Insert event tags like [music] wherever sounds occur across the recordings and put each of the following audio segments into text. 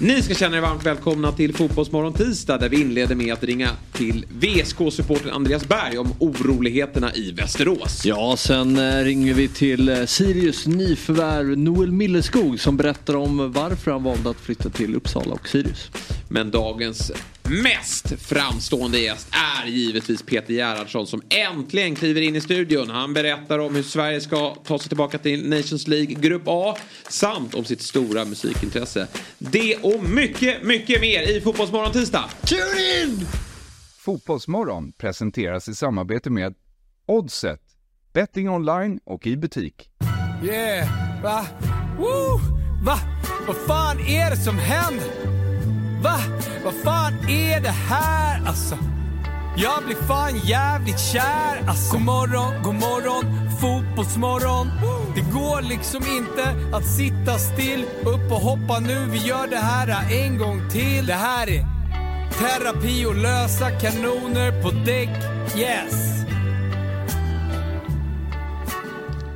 Ni ska känna er varmt välkomna till Fotbollsmorgon tisdag där vi inleder med att ringa till VSK-supporten Andreas Berg om oroligheterna i Västerås. Ja, sen eh, ringer vi till eh, Sirius nyförvärv Noel Milleskog som berättar om varför han valde att flytta till Uppsala och Sirius. Men dagens mest framstående gäst är givetvis Peter Gerhardsson som äntligen kliver in i studion. Han berättar om hur Sverige ska ta sig tillbaka till Nations League Grupp A samt om sitt stora musikintresse. Det och mycket, mycket mer i Fotbollsmorgon tisdag. Tune in! Fotbollsmorgon presenteras i samarbete med Oddset, betting online och i butik. Yeah, va? Woo! Va? Vad fan är det som händer? Va? Vad fan är det här alltså? Jag blir fan jävligt kär alltså. God morgon, god morgon, fotbollsmorgon. Det går liksom inte att sitta still. Upp och hoppa nu, vi gör det här en gång till. Det här är terapi och lösa kanoner på däck. Yes!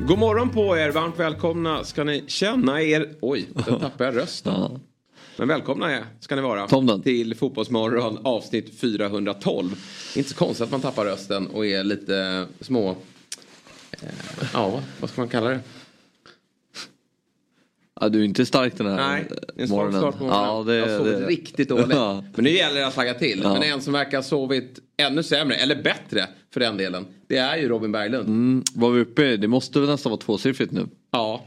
God morgon på er, varmt välkomna ska ni känna er... Oj, där [laughs] tappade jag rösten. Men välkomna är, ska ni vara Tomden. till Fotbollsmorgon avsnitt 412. Inte så konstigt att man tappar rösten och är lite små... Eh, ja, vad ska man kalla det? Ja, du är inte stark den här Nej, det är en morgonen. start på morgonen. Ja, det, jag har sovit det. riktigt dåligt. Ja. Men nu gäller det att tagga till. Ja. Men en som verkar ha sovit ännu sämre, eller bättre för den delen. Det är ju Robin Berglund. Mm, var vi uppe, det måste väl nästan vara tvåsiffrigt nu. Ja.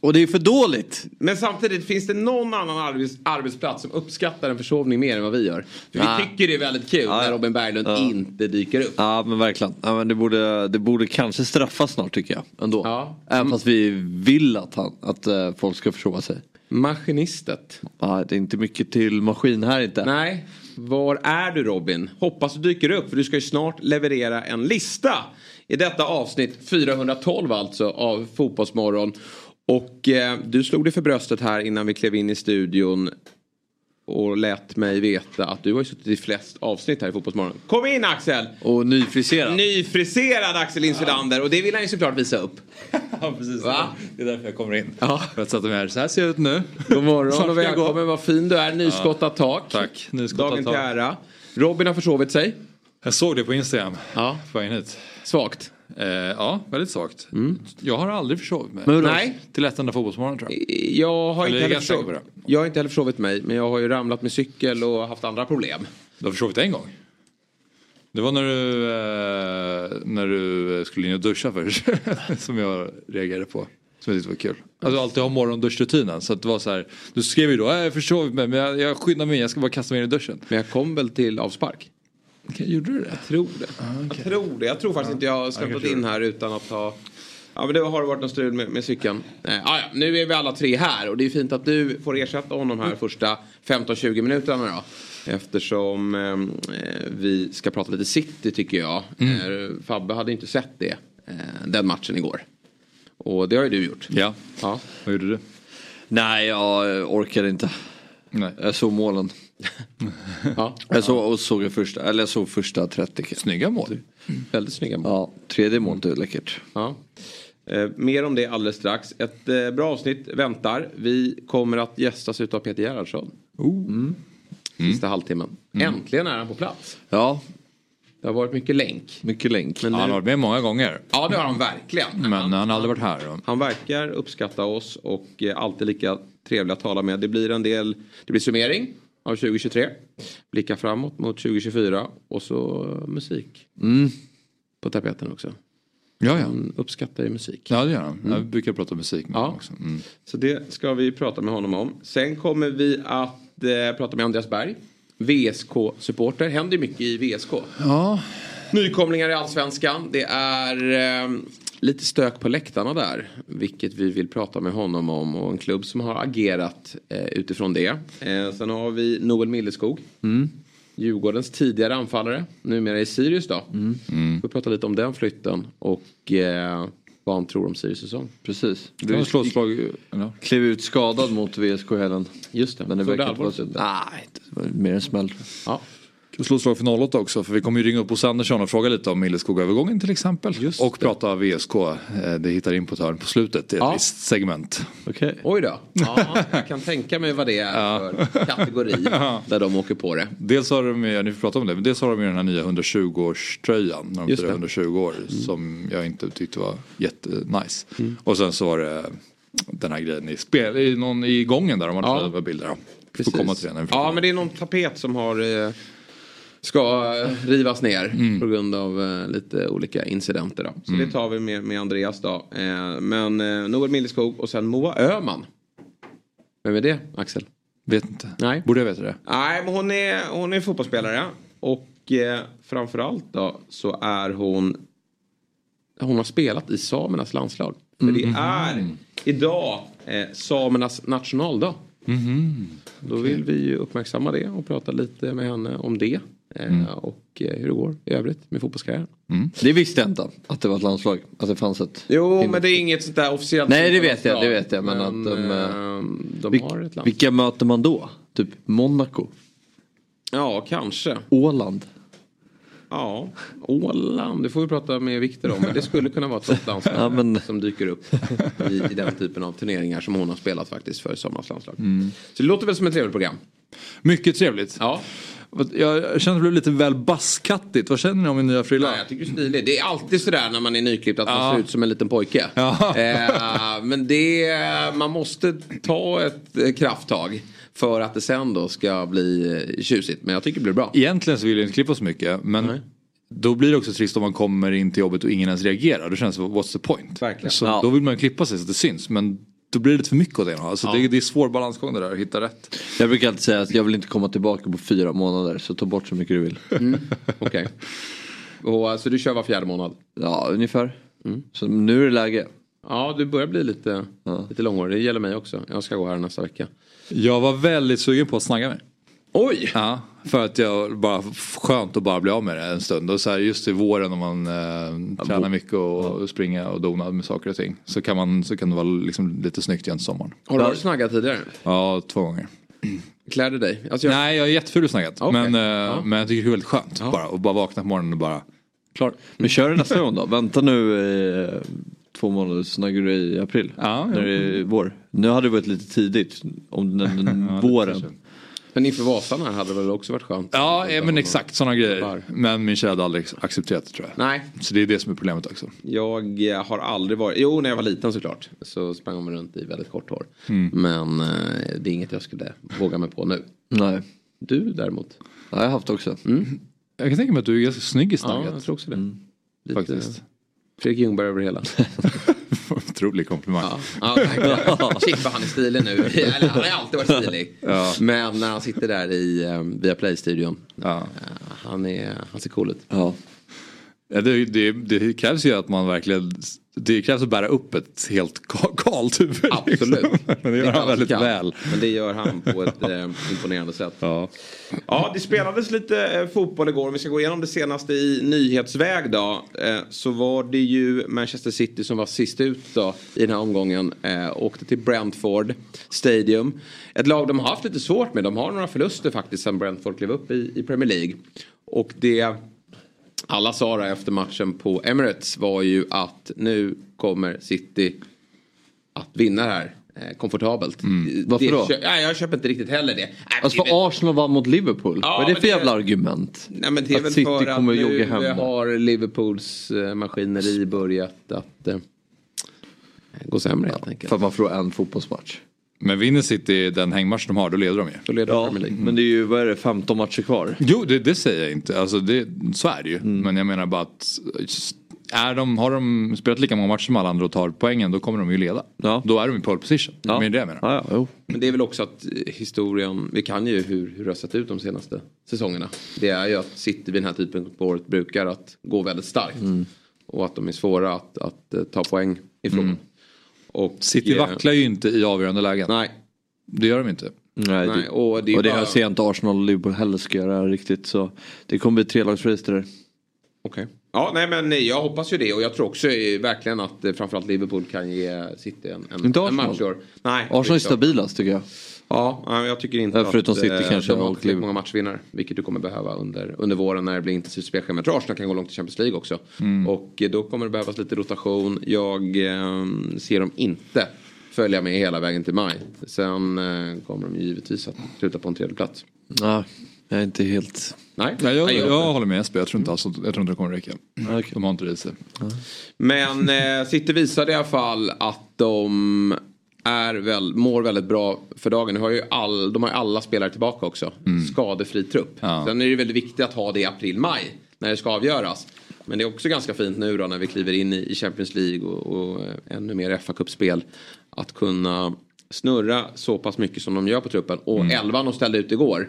Och det är för dåligt. Men samtidigt, finns det någon annan arbets arbetsplats som uppskattar en försovning mer än vad vi gör? För Nej. vi tycker det är väldigt kul Ja, när. Robin Berglund Ja. inte dyker upp. Ja men verkligen. Ja, men det, borde, det borde kanske straffas snart tycker jag. Ändå. Ja. Även fast vi vill att, han, att eh, folk ska försova sig. Maskinistet. Ja, det är inte mycket till maskin här inte. Nej, var är du Robin? Hoppas du dyker upp för du ska ju snart leverera en lista. I detta avsnitt 412 alltså av Fotbollsmorgon. Och eh, du slog dig för bröstet här innan vi klev in i studion. Och lät mig veta att du har ju suttit i flest avsnitt här i Fotbollsmorgon. Kom in Axel! Och nyfriserad. Nyfriserad Axel Insulander och det vill han ju såklart visa upp. [laughs] Ja, precis. Va? Det är därför jag kommer in. Ja. För att sätta mig här. Så här ser jag ut nu. God morgon och välkommen, vad fin du är. Nyskottat tak. Tack. Nyskottat Dagen tak. till ära. Robin har försovit sig. Jag såg det på Instagram. Ja. På vägen hit. Svagt. Eh, ja, väldigt svagt. Jag har aldrig försovit mig. Men? Nej. Till ett enda fotbollsmorgon tror jag. Jag har, Eller inte heller försov... jag har inte heller försovit mig men jag har ju ramlat med cykel och haft andra problem. Du har försovit en gång. Det var när du, eh, när du skulle in och duscha först. [laughs] som jag reagerade på. Som jag tyckte var kul. Alltså alltid har morgonduschrutinen. Så att det var så här. Du skrev ju då, "Äh, jag försov mig men jag, jag skyndar mig jag ska bara kasta mig in i duschen. Men jag kom väl till avspark. Okej, gjorde du det? Tror det. Jag tror det. Jag tror faktiskt inte jag har kanske in här utan att ha... Ja men det har varit något strul med, med cykeln. Eh, ah, ja, nu är vi alla tre här och det är fint att du får ersätta honom här första 15-20 minuterna då. Eftersom eh, vi ska prata lite city tycker jag. Eh, Fabbe hade inte sett det. Eh, den matchen igår. Och det har ju du gjort. Ja. Ja. Vad gjorde du? Nej jag orkade inte. Nej. Jag såg målen. Ja. Jag såg, och såg jag första, eller jag såg första 30. Snygga mål. Väldigt snygga mål. Ja, tredje målet är läckert. Ja. Eh, mer om det alldeles strax. Ett eh, bra avsnitt väntar. Vi kommer att gästas utav Peter Gerhardsson. Mm. Sista halvtimmen. Äntligen är han på plats. Ja, Det har varit mycket länk. mycket länk. Men Han har nu, varit med många gånger. ja det har han verkligen. Men han har aldrig varit här. Då. Han verkar uppskatta oss och eh, alltid lika trevlig att tala med. Det blir en del, det blir summering av 2023. Blicka framåt mot 2024 och så musik. På tapeten också. Ja, ja. Han uppskattar ju musik. Ja, det gör han. Jag brukar prata musik med Ja. också. Mm. Så det ska vi prata med honom om. Sen kommer vi att eh, prata med Andreas Berg. VSK-supporter. Händer mycket i VSK. Ja. Nykomlingar i Allsvenskan. Det är eh, lite stök på läktarna där. Vilket vi vill prata med honom om. Och en klubb som har agerat eh, utifrån det. Eh, sen har vi Noel Milleskog. Djurgårdens tidigare anfallare. Numera i Sirius då. Vi får prata lite om den flytten. Och eh, vad han tror om Sirius säsong. Precis. Det var slå ett slag. Ja. klev ut skadad mot VSK helgen. Just det. Men det Såg det verkar allvarligt vara- ut? Nej, det var mer en smäll. Ja. Slå ett slag för 08 också för vi kommer ju ringa upp Bosse Andersson och fråga lite om Milleskog-övergången till exempel. Just och det. prata VSK. Eh, Det hittar in på ett hörn på slutet i ett Ja. visst segment. Okej. Oj då. [laughs] Ja, jag kan tänka mig vad det är för kategori [laughs] där de åker på det. Dels har de, ju- ni får prata om det, men dels har de ju den här nya 120-årströjan när de Just firar det. 120 år som jag inte tyckte var jättenice. Mm. Och sen så var det den här grejen i, spel, i, någon, i gången där de hade Ja. ja. bilder. Ja. Precis. får komma till får Ja men det är någon tapet som har eh, ska eh, rivas ner Mm. på grund av eh, lite olika incidenter. Då. Så det tar vi med, med Andreas då. Eh, men eh, Noel Milleskog och sen Moa Öhman. Vem är det Axel? Vet inte. Nej. Borde jag veta det? Nej men hon är, hon är fotbollsspelare. Och eh, framförallt då så är hon hon har spelat i samernas landslag. För det är idag eh, samernas nationaldag. Då vill vi ju uppmärksamma det och prata lite med henne om det. Eh, Och eh, hur det går i övrigt med fotbollskarriären. Det visste jag inte. Att det var ett landslag. Att det fanns ett. Jo men det är inget sånt där officiellt. Nej, det vet jag, landslag. det vet jag, men att de, eh, de har ett land. vilka möter man då? Typ Monaco? Ja kanske. Åland? Ja, Åland, det får vi prata med Viktor om. Men det skulle kunna vara ett sånt landslag [laughs] Ja, men- som dyker upp i, i den typen av turneringar som hon har spelat faktiskt för Sommarnas landslag. Mm. Så det låter väl som ett trevligt program. Mycket trevligt. Ja, Jag känner att det blev lite väl basskattigt. Vad känner ni om min nya frilla? Nej, jag tycker det är stiligt. Det är alltid sådär när man är nyklippt att man Ja. ser ut som en liten pojke. Ja. Eh, men det, man måste ta ett eh, krafttag för att det sen då ska bli eh, tjusigt. Men jag tycker det blir bra. Egentligen så vill jag inte klippa så mycket. Men Nej. då blir det också trist om man kommer in till jobbet och ingen ens reagerar. Då känns det, what's the point? Verkligen. Så Ja. då vill man ju klippa sig så att det syns. Men då blir det lite för mycket åt det ena hållet. Så det, det är svår balansgång det där att hitta rätt. Jag brukar alltid säga att jag vill inte komma tillbaka på fyra månader. Så ta bort så mycket du vill. [laughs] Okej. Och, eh, Så du kör var fjärde månad? Ja, ungefär. Så nu är det läge. Ja, du börjar bli lite, lite långhårig. Det gäller mig också. Jag ska gå här nästa vecka. Jag var väldigt sugen på att snagga mig. Oj! Ja, för att jag bara skönt att bara bli av med det en stund. Och så här, just i våren om man eh, tränar mycket och springer och donar med saker och ting. Så kan, man, så kan det vara liksom lite snyggt igen sommaren. Har du varit snaggad tidigare? Ja, två gånger. [clears throat] Klär du dig? Alltså jag... Nej, jag är jätteful och snaggat. Okej. Men, eh, Ja. men jag tycker det är väldigt skönt bara. Och bara vakna på morgonen och bara klar. Men kör det nästa gång då. Vänta nu eh, två månader så snaggar du i april. Ja, när det är vår. Nu hade det varit lite tidigt. Om den, den [laughs] Ja, det våren. Men inför Vasan här hade det väl också varit skönt? Ja, men exakt sådana grejer. Bar. Men min tjej hade aldrig accepterat det tror jag. Nej, Så det är det som är problemet också. jag eh, har aldrig varit... Jo, när jag var liten såklart. Så sprang man runt i väldigt kort hår. Men eh, det är inget jag skulle våga mig på nu. Nej. Du däremot? Ja, jag har haft också. Jag kan tänka mig att du är ganska snygg i Ja, snaggat. jag tror också det. Lite Faktiskt. Fredrik Ljungberg över hela. [laughs] Otrolig komplimang. Ja, ja. Shit [laughs] vad han är stilig nu. Eller, han har alltid varit stilig. Ja. Men när han sitter där i um, Viaplay-studion. Ja. eh, han, är, han ser cool ut. Ja. Ja, det, det, det krävs ju att man verkligen Det krävs att bära upp ett helt ka- kalt huvud. Absolut. Liksom. [laughs] Men det gör han kallas väldigt kallt, väl. Men det gör han på ett eh, imponerande sätt. Ja. Ja, det spelades lite eh, fotboll igår. Om vi ska gå igenom det senaste i nyhetsväg då. Eh, så var det ju Manchester City som var sist ut då i den här omgången. Eh, åkte till Brentford Stadium. Ett lag de har haft lite svårt med. De har några förluster faktiskt sen Brentford klev upp i, i Premier League. Och det alla sa då efter matchen på Emirates var ju att nu kommer City att vinna här. eh, Komfortabelt. Varför det, då? ja, jag köper inte riktigt heller det. Nej, Alltså det för Arsenal vann mot Liverpool. Ja, Vad är det för det- jävla argument? Nej men det är Att väl City för kommer att nu hem har Liverpools eh, maskineri börjat att eh, gå sämre helt enkelt. För att man får en fotbollsmatch. Men vinner City den hängmatch de har då leder de ju. Då leder Ja, League. men det är ju, vad är det, 15 matcher kvar? Jo det, det säger jag inte. Alltså det, så är det ju. Men jag menar bara att är de, har de spelat lika många matcher som alla andra och tar poängen då kommer de ju leda. Ja. Då är de i pole position. Ja. Det är det jag menar. Ja, ja, jo. Men det är väl också att eh, historien, vi kan ju hur, hur det har sett ut de senaste säsongerna. Det är ju att City vid den här typen på året brukar att gå väldigt starkt. Mm. Och att de är svåra att, att eh, ta poäng ifrån. Och, City eh, vacklar ju inte i avgörande lägen. Nej, Det gör de inte. Nej, nej. det, Och det är, och det bara... här ser jag inte Arsenal och Liverpool heller ska göra riktigt. Så det kommer bli trelagsrace det där. Okej. Ja, nej men jag hoppas ju det och jag tror också eh, verkligen att eh, framförallt Liverpool kan ge City en, en, Inte en Arsenal. match år. Nej, Arsenal är stabilast tycker jag. Ja, ja, jag tycker inte Ja, förutom att City eh, kanske de har Liverpool. många matchvinnare. Vilket du kommer behöva under, under våren när det blir intensivt spelschema. Jag tror kan gå långt i Champions League också. Mm. Och eh, då kommer det behövas lite rotation. Jag eh, ser dem inte följa med hela vägen till maj. Sen eh, kommer de givetvis att sluta på en tredje plats. Ja, jag är inte helt... Nej, Nej, jag, Nej, jag håller med Jesper, jag tror inte, alls, jag tror inte det kommer räcka. Okej. De har inte det i sig. Men eh, City visade i alla fall att de är väl, mår väldigt bra för dagen. De har ju, all, de har ju alla spelare tillbaka också. Skadefri trupp. Mm. Ja. Sen är det väldigt viktigt att ha det i april-maj när det ska avgöras. Men det är också ganska fint nu då när vi kliver in i Champions League och, och ännu mer FA-cupspel. Att kunna snurra så pass mycket som de gör på truppen. Och Mm. elvan de ställde ut igår.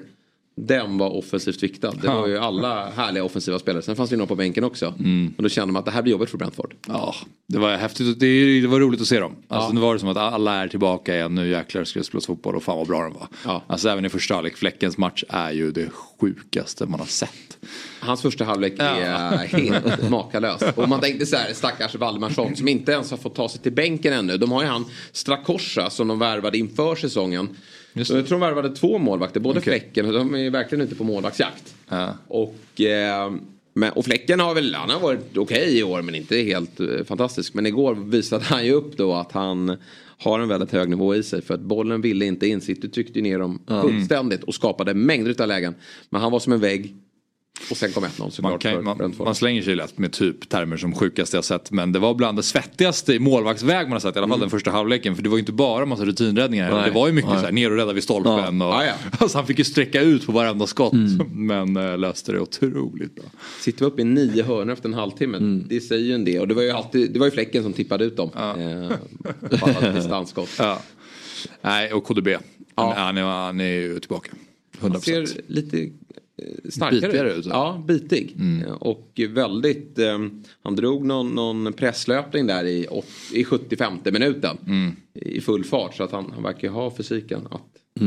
Den var offensivt viktad. Det var ju alla härliga offensiva spelare. Sen fanns det ju några på bänken också. Mm. Och då kände man att det här blir jobbigt för Brentford. Ja, det var häftigt. Det, var roligt att se dem. Alltså, Nu var det som att alla är tillbaka igen. Nu jäklar ska det spelas fotboll och fan vad bra den var. Ja. Alltså även i första halvlek. Fläckens match är ju det sjukaste man har sett. Hans första halvlek är helt [laughs] makalös. Och man tänkte så här, stackars Valdemarsson som inte ens har fått ta sig till bänken ännu. De har ju han Strakosha som de värvade inför säsongen. Just Så jag tror de värvade två målvakter, både Okej. Fläcken, de är verkligen ute på målvaktsjakt. Ja. Och, eh, men, och Fläcken har väl, han har varit okej i år men inte helt eh, fantastisk. Men igår visade han ju upp då att han har en väldigt hög nivå i sig. För att bollen ville inte in. City tryckte ner dem fullständigt och skapade mängder av lägen. Men han var som en vägg. Och sen kom 1-0 såklart Man, kan, man, man slänger sig lätt med typ termer som sjukaste jag sett. Men det var bland det svettigaste i målvaktsväg man har sett. I alla fall den första halvleken. För det var ju inte bara massa rutinräddningar. Mm. Nej. Det var ju mycket Nej. så här, ner och rädda vid stolpen. Ja. Och, Ja, ja. [laughs] Alltså, han fick ju sträcka ut på varenda skott. Mm. Men äh, löste det otroligt bra. Sitter vi uppe i nio hörnor efter en halvtimme. Mm. Det säger ju en del. Och det var ju alltid, det var ju Fläcken som tippade ut dem. Eh, på alla distansskott. [laughs] Ja. Nej, och KDB. Han, han, är, han är ju tillbaka. 100%. Han ser lite starkare Bitigare ut. ja. Bitig. Eh, Och väldigt, eh, han drog någon, någon presslöpning där i, i 75 minuten. I full fart. Så att han, han verkar ha fysiken att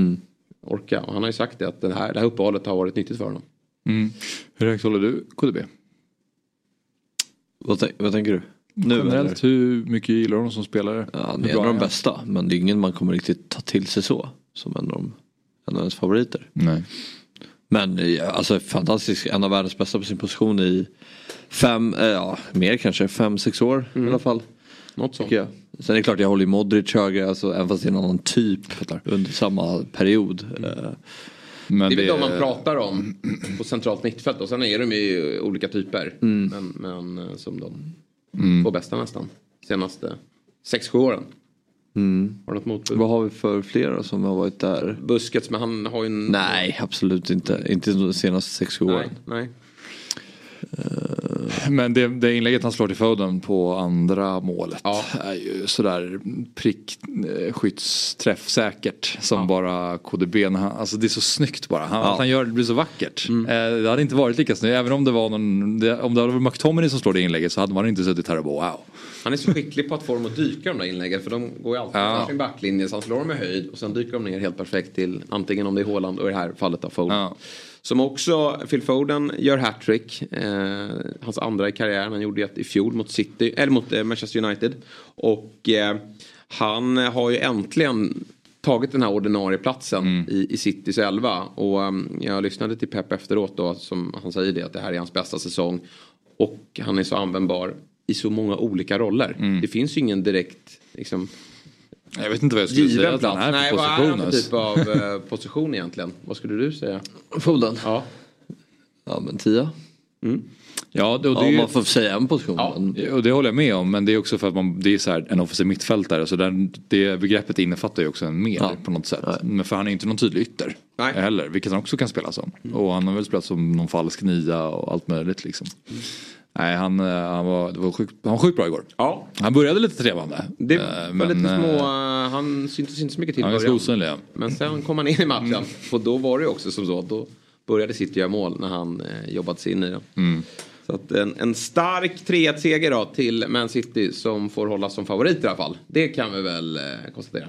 orka. Och han har ju sagt det att det här, det här uppehållet har varit nyttigt för honom. Mm. Hur högt håller du KDB? Vad, vad tänker du? Nu eller? Generellt, hur mycket gillar du honom som spelare? Ja, han Hur är en av de bästa. Men det är ingen man kommer riktigt ta till sig så. Som en av, de, en av ens favoriter. Nej. Men ja, alltså fantastisk. En av världens bästa på sin position i fem, eh, ja mer kanske, fem, sex år i alla fall. Något sånt. Jag. Sen är det klart jag håller ju Modric högre, alltså, även fast det är en annan typ under samma period. Eh, Men Det är väl de man pratar om på centralt mittfält. Och sen är de ju olika typer. Men, men eh, som de två bästa nästan. Senaste 6-7 åren. Har du något motbud? Vad har vi för flera som har varit där? Buskets, men han har ju en... Nej, absolut inte. Inte de senaste sex, sju Nej, åren. nej. Men det, det inlägget han slår till Foden på andra målet Ja. är ju sådär prick, eh, som bara KDB. Han, alltså det är så snyggt bara. Han, Ja. Han gör det blir så vackert. Eh, det hade inte varit lika snyggt. Även om det var någon, det, om det hade varit McTominay som slår det inlägget så hade man inte suttit här och bara wow. Han är så skicklig på att få dem att dyka de där inläggen. För de går ju alltid Ja. ja. sin backlinje. Så han slår dem i höjd och sen dyker de ner helt perfekt till antingen om det är Haaland och i det här fallet av Foden. Som också, Phil Foden gör hattrick. Eh, hans andra i karriären. Han gjorde ett i fjol mot City, eller mot eh, Manchester United. Och eh, han har ju äntligen tagit den här ordinarie platsen i, i Citys elva. Och um, jag lyssnade till Pep efteråt då som han säger det att det här är hans bästa säsong. Och han är så användbar i så många olika roller. Det finns ju ingen direkt liksom, Jag vet inte vad jag skulle säga given att han plats. är Nej, för vad är position. han för alltså. typ av eh, position egentligen? Vad skulle du säga? Foden? Ja. Ja men tia. Ja, det, och Ja, det, om man får säga en position. Ja. Men, och det håller jag med om. Men det är också för att man, det är så här en offensiv mittfältare. Så den, det begreppet innefattar ju också en mer Ja. på något sätt. Men för han är inte någon tydlig ytter. Nej. Heller, vilket han också kan spela som. Och han har väl spelat som någon falsk nia och allt möjligt liksom. Nej, han, eh, han, var, det var sjukt, han var sjukt bra igår. Ja, Han började lite trevande. det Eh, var lite eh, små, eh, han syntes inte så mycket till i början. osynlig. ja. Men sen kom han in i matchen. Och då var det också som så att då började City göra mål när han jobbat sig in i den. Så att en, en stark 3-1-seger då till Man City som får hållas som favorit i alla fall. Det kan vi väl konstatera.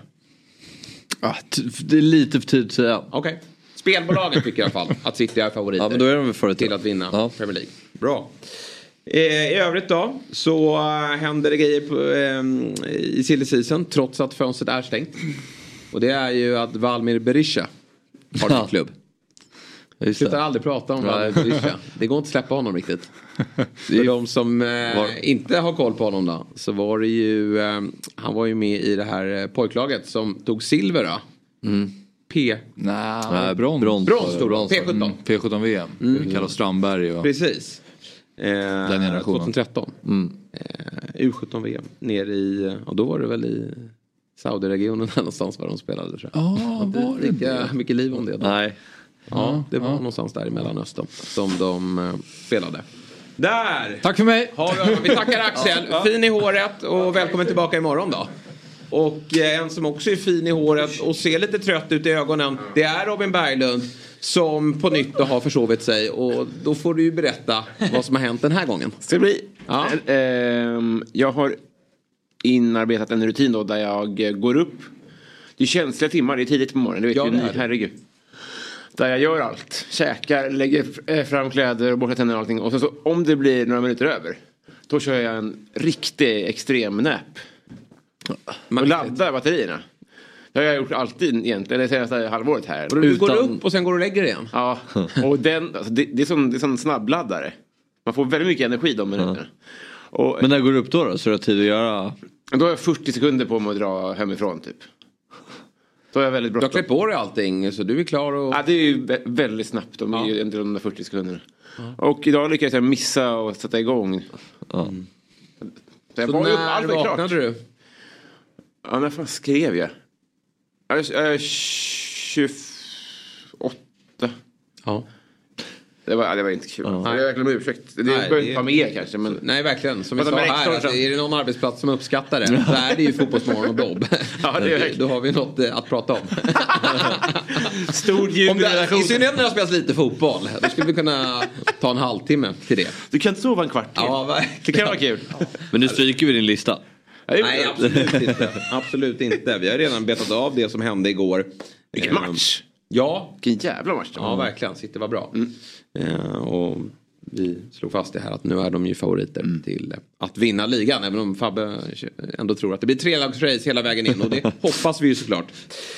ah, det är lite för tidigt att säga. Okej. Spelbolagen tycker i alla fall att City är favoriter. Ja men då är de till att vinna Ja. Premier League. Bra. Eh, I övrigt då så eh, händer det grejer på, eh, i silly season trots att fönstret är stängt. Och det är ju att Valmir Berisha har Ja. klubb. Vi slutar aldrig prata om Valmir Berisha. Det går inte att släppa honom riktigt. För de som eh, inte har koll på honom då. Så var det ju, eh, han var ju med i det här eh, pojklaget som tog silver då. P. Nej, Nej, brons. brons. Brons de. P17. Mm, P17 VM. Carlos Strandberg och... Precis. Eh, Den generationen. 2013. Eh, U17 VM. Ner i, eh, och då var det väl i Saudiregionen [laughs] någonstans var de spelade tror jag. Ja, var det Lika mycket liv om det då. Nej. Ja, det var någonstans där i Mellanöstern som de eh, spelade. Där! Tack för mig! Vi, vi tackar Axel. [laughs] Fin i håret och välkommen tillbaka imorgon då. Och eh, en som också är fin i håret och ser lite trött ut i ögonen. Det är Robin Berglund. Som på nytt har försovit sig. Och då får du ju berätta vad som har hänt den här gången. Ska det bli? Ja. Eh, ehm, jag har inarbetat en rutin då där jag går upp. Det är känsliga timmar, det är tidigt på morgonen, det vet Ja, ju ni, herregud. Där jag gör allt. Käkar, lägger eh, fram kläder och borstar tänderna och allting. Och sen så om det blir några minuter över. Då kör jag en riktig extrem nap. Och laddar batterierna. Det har jag gjort alltid egentligen, det senaste halvåret här. Och du går Utan- upp och sen går du och lägger dig igen. Ja, [laughs] och den, alltså det, det, är som, det är som snabbladdare. Man får väldigt mycket energi de minuterna. Och, Men när går du upp då? då? Så du har tid att göra... Då har jag 40 sekunder på mig att dra hemifrån typ. Då är jag väldigt Du har bråttom. klätt på dig allting så du är klar och... Ja, det är ju vä- väldigt snabbt. De är ju inte de där 40 sekunderna. Och idag lyckades jag missa och sätta igång. Ja. Så jag Så var upp, när allt var klart. vaknade du? Ja, när fan skrev jag? Jag är- jag är 28. Ja. Det var, ja, det var inte kul. Jag ber verkligen om ursäkt. Det behöver det- inte vara med kanske. Men... Nej, verkligen. Som Prata sa här, att är det någon arbetsplats som uppskattar det så är det ju Fotbollsmorgon och Bob. [laughs] Ja, det är. Då har vi något eh, att prata om. [laughs] Stor det, jubelredaktion. I synnerhet när det spelas lite fotboll. Då skulle vi kunna ta en halvtimme till det. Du kan inte sova en kvart till. Ja, Det verkligen. kan vara kul. Men nu stryker vi din lista. Nej, absolut inte. Absolut inte. Vi har redan betat av det som hände igår. Vilken Eh, match. Ja, Vilken jävla match. det var. ja verkligen. City var bra. Eh, och vi slog fast det här att nu är de ju favoriter till att vinna ligan. Även om Fabbe ändå tror att det blir trelagsrace hela vägen in. Och det [laughs] hoppas vi ju såklart.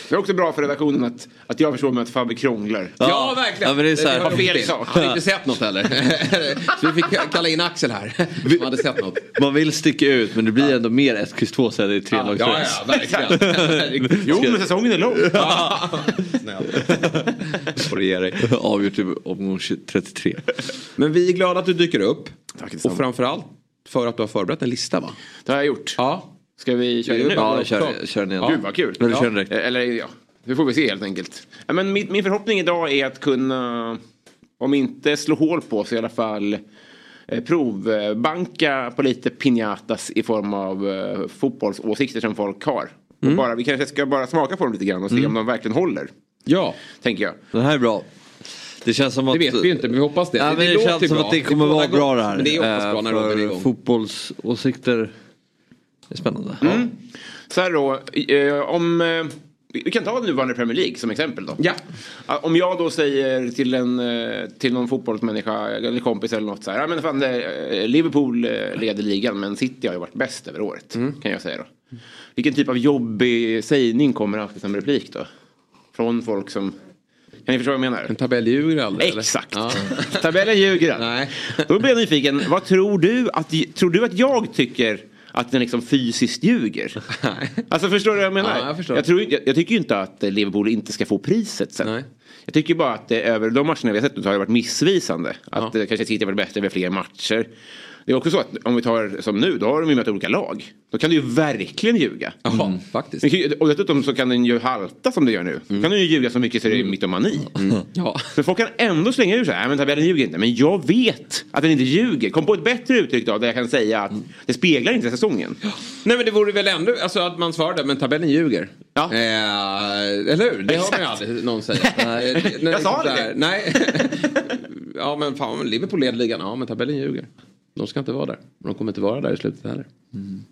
Det är också bra för redaktionen att, att jag förstår mig att Fabbe krånglar. Ja, verkligen. Ja, men det är så här- har Har fel sak. Han hade inte sett något heller. [laughs] så vi fick kalla in Axel här. Som hade sett något. Man vill sticka ut men det blir ändå mer 1, X, 2 så är det tre Ja, ja, verkligen. [laughs] Jo, men säsongen är lång. Snäll. får du ge dig. Avgjort i omgång 33. Men vi är glada att du dyker upp. Tack detsamma. Och framförallt för att du har förberett en lista va? Det har jag gjort. Ja. Ska vi köra Det nu? Ja, kör, kör den igen. Gud vad kul. Eller ja. Eh, Eller ja, det får vi se helt enkelt. Ja, men min, min förhoppning idag är att kunna, om inte slå hål på så i alla fall eh, provbanka på lite piñatas i form av eh, fotbollsåsikter som folk har. Och bara, vi kanske ska bara smaka på dem lite grann och se om de verkligen håller. Ja, Tänker jag. Den här är bra. Det känns som att... det vet vi ju inte men vi hoppas det. Ja, men det, låter känns som bra. att det kommer bådar vara bra det här. Men det är eh, bra när är För igång. fotbollsåsikter är spännande. Så här då, eh, om... Eh, vi kan ta nuvarande Premier League som exempel då. Ja. Om jag då säger till, en, eh, till någon fotbollsmänniska eller kompis eller något så här. Ja, men fan, eh, Liverpool eh, leder ligan men City har ju varit bäst över året. Kan jag säga då. Vilken typ av jobbig sägning kommer alltid som replik då? Från folk som... Kan ni förstå vad jag menar? En tabell ljuger aldrig? Exakt. Ja. [laughs] Tabellen ljuger den. Nej. Då blir jag nyfiken. Vad tror du att, tror du att jag tycker att den liksom fysiskt ljuger? Nej. Alltså förstår du vad jag menar? Ja, jag förstår. tror, jag, jag tycker ju inte att Liverpool inte ska få priset sen. Nej. Jag tycker bara att det, över de matcherna vi har sett nu har det varit missvisande. Att Ja. kanske City varit bättre över fler matcher. Det är också så att om vi tar som nu, då har de ju mött olika lag. Då kan du ju verkligen ljuga. Ja, faktiskt. Kan ju- Och dessutom så kan den ju halta som det gör nu. Då kan den ju ljuga så mycket så det är mytomani. Ja. Men folk kan ändå slänga ur sig, nej men tabellen ljuger inte. Men jag vet att den inte ljuger. Kom på ett bättre uttryck då, där jag kan säga att det speglar inte säsongen. Nej men det vore väl ändå, alltså att man svarade, men tabellen ljuger. Ja. Eh, eller hur? Det har man ju aldrig någon säga. [laughs] Nej. Jag sa det. Nej. [laughs] ja men fan, Liverpool leder ligan. Ja men tabellen ljuger. De ska inte vara där. De kommer inte vara där i slutet heller.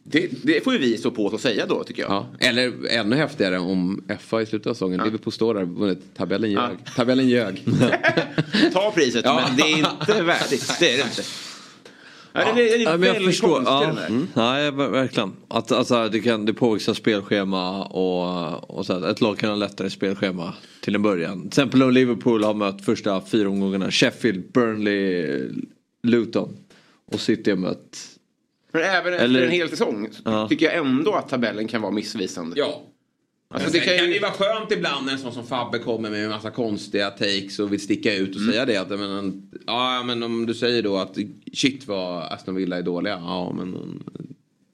Det, det får ju vi stå på oss och säga då tycker jag. Ja. Eller ännu häftigare om FA i slutet av säsongen. Liverpool står där och vunnit. Tabellen ljög. Tabellen ljög. [laughs] Ta priset, Ja. men det är inte värdigt. Det är det inte. Ja, det, det är Ja, men jag väldigt förstår. konstigt Ja, den där. mm. Nej, ver- verkligen. Att, alltså, det, kan, det påverkas av spelschema och, och så här, ett lag kan ha lättare spelschema till en början. Till exempel om Liverpool har mött första fyra omgångarna Sheffield, Burnley, Luton och City har mött Men även efter Eller- en hel säsong Ja. tycker jag ändå att tabellen kan vara missvisande. Ja. Alltså, det det kan, kan ju ju... vara skönt ibland när en sån som Fabbe kommer med en massa konstiga takes och vill sticka ut och Mm. säga det. Att, men, ja, men om du säger då att shit vad Aston Villa är dåliga. Ja, men um,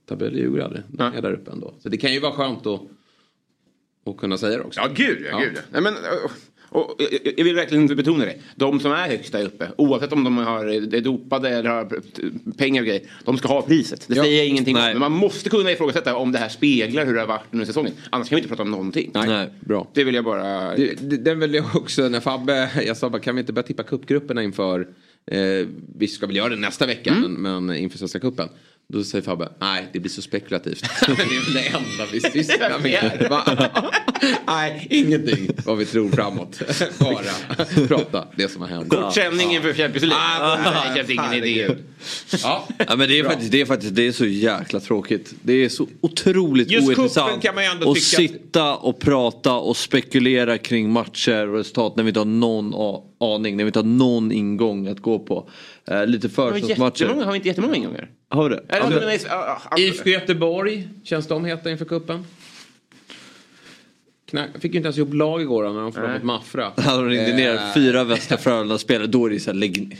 tabelldjurgårdare, de Ja. är där uppe ändå. Så det kan ju vara skönt att, att kunna säga det också. Ja, gud ja. Ja. Gud. ja. Nej, men, och, och, jag- jag vill verkligen betona det. De som är högst där uppe, oavsett om de har, är dopade eller har pengar och grejer, de ska ha priset. Det Ja. säger jag ingenting om. Nej. Men man måste kunna ifrågasätta om det här speglar hur det har varit under säsongen. Annars kan vi inte prata om någonting. Nej. Bra. Det vill jag bara... Det, det, den vill jag också, när Fabbe, jag sa bara kan vi inte börja tippa cupgrupperna inför, eh, vi ska väl göra det nästa vecka, Mm. men, men inför Svenska cupen. Då säger Fabbe, nej det blir så spekulativt. [laughs] det är det enda vi sysslar med. Nej, ingenting vad vi tror framåt. [laughs] Bara prata det som har hänt. Kort sändning inför Champions League. Ah, Nej, det känns ingen idé. herregud. Ja. Ja, men det, är faktiskt, det är faktiskt det är så jäkla tråkigt. Det är så otroligt Just ointressant kan man ju ändå att sitta och prata och spekulera kring matcher och resultat när vi inte har någon aning, när vi inte har någon ingång att gå på. Eh, lite försäsongsmatcher. jättemånga, har vi inte jättemånga ingångar? Har vi det? Eller, ja, IFK Göteborg, känns de heta inför cupen? Knack, fick ju inte ens ihop lag igår när de förlorade mot Mafra. [laughs] Hade de ringt ner Eh, fyra Västra Frölunda-spelare då är det så här, lägg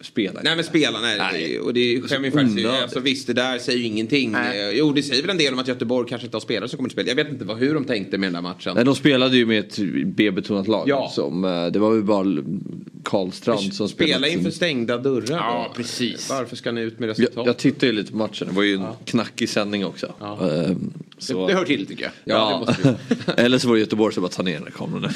spela. Nej men spela, nej. Nej. Och det skämmer ju faktiskt. Alltså, visst det där säger ju ingenting. Nej. Eh, Jo det säger väl en del om att Göteborg kanske inte har spelare som kommer att spela. Jag vet inte vad, hur de tänkte med den där matchen. Nej, de spelade ju med ett B-betonat lag. Ja. Som, eh, det var ju bara Karlstrand som Spela spelade. inför stängda dörrar Ja, då. precis. Varför ska ni ut med Jag, resultat? jag tittade ju lite på matchen, det var ju en knackig sändning också. Ja. Ehm, det, så, det hör till tycker jag. Ja, det vi. [laughs] Eller så var det Göteborg som bara ta ner den här kameran.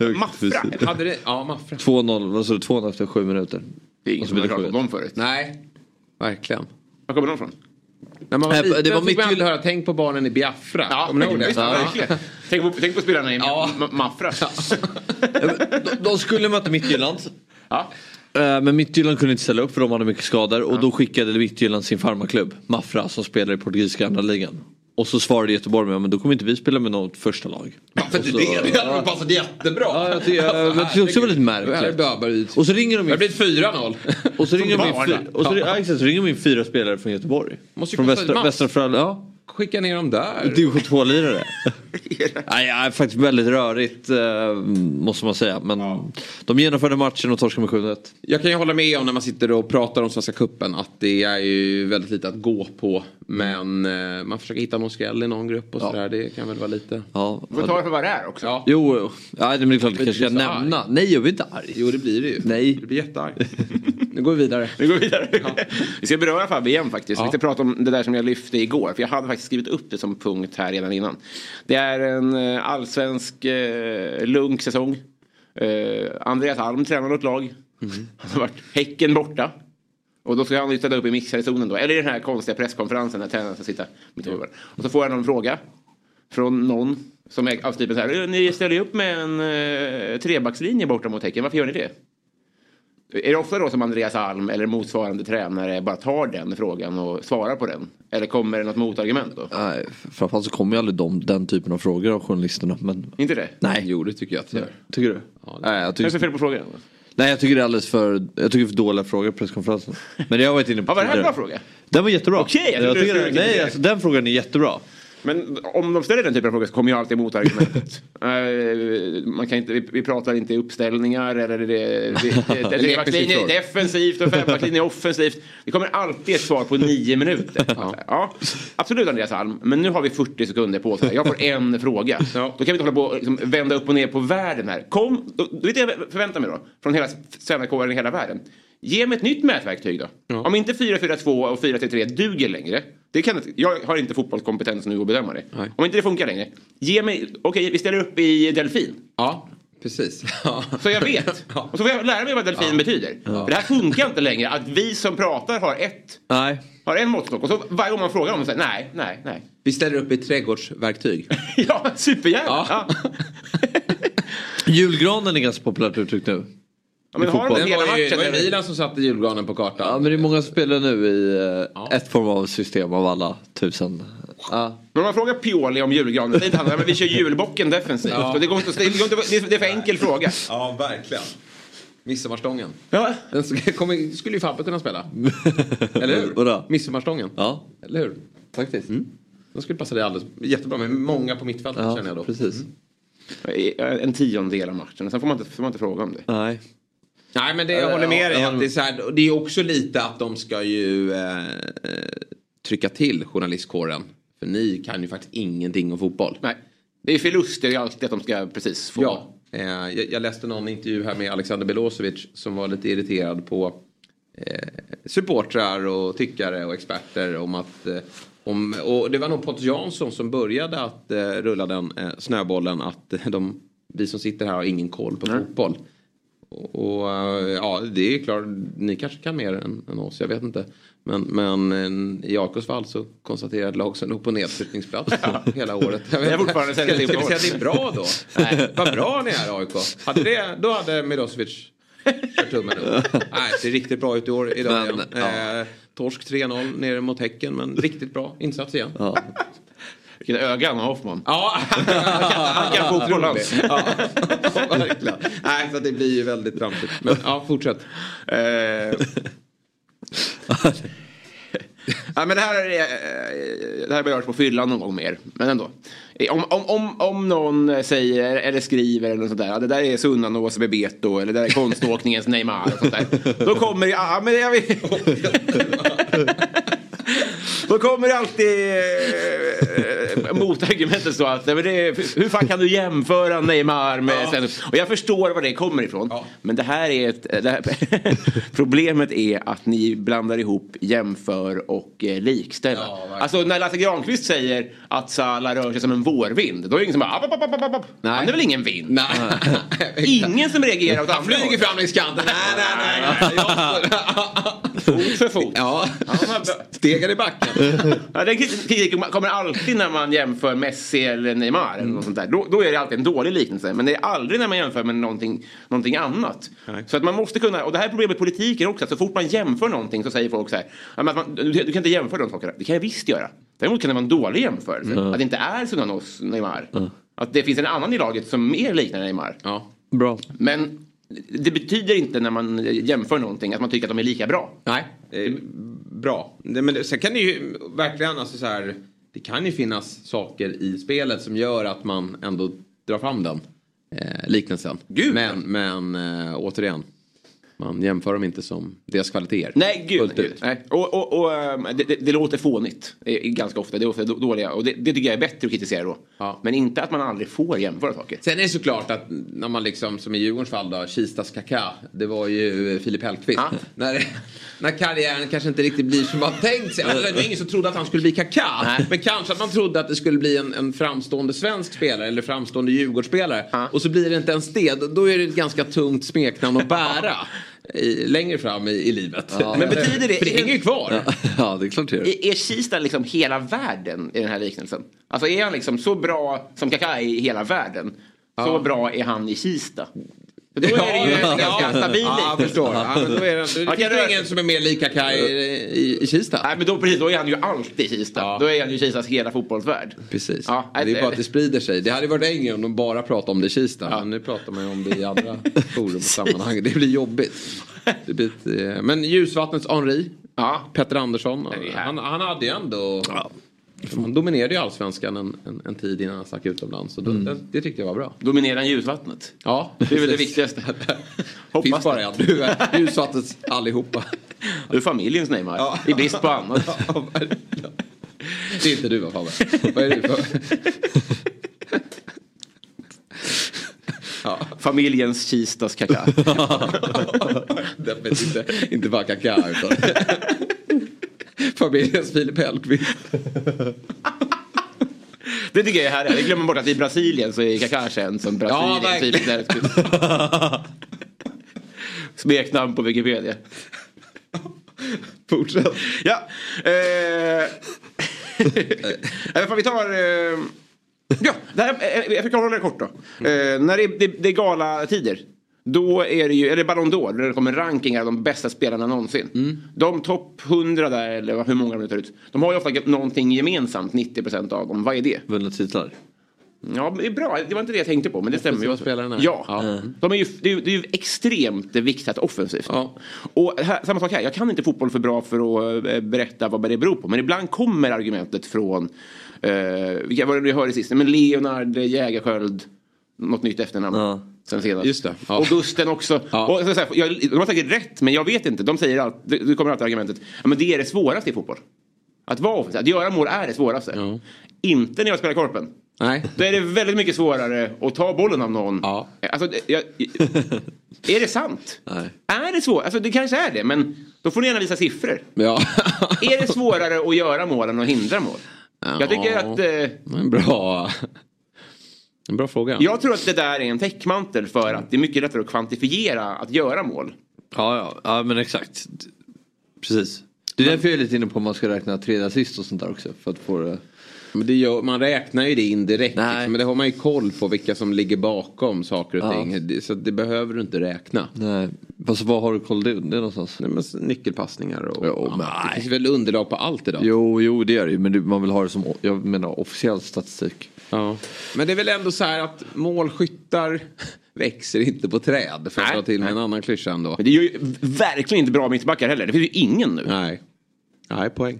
[laughs] [laughs] Maffra. Hade det, ja Mafra. 2-0, vad sa du, 2-0 efter sju minuter. Det är ingen som det om sjukt. dem förut. Nej, verkligen. Var kommer de ifrån? När man var Nej, det liten var fick man mitt- alltid höra tänk på barnen i Biafra. Ni ihåg det? visst, verkligen. Tänk på, tänk på spelarna i Ja. Ma- Maffra. de, de skulle möta Midtjylland. Ja. Eh, Men Midtjylland kunde inte ställa upp för de hade mycket skador och då skickade Midtjylland sin farmaklubb Mafra som spelar i portugisiska andra ligan. Och så svarade Göteborg med men då kommer inte vi spela med något första lag. För Och det, det hade nog passat jättebra. Ja, jag tycker, jag, jag tycker också det var lite Det märkligt. Och så ringer de Det in, blivit 4-0. och så ringer de in, och så, ja, exakt, så ringer de in fyra spelare från Göteborg. Måste Från Västra. Västra Frölunda. Ja. Skicka ner dem där. Division 2-lirare. [laughs] Nej, ja, faktiskt väldigt rörigt eh, måste man säga. Men de genomförde matchen och torskade med 7-1. Jag kan ju hålla med om när man sitter och pratar om Svenska Cupen att det är ju väldigt lite att gå på. Men eh, man försöker hitta någon skräll i någon grupp och Ja. sådär. Det kan väl vara lite... Ja, Du får ta det för vad det är också. Ja. Jo, ja, det är klart det kanske ska nämna. Nej, jag blir inte arg. Jo det blir det ju. Nej. Du blir jättearg. [laughs] nu går vi vidare. Vi går vidare. Vi ska beröra Fabbe igen faktiskt. Ja. Vi ska prata om det där som jag lyfte igår. För jag hade faktiskt skrivit upp det som punkt här redan innan. Det är en eh, allsvensk eh, lugn säsong. Eh, Andreas Alm tränar något lag. Han har varit Häcken borta. Och då ska han ju ställa upp i mixerzonen då. Eller i den här konstiga presskonferensen när tränaren ska sitta mitt över. Och så får han en fråga. Från någon som är av typen så här. Ni ställer ju upp med en eh, trebackslinje borta mot Häcken. Varför gör ni det? Är det ofta då som Andreas Alm eller motsvarande tränare bara tar den frågan och svarar på den? Eller kommer det något motargument då? Nej, framförallt så kommer ju aldrig de, den typen av frågor av journalisterna. Men Inte det? nej, Jo det tycker jag att det gör. tycker du? Ja, det- nej, jag Vad är tycker, fel på frågan? nej, jag tycker det är alldeles för, jag tycker det är för dåliga frågor på presskonferensen. Men det har jag varit inne på Ja, var det här en bra fråga? Den var jättebra. Okej, jag trodde du tycker Nej, alltså, den frågan är jättebra. Men om de ställer den typen av frågor så kommer ju alltid motargumentet. [laughs] Eh, man kan inte, vi, vi pratar inte uppställningar eller det, det, det, det, trebackslinje är defensivt och fembackslinje är offensivt. Det kommer alltid ett svar på nio minuter. Ja. absolut Andreas Alm, men nu har vi 40 sekunder på oss. här. Jag får en fråga. Då kan vi inte hålla på och liksom vända upp och ner på världen här. Kom, då, då vet jag jag förväntar mig då, från hela tränarkåren i hela världen. Ge mig ett nytt mätverktyg då. Om inte 4-4-2 och 4-3-3 duger längre. Det kan, jag har inte fotbollskompetens nu att bedöma det. Nej. Om inte det funkar längre. Ge mig, okej vi ställer upp i delfin. Ja, precis. [laughs] Ja. Så jag vet. Ja. Och så får jag lära mig vad delfin betyder. För det här funkar inte längre. Att vi som pratar har ett. Nej. Har en måttstock. Och så varje gång man frågar om det säger nej, nej, nej. Vi ställer upp i trädgårdsverktyg. [laughs] ja, supergärna. Ja. Ja. [laughs] Julgranen är ganska populärt uttryck nu. Ja, men har de hela matchen, det var ju? Milan som satte julgranen på kartan. Ja men det är många spelare nu i eh, Ja. ett form av system av alla tusen. Ja. Men om man frågar Pioli om julgranen, säger inte han men vi kör julbocken defensivt. Ja. Det, går inte, det, går inte, det är- för enkel fråga. Ja, verkligen. Midsommarstången. Ja. Den skulle ju Fabbe kunna spela. [laughs] Eller hur? Vadå? Midsommarstången. ja, Eller hur? faktiskt. Den skulle passa dig alldeles jättebra med många på mittfältet Ja, känner jag då. precis. En tiondel av matchen, sen får man inte, får man inte fråga om det. Nej. Nej men det, jag Ja, håller med dig. ja, det, är så här, det är också lite att de ska ju eh, eh, trycka till journalistkåren. För ni kan ju faktiskt ingenting om fotboll. Nej. Det är förluster ju alltid att de ska precis få. Ja. Eh, jag, jag läste någon intervju här med Alexander Belosevic som var lite irriterad på eh, supportrar och tyckare och experter om att eh, om, och det var nog Pontus Jansson som började att eh, rulla den eh, snöbollen att de, vi som sitter här har ingen koll på fotboll. Och, eh, ja, det är klart, ni kanske kan mer än, än oss, jag vet inte. Men, men eh, i AIKs fall så konstaterar ett lag som låg på nedflyttningsplats hela året. Jag vet Det är fortfarande Ska vi säga att det är bra då? [laughs] Nej. Vad bra ni är AIK. Hade det, då hade Milosevic kört tummen upp. Nej, det ser riktigt bra ut i år idag Men, ja. Eh, torsk 3-0 nere mot Häcken, men riktigt bra insats igen. Ja. Vilket öga han har Hoffman. Ja, [laughs] Han kan fotboll han. Ja, [laughs] verkligen. Nej, så det blir ju väldigt tramsigt. Men ja, fortsätt. Eh, [laughs] ja, men det här, är, eh, det här jag hört på fyllan någon gång mer. Men ändå. Eh, Om, om, om, om någon säger eller skriver eller något sånt där. Det där är Sunnanås Bebeto eller det där är konståkningens Neymar. Och sånt där. Då kommer det, ja, men jag vet. [laughs] Då kommer alltid eh, motargumentet så att nej, men det, är- hur fan kan du jämföra Neymar med sen, Och jag förstår var det kommer ifrån. Ja. Men det här är ett, det här, [laughs] problemet är att ni blandar ihop jämför och eh, likställa. Ja, verkligen. alltså när Lasse Granqvist säger att Salah rör sig som en vårvind. Då är det ingen som bara app, app, app, app, app. Nej. Han är väl ingen vind? Nej. [laughs] Ingen som reagerar åt Han andra flyger hållet. fram längs kanten. Nej, nej, nej. Jag- Fot för fot. Ja, Ja, men- stegar i backen. [laughs] Ja, den kritiken kommer alltid när man jämför Messi eller Neymar. Eller något sånt där. Då, då är det alltid en dålig liknelse. Men det är aldrig när man jämför med någonting, någonting annat. Nej. Så att man måste kunna, och det här är problemet med politiken också. Att så fort man jämför någonting så säger folk så här. "Ja, men att man, du, du kan inte jämföra de sakerna. Det kan jag visst göra. Däremot kan det vara en dålig jämförelse. Att det inte är Sunanos Neymar. Att det finns en annan i laget som mer liknar Neymar. Ja. Bra. Men det betyder inte när man jämför någonting att man tycker att de är lika bra. Nej, eh, bra. Men sen kan det ju verkligen, alltså så här, det kan ju finnas saker i spelet som gör att man ändå drar fram den eh, liknelsen. Gud, men men eh, återigen, man jämför dem inte som deras kvaliteter. Nej, gud. Fullt ut. Nej. Och, och, och ehm, det, det, det låter fånigt eh, ganska ofta. Det är ofta dåliga. Och det, det tycker jag är bättre att kritisera då. Ja. Men inte att man aldrig får jämföra saker. Sen är det såklart att när man liksom, som i Djurgårdens fall då, Kistas Kaká, det var ju Filip Hellqvist. Ja. [laughs] När, när karriären kanske inte riktigt blir som man tänkt sig. Alltså, det var ingen som trodde att han skulle bli Kaká. Men kanske att man trodde att det skulle bli en, en framstående svensk spelare eller framstående Djurgårdsspelare. Ja. Och så blir det inte ens det. Då- Då är det ett ganska tungt smeknamn att bära. [laughs] I, längre fram i, i livet. Men betyder det- För det hänger ju kvar. [laughs] Ja, det är klart det gör. Är, är Kista liksom hela världen i den här liknelsen? Alltså är han liksom så bra som Kaká i hela världen? Så Ja. bra är han i Kista? För då är det ju en ganska Ja, jag liknelse. förstår. Ja, men då är det, det Han finns ju ingen som är mer lik Kaká i, i, Kista. Nej men då, precis, då är han ju alltid i Kista. Ja. Då är han ju Kistas hela fotbollsvärld. Precis. Ja, det är bara att det sprider sig. Det hade varit enkelt om de bara pratade om det i Kista. Ja. Men nu pratar man ju om det i andra [laughs] forum och sammanhang. Det blir jobbigt. Det blir ett, men Ljusvattnets Henri. Ja. Petter Andersson. Det. Han, han hade ju ändå... Han dominerade ju allskapsallsvenskan en, en, en tid innan han stack utomlands. Så då, det, det tyckte jag var bra. Dominerar han ljusvattnet? Ja, [laughs] Det är väl det viktigaste. [laughs] Finns Hoppas bara det. en. Du är Ljusvattnets allihopa. [laughs] Du är familjens Neymar. I brist på annat. Ja, det är inte du va Fabbe? Vad är du för? Ja. Familjens Kistas Kaká. Definitivt inte, inte bara Kaká utan familjens Filip Hellqvist. Det tycker jag är härligt. Jag glömmer bort att i Brasilien så är Kaká känd som Ja, Brasiliens verkligen. Filip Hellqvist. Smeknamn på Wikipedia. Fortsätt. Ja. Eh... [laughs] Äh, vi tar... Eh... Ja, det här, eh, jag hålla det kort då. Eh, när det, det, det är galatider. Då är det ju, eller Ballon d'Or, där det kommer rankingar av de bästa spelarna någonsin. Mm. De topp 100 där, eller hur många de tar ut. De har ju ofta någonting gemensamt, 90% av dem. Vad är det? Vunna titlar. Ja, det är bra. Det var inte det jag tänkte på, men det stämmer ju. Spelarna. Ja. Ja. De är ju, det, är ju, det är ju extremt viktigt offensivt. Ja. Och här, samma sak här, jag kan inte fotboll för bra för att eh, berätta vad det beror på. Men ibland kommer argumentet från, eh, var det vi hörde sist? Men Leonard Jägerskiöld, något nytt efternamn. Ja. Sen senast. Just det, ja. Augusten också. Ja. Och, så, så här, jag, de har säkert rätt, men jag vet inte. De säger alltid, det kommer alltid argumentet, ja, men det är det svåraste i fotboll. Att vara offensiv, att göra mål är det svåraste. Ja. Inte när jag spelar korpen. Nej. Då är det väldigt mycket svårare att ta bollen av någon. Ja. Alltså, jag, [laughs] är det sant? Nej. Är det svårt? Alltså det kanske är det, men då får ni gärna visa siffror. Ja. Är det svårare att göra mål än att hindra mål? Jag tycker att... Eh, bra, en bra fråga. jag tror att det där är en täckmantel för att det är mycket lättare att kvantifiera att göra mål. Ja, ja, ja men exakt. Precis. Det är därför jag är lite inne på om man ska räkna tredje assist och sånt där också. För att få det... Men det gör, man räknar ju det indirekt. Nej. Liksom, men det har man ju koll på vilka som ligger bakom saker och Ja. ting. Så det behöver du inte räkna. Nej. Fast vad har du koll det, det någonstans? Nej, men nyckelpassningar och... Jo, men- det finns väl underlag på allt idag. Jo, jo det är det ju. Men man vill ha det som, jag menar officiell statistik. Ja. Men det är väl ändå så här att målskyttar växer inte på träd. För att Nej, ta till med en annan klyscha ändå. Men det är ju verkligen inte bra mittbackar heller. Det finns ju ingen nu. Nej. Nej, poäng.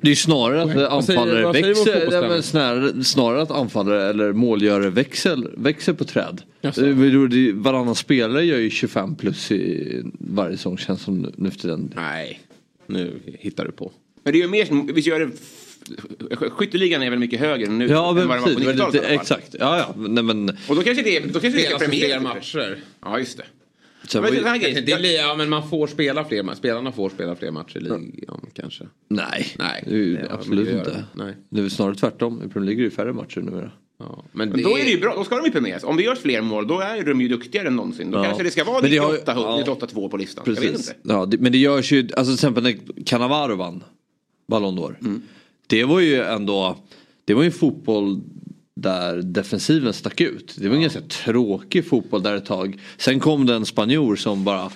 Det är ju snarare att Vad anfallare vad säger växer, nej, men snarare, snarare att anfallare eller målgörare växer, växer på träd. Det är- Varannan spelare gör ju 25 plus i varje säsong känns som nu för tiden. Nej. Nu hittar du på. Men det är ju mer som, vi gör det... Skytteligan är väl mycket högre nu Ja än vad den var på det var 90-talet lite, i alla fall. exakt. Ja ja. Nej, men, Och då kanske det, då kanske det Spelas det fler matcher? Ja, just det. sen Men var det ju, Det blir, ja, men man får spela fler matcher. Spelarna får spela fler matcher i ligan kanske. nej, Nej, det är det har absolut inte. Nej. Det är snarare tvärtom. I Premier League är det ju färre matcher numera. Ja, men Men då är det ju bra, då ska de ju premieras. Om vi gör fler mål, då är de ju duktigare än någonsin. Då Ja. kanske det ska vara Men det har ju- 98, ja. 98-2 på listan. Jag vet Precis. inte. Ja, det, men det görs ju, alltså till exempel när Cannavaro vann Ballon d'Or. Mm. Det var ju ändå, det var ju en fotboll där defensiven stack ut. Det var en ganska tråkig fotboll där ett tag. Sen kom det en spanjor som bara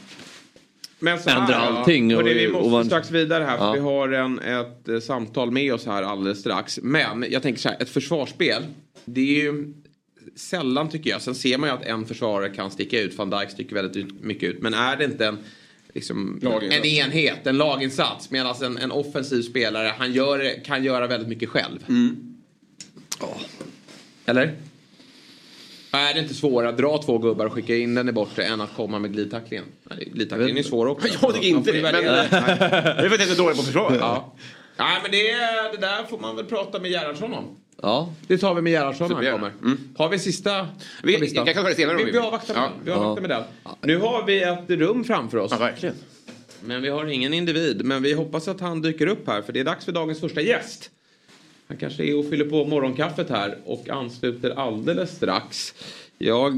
Men så Ändra allting och- Hörrni, vi måste och var- strax vidare här för Ja. vi har en, ett eh, samtal med oss här alldeles strax. Men jag tänker så här, ett försvarsspel. Det är ju sällan tycker jag. Sen ser man ju att en försvarare kan sticka ut. Van Dijk sticker väldigt mycket ut. Men är det inte en, liksom, en enhet, en laginsats. Medan en, en offensiv spelare, han gör, kan göra väldigt mycket själv. Eller? Är det inte svårare att dra två gubbar och skicka in den i bortre än att komma med glidtacklingen? Glidtacklingen är svår också. [laughs] Jag tycker inte det. Men, det är för att jag är så dålig på försvar. Ja. Nej men det, det där får man väl prata med Gerhardsson om. Ja, Det tar vi med Gerhardsson när han kommer. Har vi sista Vi- jag kan ta det senare vi, vi vi avvaktar med Ja. Vi avvaktar med den. Nu har vi ett rum framför oss. Ja, verkligen. Men vi har ingen individ. Men vi hoppas att han dyker upp här för det är dags för dagens första gäst. Han kanske är och fyller på morgonkaffet här och ansluter alldeles strax. Jag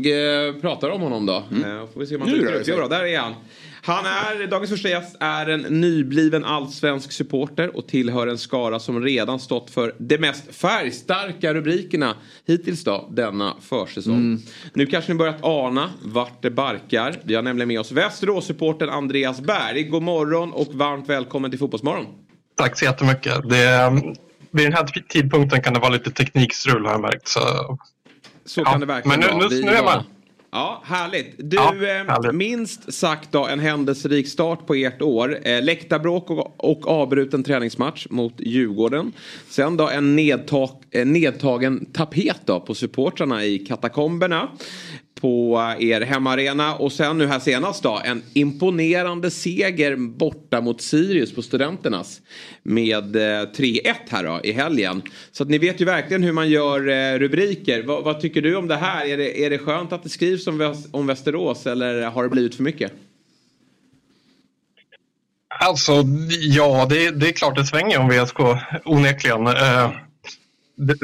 eh, pratar om honom då. Eh, får vi se om han dyker upp. Jo där är han. Han är, dagens första gäst är en nybliven allsvensk supporter och tillhör en skara som redan stått för de mest färgstarka rubrikerna hittills då, denna försäsong. Nu kanske ni börjat ana vart det barkar. Vi har nämligen med oss Västerås-supporten Andreas Berg. God morgon och varmt välkommen till Fotbollsmorgon. Tack så jättemycket. Det, vid den här tidpunkten kan det vara lite teknikstrul har jag märkt. Så, Så Ja, kan det verkligen men nu- vara. nu- nu är med. Ja, härligt. Du, Ja, eh, härligt. minst sagt då en händelserik start på ert år. Eh, läktarbråk och, och avbruten träningsmatch mot Djurgården. Sen då en nedtag, nedtagen tapet då på supportrarna i katakomberna på er hemmaarena och sen nu här senast då en imponerande seger borta mot Sirius på Studenternas med eh, 3-1 här då i helgen. Så att ni vet ju verkligen hur man gör eh, rubriker. Vad, vad tycker du om det här? Är det, är det skönt att det skrivs om, om Västerås eller har det blivit för mycket? alltså, ja, det, det är klart det svänger om VSK, onekligen. Eh, det,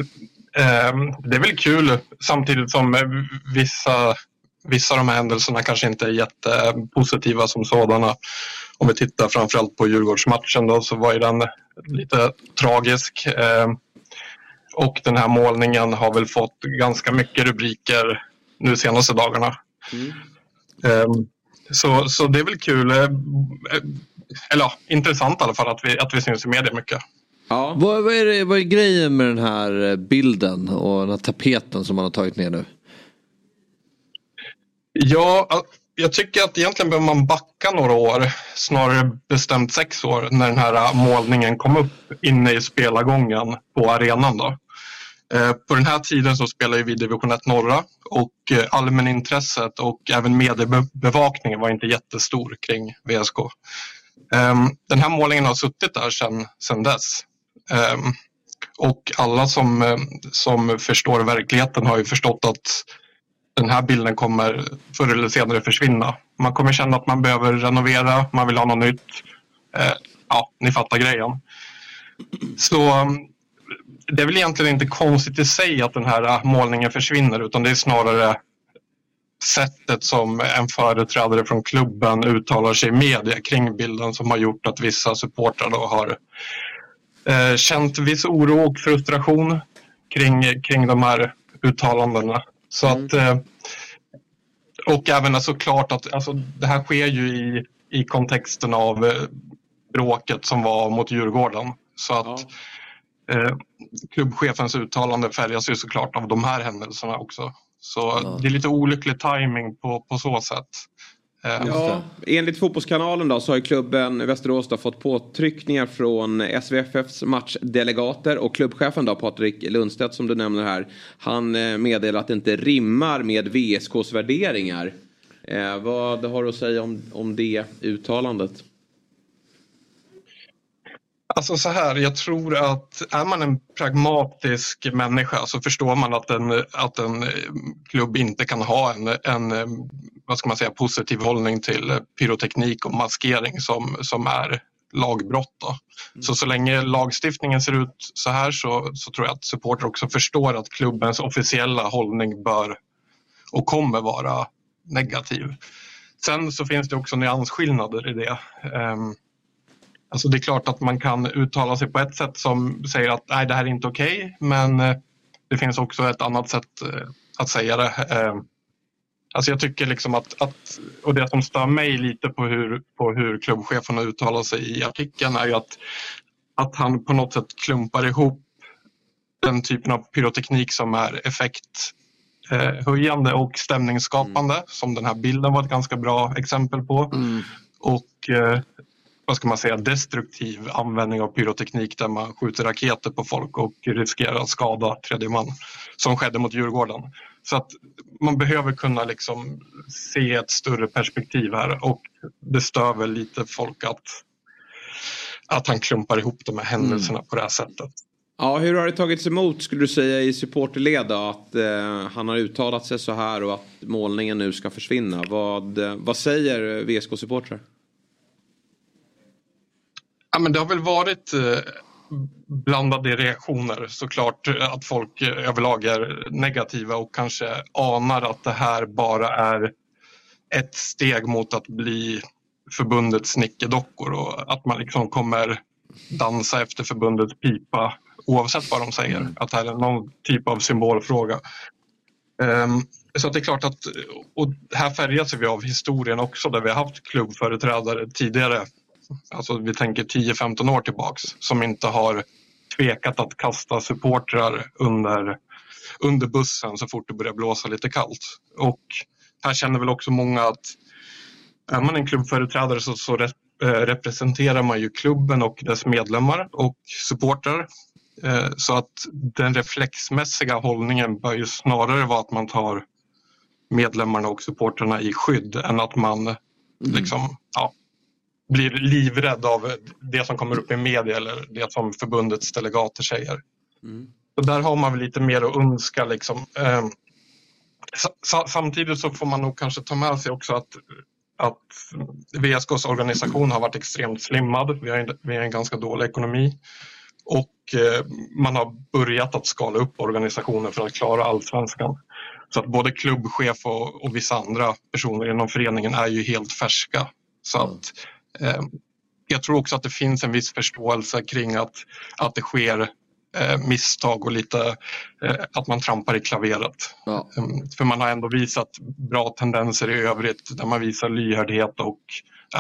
det är väl kul samtidigt som eh, vissa, vissa av de här händelserna kanske inte är jättepositiva som sådana. Om vi tittar framförallt på Djurgårdsmatchen då, så var ju den lite tragisk. Eh, och den här målningen har väl fått ganska mycket rubriker nu senaste dagarna. Ehm, så, så det är väl kul. eh, Eller ja, intressant i alla fall att vi, att vi syns i media mycket. Ja. Vad, vad, är det, vad är grejen med den här eh, bilden och den här tapeten som man har tagit ner nu? Ja, jag tycker att egentligen behöver man backa några år, snarare bestämt sex år, när den här äh, målningen kom upp inne i spelargången på arenan. Då. Eh, På den här tiden så spelade vi division 1 norra och eh, allmänintresset och även mediebevakningen var inte jättestor kring VSK. Ehm, Den här målningen har suttit där sedan dess. Ehm, och alla som, ehm, som förstår verkligheten har ju förstått att den här bilden kommer förr eller senare försvinna. Man kommer känna att man behöver renovera, man vill ha något nytt. Ehm, ja, ni fattar grejen. Så det är väl egentligen inte konstigt i sig att den här äh, målningen försvinner utan det är snarare sättet som en företrädare från klubben uttalar sig i media kring bilden som har gjort att vissa supportrar då har eh, känt viss oro och frustration kring, kring de här uttalandena. Så att, eh, och även såklart att alltså, det här sker ju i, i kontexten av eh, bråket som var mot Djurgården. Så att eh, klubbchefens uttalande färgas ju såklart av de här händelserna också. Så det är lite olycklig timing på, på så sätt. Eh, Ja, enligt Fotbollskanalen då så har klubben Västerås då fått påtryckningar från SVFFs matchdelegater och klubbchefen då Patrik Lundstedt som du nämner här. Han eh, meddelar att det inte rimmar med VSKs värderingar. Eh, vad har du att säga om, om det uttalandet? Alltså så här, jag tror att är man en pragmatisk människa så förstår man att en, att en eh, klubb inte kan ha en, en eh, vad ska man säga, positiv hållning till pyroteknik och maskering som, som är lagbrott. Då. Så så länge lagstiftningen ser ut så här så, så tror jag att supporter också förstår att klubbens officiella hållning bör och kommer vara negativ. Sen så finns det också nyansskillnader i det. Ehm, Alltså det är klart att man kan uttala sig på ett sätt som säger att nej, det här är inte okej, men eh, det finns också ett annat sätt eh, att säga det. Eh, Alltså jag tycker liksom att, att och det som stör mig lite på hur, på hur klubbchefen har uttalat sig i artikeln är ju att, att han på något sätt klumpar ihop den typen av pyroteknik som är effekthöjande och stämningsskapande, som den här bilden var ett ganska bra exempel på. Och eh, vad ska man säga, destruktiv användning av pyroteknik där man skjuter raketer på folk och riskerar att skada tredje man, som skedde mot Djurgården. Så att man behöver kunna liksom se ett större perspektiv här och det stör väl lite folk att, att han klumpar ihop de här händelserna på det här sättet. Ja, hur har det tagits emot skulle du säga i supporterled då? Att eh, han har uttalat sig så här och att målningen nu ska försvinna. Vad, eh, vad säger VSK-supportrar? Ja, men det har väl varit eh, blandade reaktioner såklart. eh, Att folk eh, överlag är negativa och kanske anar att det här bara är ett steg mot att bli förbundets nickedockor och att man liksom kommer dansa efter förbundets pipa oavsett vad de säger. Att det här är någon typ av symbolfråga. Ehm, så det är klart att, och här färgas vi av historien också där vi har haft klubbföreträdare tidigare alltså vi tänker 10-15 år tillbaks, som inte har tvekat att kasta supportrar under, under bussen så fort det börjar blåsa lite kallt. Och här känner väl också många att är man en klubbföreträdare så, så rep, eh, representerar man ju klubben och dess medlemmar och supportrar. Eh, så att den reflexmässiga hållningen bör ju snarare vara att man tar medlemmarna och supportrarna i skydd än att man liksom, ja, blir livrädd av det som kommer upp i media eller det som förbundets delegater säger. Så där har man väl lite mer att önska. Liksom. Eh, sa- samtidigt så får man nog kanske ta med sig också att, att VSKs organisation har varit extremt slimmad. Vi har, en, vi har en ganska dålig ekonomi. Och eh, man har börjat att skala upp organisationen för att klara allsvenskan. Så att både klubbchef och, och vissa andra personer inom föreningen är ju helt färska. Så att Eh, Jag tror också att det finns en viss förståelse kring att, att det sker eh, misstag och lite eh, att man trampar i klaveret. Ja. Um, för man har ändå visat bra tendenser i övrigt där man visar lyhördhet och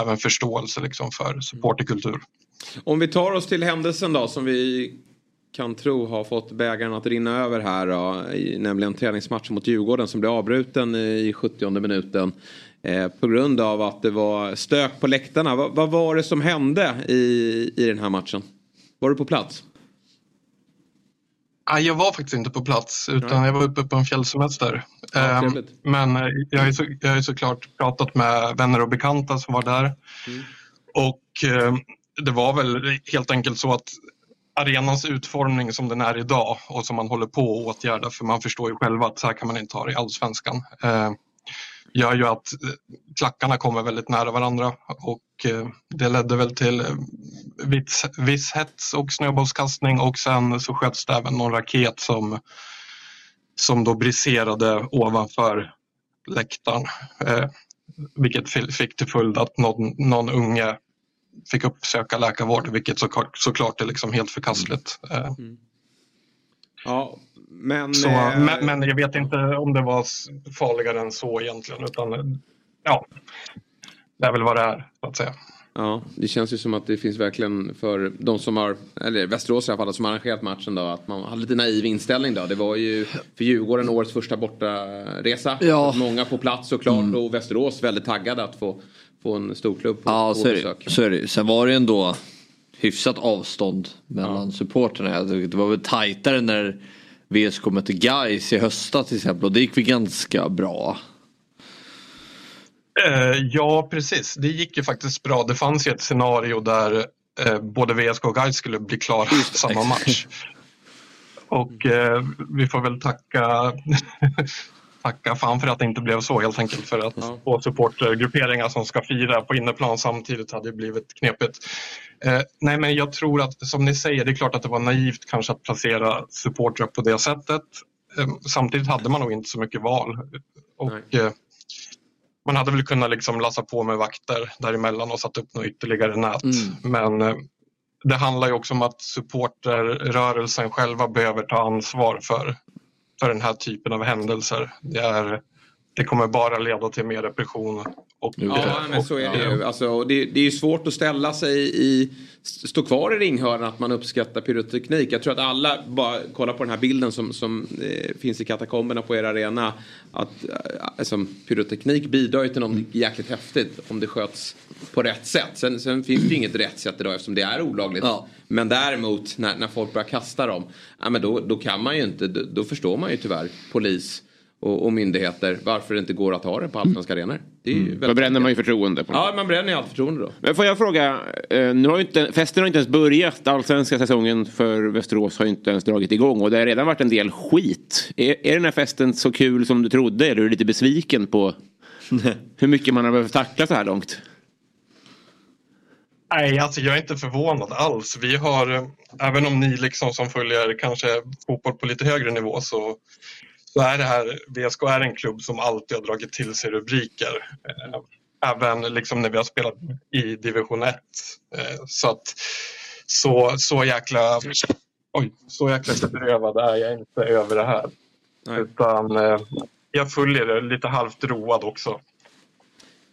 även förståelse liksom, för supporterkultur. Om vi tar oss till händelsen då som vi kan tro har fått bägaren att rinna över här då, i, nämligen träningsmatchen mot Djurgården som blev avbruten i 70 minuten. Eh, på grund av att det var stök på läktarna. Va, vad var det som hände i, i den här matchen? Var du på plats? Ah, jag var faktiskt inte på plats utan jag var uppe på en fjällsemester. Ja, trevligt. men jag har, ju så, jag har såklart pratat med vänner och bekanta som var där. Mm. Och eh, det var väl helt enkelt så att arenans utformning som den är idag och som man håller på att åtgärda för man förstår ju själva att så här kan man inte ha det i allsvenskan. Eh, gör ju att eh, klackarna kommer väldigt nära varandra och eh, det ledde väl till eh, viss, viss hets och snöbollskastning och sen så sköts det även någon raket som, som då briserade ovanför läktaren. Eh, vilket fick till följd att någon, någon unge fick uppsöka läkarvård vilket såklart, såklart är liksom helt förkastligt. Mm. mm. Ja, men... så, eh, men, men jag vet inte om det var farligare än så egentligen utan eh, ja, det är väl vad det är så att säga. Ja, det känns ju som att det finns verkligen för de som har, eller Västerås i alla fall, som har arrangerat matchen då, att man har lite naiv inställning då. Det var ju för Djurgården årets första bortaresa. Ja. Många på plats såklart och Västerås väldigt taggade att få, få en storklubb på, Ja, på så besök. det, så är det ju. Sen var det ändå hyfsat avstånd mellan supporterna. Jag tycker Det var väl tajtare när VSK mötte Gais i höstas till exempel och det gick väl ganska bra. Eh, ja, precis. Det gick ju faktiskt bra. Det fanns ju ett scenario där eh, både VSK och Gais skulle bli klara samma match. [laughs] Och eh, vi får väl tacka, tacka fan för att det inte blev så helt enkelt. För att Ja. två supportergrupperingar som ska fira på inneplan samtidigt hade blivit knepigt. Eh, nej, men jag tror att som ni säger, det är klart att det var naivt kanske att placera supportrar på det sättet. Eh, samtidigt hade man nog inte så mycket val. Och, eh, man hade väl kunnat liksom lassa på med vakter däremellan och satt upp något ytterligare nät. Men eh, det handlar ju också om att supporterrörelsen själva behöver ta ansvar för, för den här typen av händelser. Det, är, det kommer bara leda till mer repression. Och, Ja, men så är det ju. Alltså, det, det är ju svårt att ställa sig i, stå kvar i ringhörnan att man uppskattar pyroteknik. Jag tror att alla bara kollar på den här bilden som, som eh, finns i katakomberna på er arena. Att alltså, pyroteknik bidrar ju till något jäkligt häftigt om det sköts på rätt sätt. Sen, sen finns det ju inget rätt sätt idag eftersom det är olagligt. Ja. Men däremot när, när folk börjar kasta dem, ja, men då, då kan man ju inte, då, då förstår man ju tyvärr polis och, och myndigheter varför det inte går att ha det på allsvenska arenor. Det är ju väldigt Då bränner man ju förtroende. På Ja, man bränner ju allt förtroende då. Men får jag fråga, eh, nu har ju inte, festen har inte ens börjat. Allsvenska säsongen för Västerås har ju inte ens dragit igång och det har redan varit en del skit. Är, är den här festen så kul som du trodde? Eller är du lite besviken på [laughs] hur mycket man har behövt tackla så här långt? Nej, alltså jag är inte förvånad alls. Vi har, eh, även om ni liksom som följer kanske fotboll på lite högre nivå så, så är det här, VSK är en klubb som alltid har dragit till sig rubriker. Eh, Även liksom när vi har spelat i division 1. Eh, Så att så, så jäkla oj, så jäkla bedrövad är jag inte över det här. Nej. Utan eh, jag följer det lite halvt road också.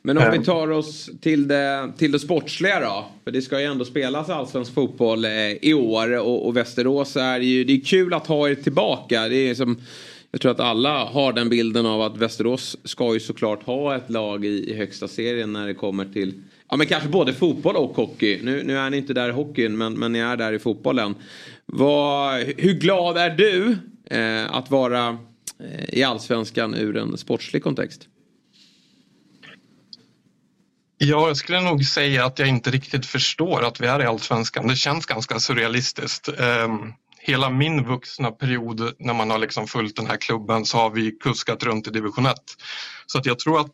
Men om Eh. vi tar oss till det, till det sportsliga då. För det ska ju ändå spelas allsvensk fotboll eh, i år. Och, och Västerås är ju, det är kul att ha er tillbaka. Det är som, jag tror att alla har den bilden av att Västerås ska ju såklart ha ett lag i, i högsta serien när det kommer till Ja men kanske både fotboll och hockey. Nu, nu är ni inte där i hockeyn men, men ni är där i fotbollen. Vad, hur glad är du eh, att vara eh, i allsvenskan ur en sportslig kontext? Ja, jag skulle nog säga att jag inte riktigt förstår att vi är i Allsvenskan. Det känns ganska surrealistiskt. Ehm, Hela min vuxna period när man har liksom följt den här klubben så har vi kuskat runt i division 1. Så att jag tror att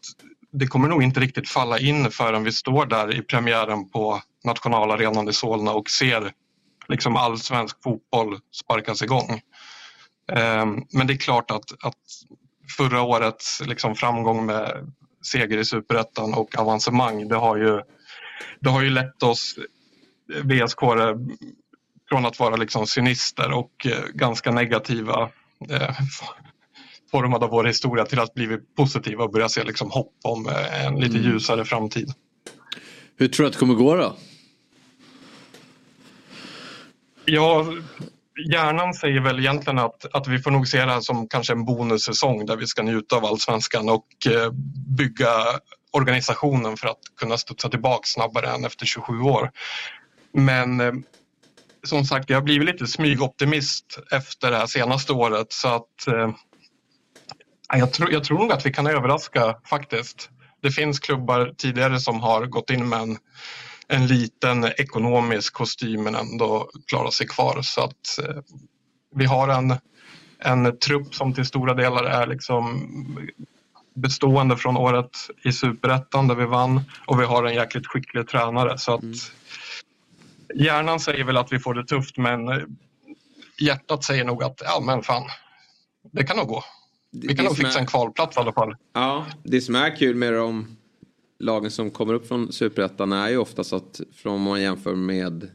det kommer nog inte riktigt falla in förrän vi står där i premiären på nationalarenan i Solna och ser liksom allsvensk fotboll sparkas igång. Ehm, men det är klart att, att förra årets liksom framgång med seger i superettan och avancemang det har ju, det har ju lett oss VSK från att vara liksom cynister och eh, ganska negativa eh, [laughs] formade av vår historia till att bli positiva och börja se liksom hopp om eh, en lite Mm. ljusare framtid. Hur tror du att det kommer gå då? Ja, hjärnan säger väl egentligen att, att vi får nog se det här som kanske en bonussäsong där vi ska njuta av allsvenskan och bygga organisationen för att kunna studsa tillbaka snabbare än efter 27 år. Men som sagt, jag har blivit lite smygoptimist efter det här senaste året så att eh, jag, tror, jag tror nog att vi kan överraska faktiskt. Det finns klubbar tidigare som har gått in med en en liten ekonomisk kostym men ändå klarat sig kvar. Så att eh, vi har en, en trupp som till stora delar är liksom bestående från året i superettan där vi vann och vi har en jäkligt skicklig tränare. Så att mm hjärnan säger väl att vi får det tufft men eh, hjärtat säger nog att ja men fan, det kan nog gå. Vi kan det nog fixa är- en kvalplats i alla fall. Ja, det som är kul med de lagen som kommer upp från superettan är ju oftast att från man jämför med eh,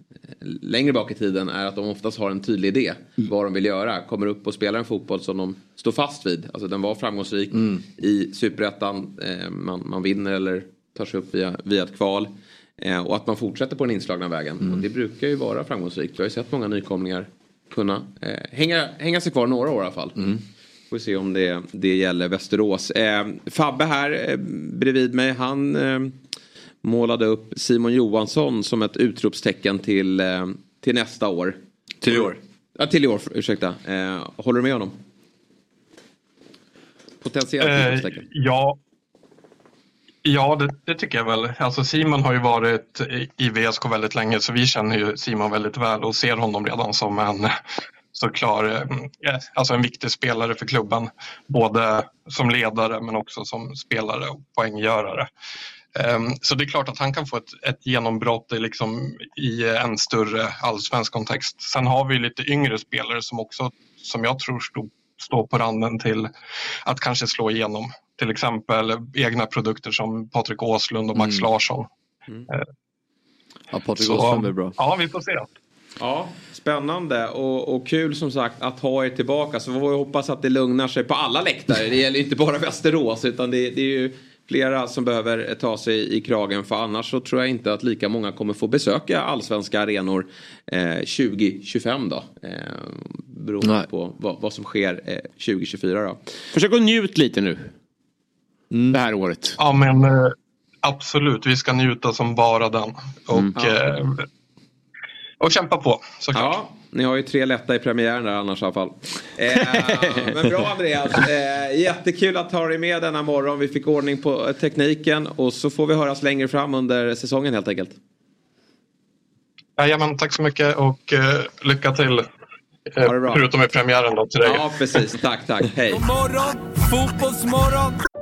längre bak i tiden är att de oftast har en tydlig idé vad de vill göra. Kommer upp och spelar en fotboll som de står fast vid. Alltså den var framgångsrik i superettan. Eh, man, man vinner eller tar sig upp via, via ett kval. Eh, och att man fortsätter på den inslagna vägen. Och det brukar ju vara framgångsrikt. Vi har ju sett många nykomlingar kunna eh, hänga, hänga sig kvar några år i alla fall. Får se om det, det gäller Västerås. Eh, Fabbe här eh, bredvid mig. Han eh, målade upp Simon Johansson som ett utropstecken till, eh, till nästa år. Till i år? Ja, till i år. Ursäkta. Eh, håller du med honom? Potentiellt Eh, utropstecken. ja, ja det, det tycker jag väl. Alltså Simon har ju varit i- VSK väldigt länge så vi känner ju Simon väldigt väl och ser honom redan som en såklart eh, alltså en viktig spelare för klubben. Både som ledare men också som spelare och poänggörare. Ehm, så det är klart att han kan få ett, ett genombrott i, liksom, i en större allsvensk kontext. Sen har vi lite yngre spelare som också, som jag tror stod, står på randen till att kanske slå igenom. Till exempel egna produkter som Patrik Åslund och Max Larsson. Ja, Patrik Så- Åström är bra. Ja, vi får se. Ja, spännande och, och kul som sagt att ha er tillbaka. Så får vi hoppas att det lugnar sig på alla läktare. Det gäller inte bara Västerås utan det, det är ju flera som behöver ta sig i kragen. För annars så tror jag inte att lika många kommer få besöka allsvenska arenor eh, 2025 då. Eh, beroende Nej. på vad, vad som sker eh, 2024 då. Försök att njut lite nu. Det här året. Ja, men eh, absolut. Vi ska njuta som bara den. Och, eh, och kämpa på såklart. Ja, ni har ju tre lätta i premiären där annars i alla fall. Eh, [laughs] men bra Andreas. Eh, jättekul att ha dig med denna morgon. Vi fick ordning på tekniken och så får vi höras längre fram under säsongen helt enkelt. Jajamän, tack så mycket och eh, lycka till. Eh, Ha det bra. förutom i premiären då till dig. Ja, precis. Tack, tack. Hej. God morgon, fotbollsmorgon.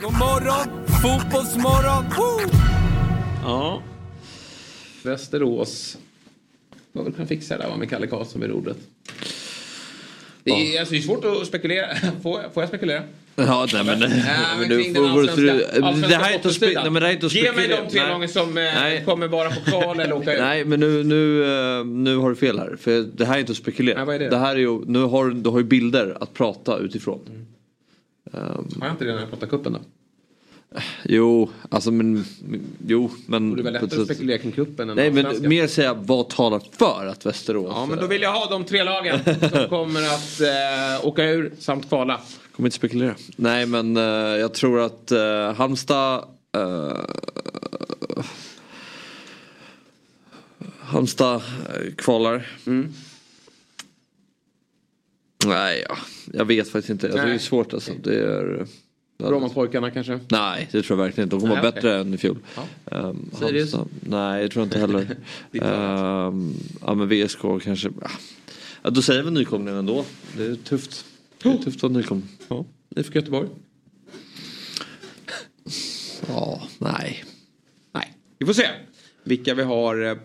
God morgon, fotbollsmorgon. Woo! Ja. Västerås. Vad väl kunna fixa det där va, med Kalle Karlsson vid rodret. Det är, alltså, det är svårt att spekulera. Får, jag- får jag spekulera? Ja, nej men... Det här är inte att spe- bottenstriden. nej, men det här är inte att Ge mig spekulera. de tre lagen som eh, Nej. kommer bara på kval eller åka ut. Nej men nu, nu, eh, nu har du fel här. För det här är inte att spekulera. Nej, vad är det? här är ju, nu har du har ju bilder att prata utifrån. Ehm, Har jag inte det när jag pratar cupen då? Jo, alltså men... Jo, men... Det är väl lättare att spekulera kring cupen än Nej, men mer säga vad talar för att Västerås... Ja, men då vill jag ha de tre lagen som [laughs] kommer att eh, åka ur samt kvala. Kommer inte spekulera. Nej men eh, jag tror att uh, Halmstad... eh, Halmstad eh, kvalar. Nej, ja, jag vet faktiskt inte. Alltså, det är svårt alltså. Det är... Brommapojkarna kanske? Nej, det tror jag verkligen inte. De kommer vara bättre än i fjol. Um, Sirius? Halmstad. Nej, det tror jag inte heller. [laughs] Um, ja, men VSK kanske. Ja. Ja, då säger vi nykomlingen ändå. Det är tufft. Det är tufft att vara nykomling. Ja. IFK Göteborg? Ja, nej. Nej, vi får se vilka vi har eh,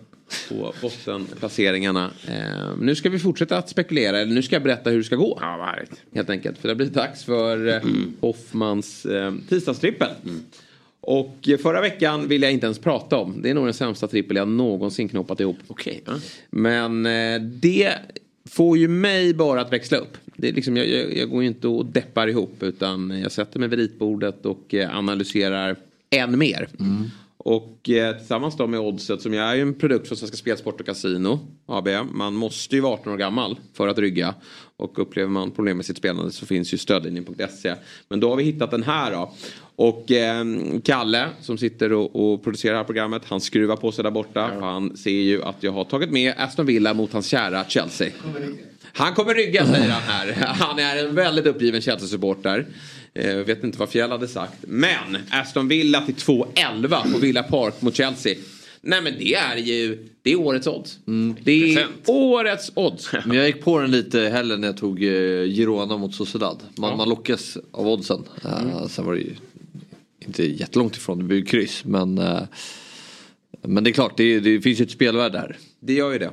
på bottenplaceringarna. Eh, nu ska vi fortsätta att spekulera, eller nu ska jag berätta hur det ska gå. Ja, vad härligt. Helt enkelt, för det blivit dags för eh, Hoffmans eh, tisdagstrippel. Och eh, förra veckan vill jag inte ens prata om. Det är nog den sämsta trippel jag någonsin knoppat ihop. Okej. ja. Men eh, det får ju mig bara att växla upp. Det är liksom, jag, jag, jag går ju inte och deppar ihop utan jag sätter mig vid ritbordet och eh, analyserar än mer. Och eh, tillsammans då med Oddset som jag är ju en produkt från Svenska Spelsport och Casino AB. Man måste ju vara 18 år gammal för att rygga. Och upplever man problem med sitt spelande så finns ju stödlinjen.se. Men då har vi hittat den här då. Och eh, Kalle som sitter och, och producerar det här programmet han skruvar på sig där borta. För han ser ju att jag har tagit med Aston Villa mot hans kära Chelsea. Han kommer rygga säger han här. Han är en väldigt uppgiven Chelsea-supporter. Eh, Jag vet inte vad Fjäll hade sagt. Men Aston Villa till 2-11 på Villa Park mot Chelsea. Nej men det är ju, det är årets odds. Det är årets odds. [laughs] Men jag gick på den lite i helgen när jag tog eh, Girona mot Sociedad. Man, man lockas av oddsen. Uh, sen var det ju inte jättelångt ifrån, det blev ju kryss. Men, eh, men det är klart, det, det finns ju ett spelvärde där. Det gör ju det.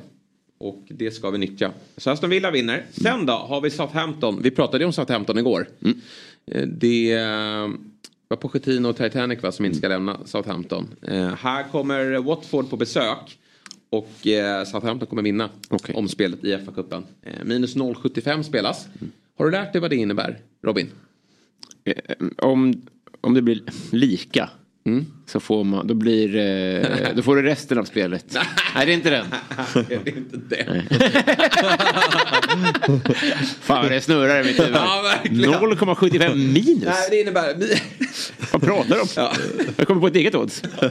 Och det ska vi nyttja. Så Aston Villa vinner. Sen då har vi Southampton. Vi pratade ju om Southampton igår. Eh, Det eh, var Pochettino och Titanic va, som inte ska lämna Southampton. Eh, här kommer Watford på besök. Och Southampton kommer vinna omspelet i FA-cupen. Minus 0,75 spelas. Har du lärt dig vad det innebär, Robin? Om, om det blir lika. Mm. Så får man, då blir eh, [laughs] då får du resten av spelet. Nej det är inte den. [laughs] det är inte det. [laughs] Fan det snurrar i mitt huvud. Ja, verkligen. 0,75 minus. Nej, det innebär... Vad pratar du om? Ja. Jag kommer på ett eget odds. Ja,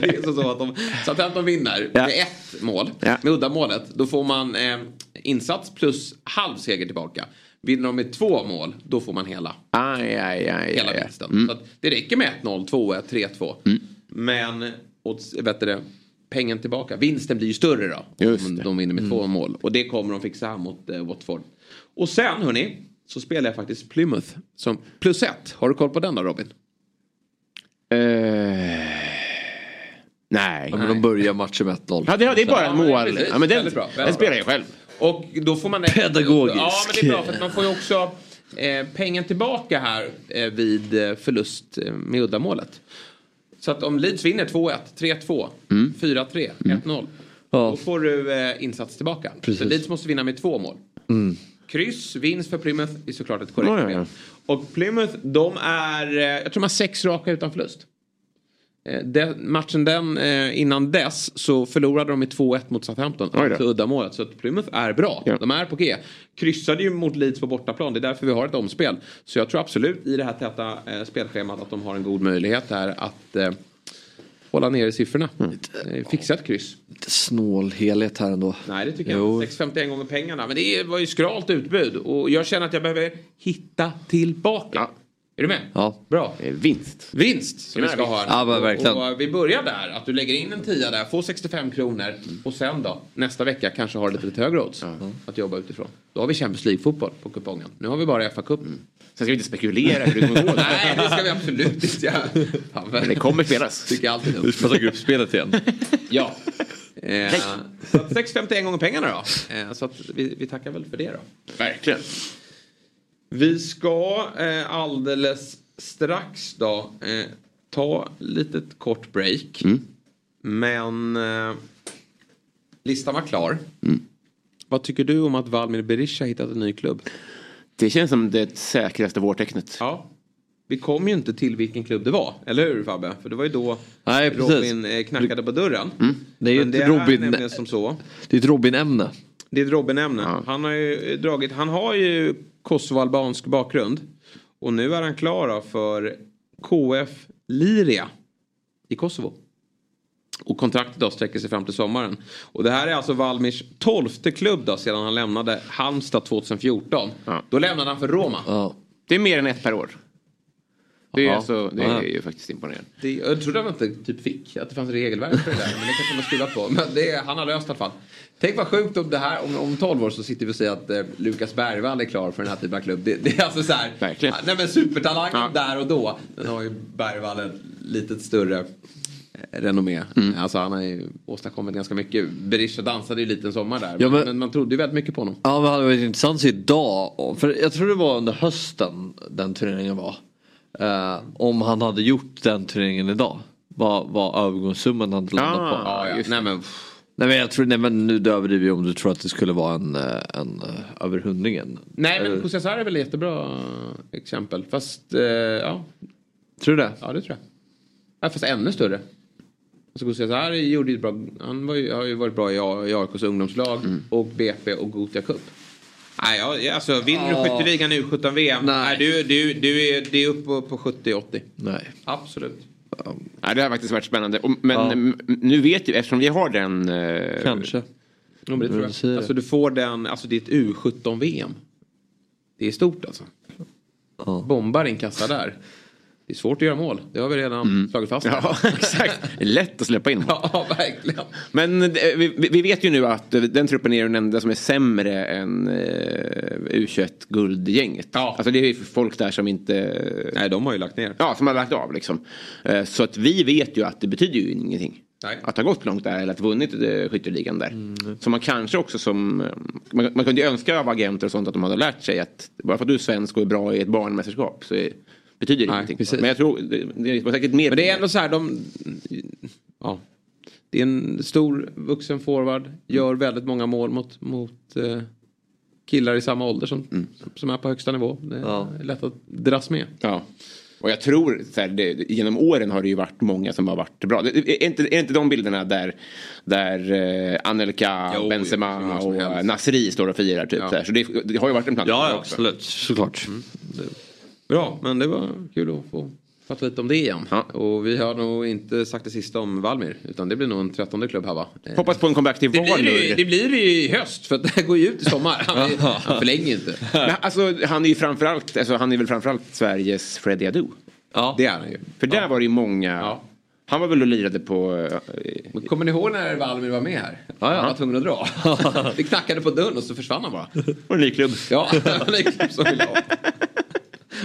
det är så, så att om Southampton vinner Ja. med ett mål, Ja. med uddamålet, då får man eh, insats plus halv seger tillbaka. Vinner de med två mål, då får man hela, Aj, aj, aj, hela aj, aj. vinsten. Mm. Så att det räcker med 1-0, 2-1, 3-2. Men odds, vet du det, pengen tillbaka, vinsten blir ju större då. Just om det. de vinner med Mm. två mål. Och det kommer de fixa här mot eh, Watford. Och sen hörni, så spelar jag faktiskt Plymouth som plus ett. Har du koll på den då Robin? Eh, nej. Ja, men de börjar matchen med 1-0. Ja, det, det är bara en mål. Ja, men den, den spelar jag själv. Och då får man... Pedagogisk. Ja, men det är bra för att man får ju också eh, pengen tillbaka här eh, vid eh, förlust eh, med uddamålet. Så att om Leeds vinner 2-1, 3-2, 4-3, 1-0. Då får du eh, insats tillbaka. Precis. Så Leeds måste vinna med två mål. Kryss, vinst för Plymouth är såklart ett korrekt Ja, ja, ja. Och Plymouth, de är, eh, jag tror de har sex raka utan förlust. Eh, Den, matchen den, eh, innan dess så förlorade de med 2-1 mot Southampton. Alltså uddamålet. Så att Plymouth är bra. Ja. De är på G. Kryssade ju mot Leeds på bortaplan. Det är därför vi har ett omspel. Så jag tror absolut i det här täta eh, spelschemat att de har en god möjlighet här att eh, hålla nere siffrorna. Eh, fixa ett kryss. Lite snål helhet här ändå. Nej det tycker Jo. jag inte. 6,51 gånger pengarna. Men det var ju skralt utbud. Och jag känner att jag behöver hitta tillbaka. Ja. Är du med? Ja. Bra. Eh, Vinst. Vinst som vi ska ha. Ja, verkligen. Och, vi börjar där. Att du lägger in en tia där, får 65 kronor. Och sen då, nästa vecka kanske har lite, lite högre odds att jobba utifrån. Då har vi Champions League-fotboll på kupongen. Nu har vi bara FA-cup. Sen ska vi inte spekulera hur det kommer gå. [laughs] Nej, det ska vi absolut inte göra. Fan, Men det kommer spelas. Tycker alltid Vi får ta gruppspelet igen. [laughs] Ja. Eh, så att 6,51 gånger pengarna då. Eh, så att vi, vi tackar väl för det då. Verkligen. Vi ska eh, alldeles strax då eh, ta litet kort break. Men eh, listan var klar. Vad tycker du om att Valmir Berisha hittat en ny klubb? Det känns som det säkraste vårtecknet. Ja. vi kom ju inte till vilken klubb det var. Eller hur Fabbe? För det var ju då Nej. Robin eh, knackade på dörren. Det är ju Men ett Robin- som så. Det är ett Robin-ämne. Det är ett Robin-ämne. Han har ju dragit, han har ju kosovoalbansk bakgrund. Och nu är han klar för KF Liria i Kosovo. Och kontraktet då sträcker sig fram till sommaren. Och det här är alltså Valmirs tolfte klubb då sedan han lämnade Halmstad 2014. Då lämnade han för Roma. Det är mer än ett per år. Det är, Ja. alltså, det Ja. är ju faktiskt imponerande. Det, jag trodde han inte typ fick, att det fanns regelverk för det där. Men det kanske har skruvat på. Men det, han har löst i alla fall. Tänk vad sjukt om det här, om, om 12 år så sitter vi och säger att eh, Lukas Bergvall är klar för den här typen av klubb. Det, det är alltså så här. Verkligen. Nej men supertalangen där och då. Den har ju Bergvall ett litet större eh, renommé. Mm. Alltså han har ju åstadkommit ganska mycket. Berisha dansade ju lite en sommar där. Ja, men, men- men man trodde ju väldigt mycket på honom. Ja men det hade varit intressant att se idag. För jag tror det var under hösten den turneringen var. Eh, om han hade gjort den turneringen idag. Vad, vad övergångssumman hade landat Ah, på. ja, ja. Nej, men, nej men jag tror, nej men nu överdriver jag om du tror att det skulle vara en, eh, en eh, över hundringen. Nej men Kusiasar är väl ett jättebra exempel. Fast eh, ja. Tror du det? Ja det tror jag. Ja, fast ännu större. Alltså Kusiasar gjorde ju bra. Han ju, har ju varit bra i AIKs ungdomslag och BP och Gothia Cup. Nej, ja, alltså vinner Ja. du skytteligan nu 17 VM. Nej. du, du, du är, det är uppe på, på 70-80. Nej. Absolut. Ja, det har faktiskt varit spännande. Men Ja. nu vet ju, eftersom vi har den... Eh, Kanske. Ja, men det tror jag. det. Alltså du får den, alltså det är ett U17-VM. Det är stort alltså. Bombar in kassa där. Det är svårt att göra mål. Det har vi redan slagit fast. Ja, [laughs] exakt. Lätt att släppa in mål. [laughs] Ja, verkligen. Men eh, vi, vi vet ju nu att eh, den truppen är den enda som är sämre än eh, U21-guldgänget. Alltså det är ju folk där som inte... Nej, de har ju lagt ner. Ja, som har lagt av liksom. Så att vi vet ju att det betyder ju ingenting. Nej. Att ha gått långt där eller att ha vunnit skytteligan där. Så man kanske också som... Man, man kunde ju önska av agenter och sånt att de hade lärt sig att bara för att du är svensk och är bra i ett barnmästerskap så är, betyder det Nej, ingenting. precis. Men jag tror det, det var säkert mer. Men det är ändå så här, de... Ja. Det är en stor vuxen forward. Gör väldigt många mål mot, mot eh, killar i samma ålder som, som är på högsta nivå. Det är lätt att dras med. Ja. Och jag tror, så här, det, genom åren har det ju varit många som har varit bra. Det, är, inte, är inte de bilderna där, där eh, Anelka, Jo, Benzema och. Nasri står och firar typ. Ja. Så, här. så det, det har ju varit en plats Ja, ja också. absolut. Såklart. Bra, men det var kul att få prata lite om det igen. Och vi har nog inte sagt det sista om Valmir. Utan det blir nog en trettonde klubb här va? Hoppas på en comeback till blir, det, blir det ju i höst för att det här går ju ut i sommar. Han, han förlänger inte. Men, alltså, han är ju framförallt, alltså, han är väl framförallt Sveriges Freddie Adu. Ja. Det är han ju. För där var det ju många. Han var väl och lirade på... eh, Kommer ni ihåg när Valmir var med här? Ja, ja. Han var tvungen att dra. Det knackade på dörren och så försvann han bara. Och en ny klubb. Ja, [laughs] en ny klubb som vill ha.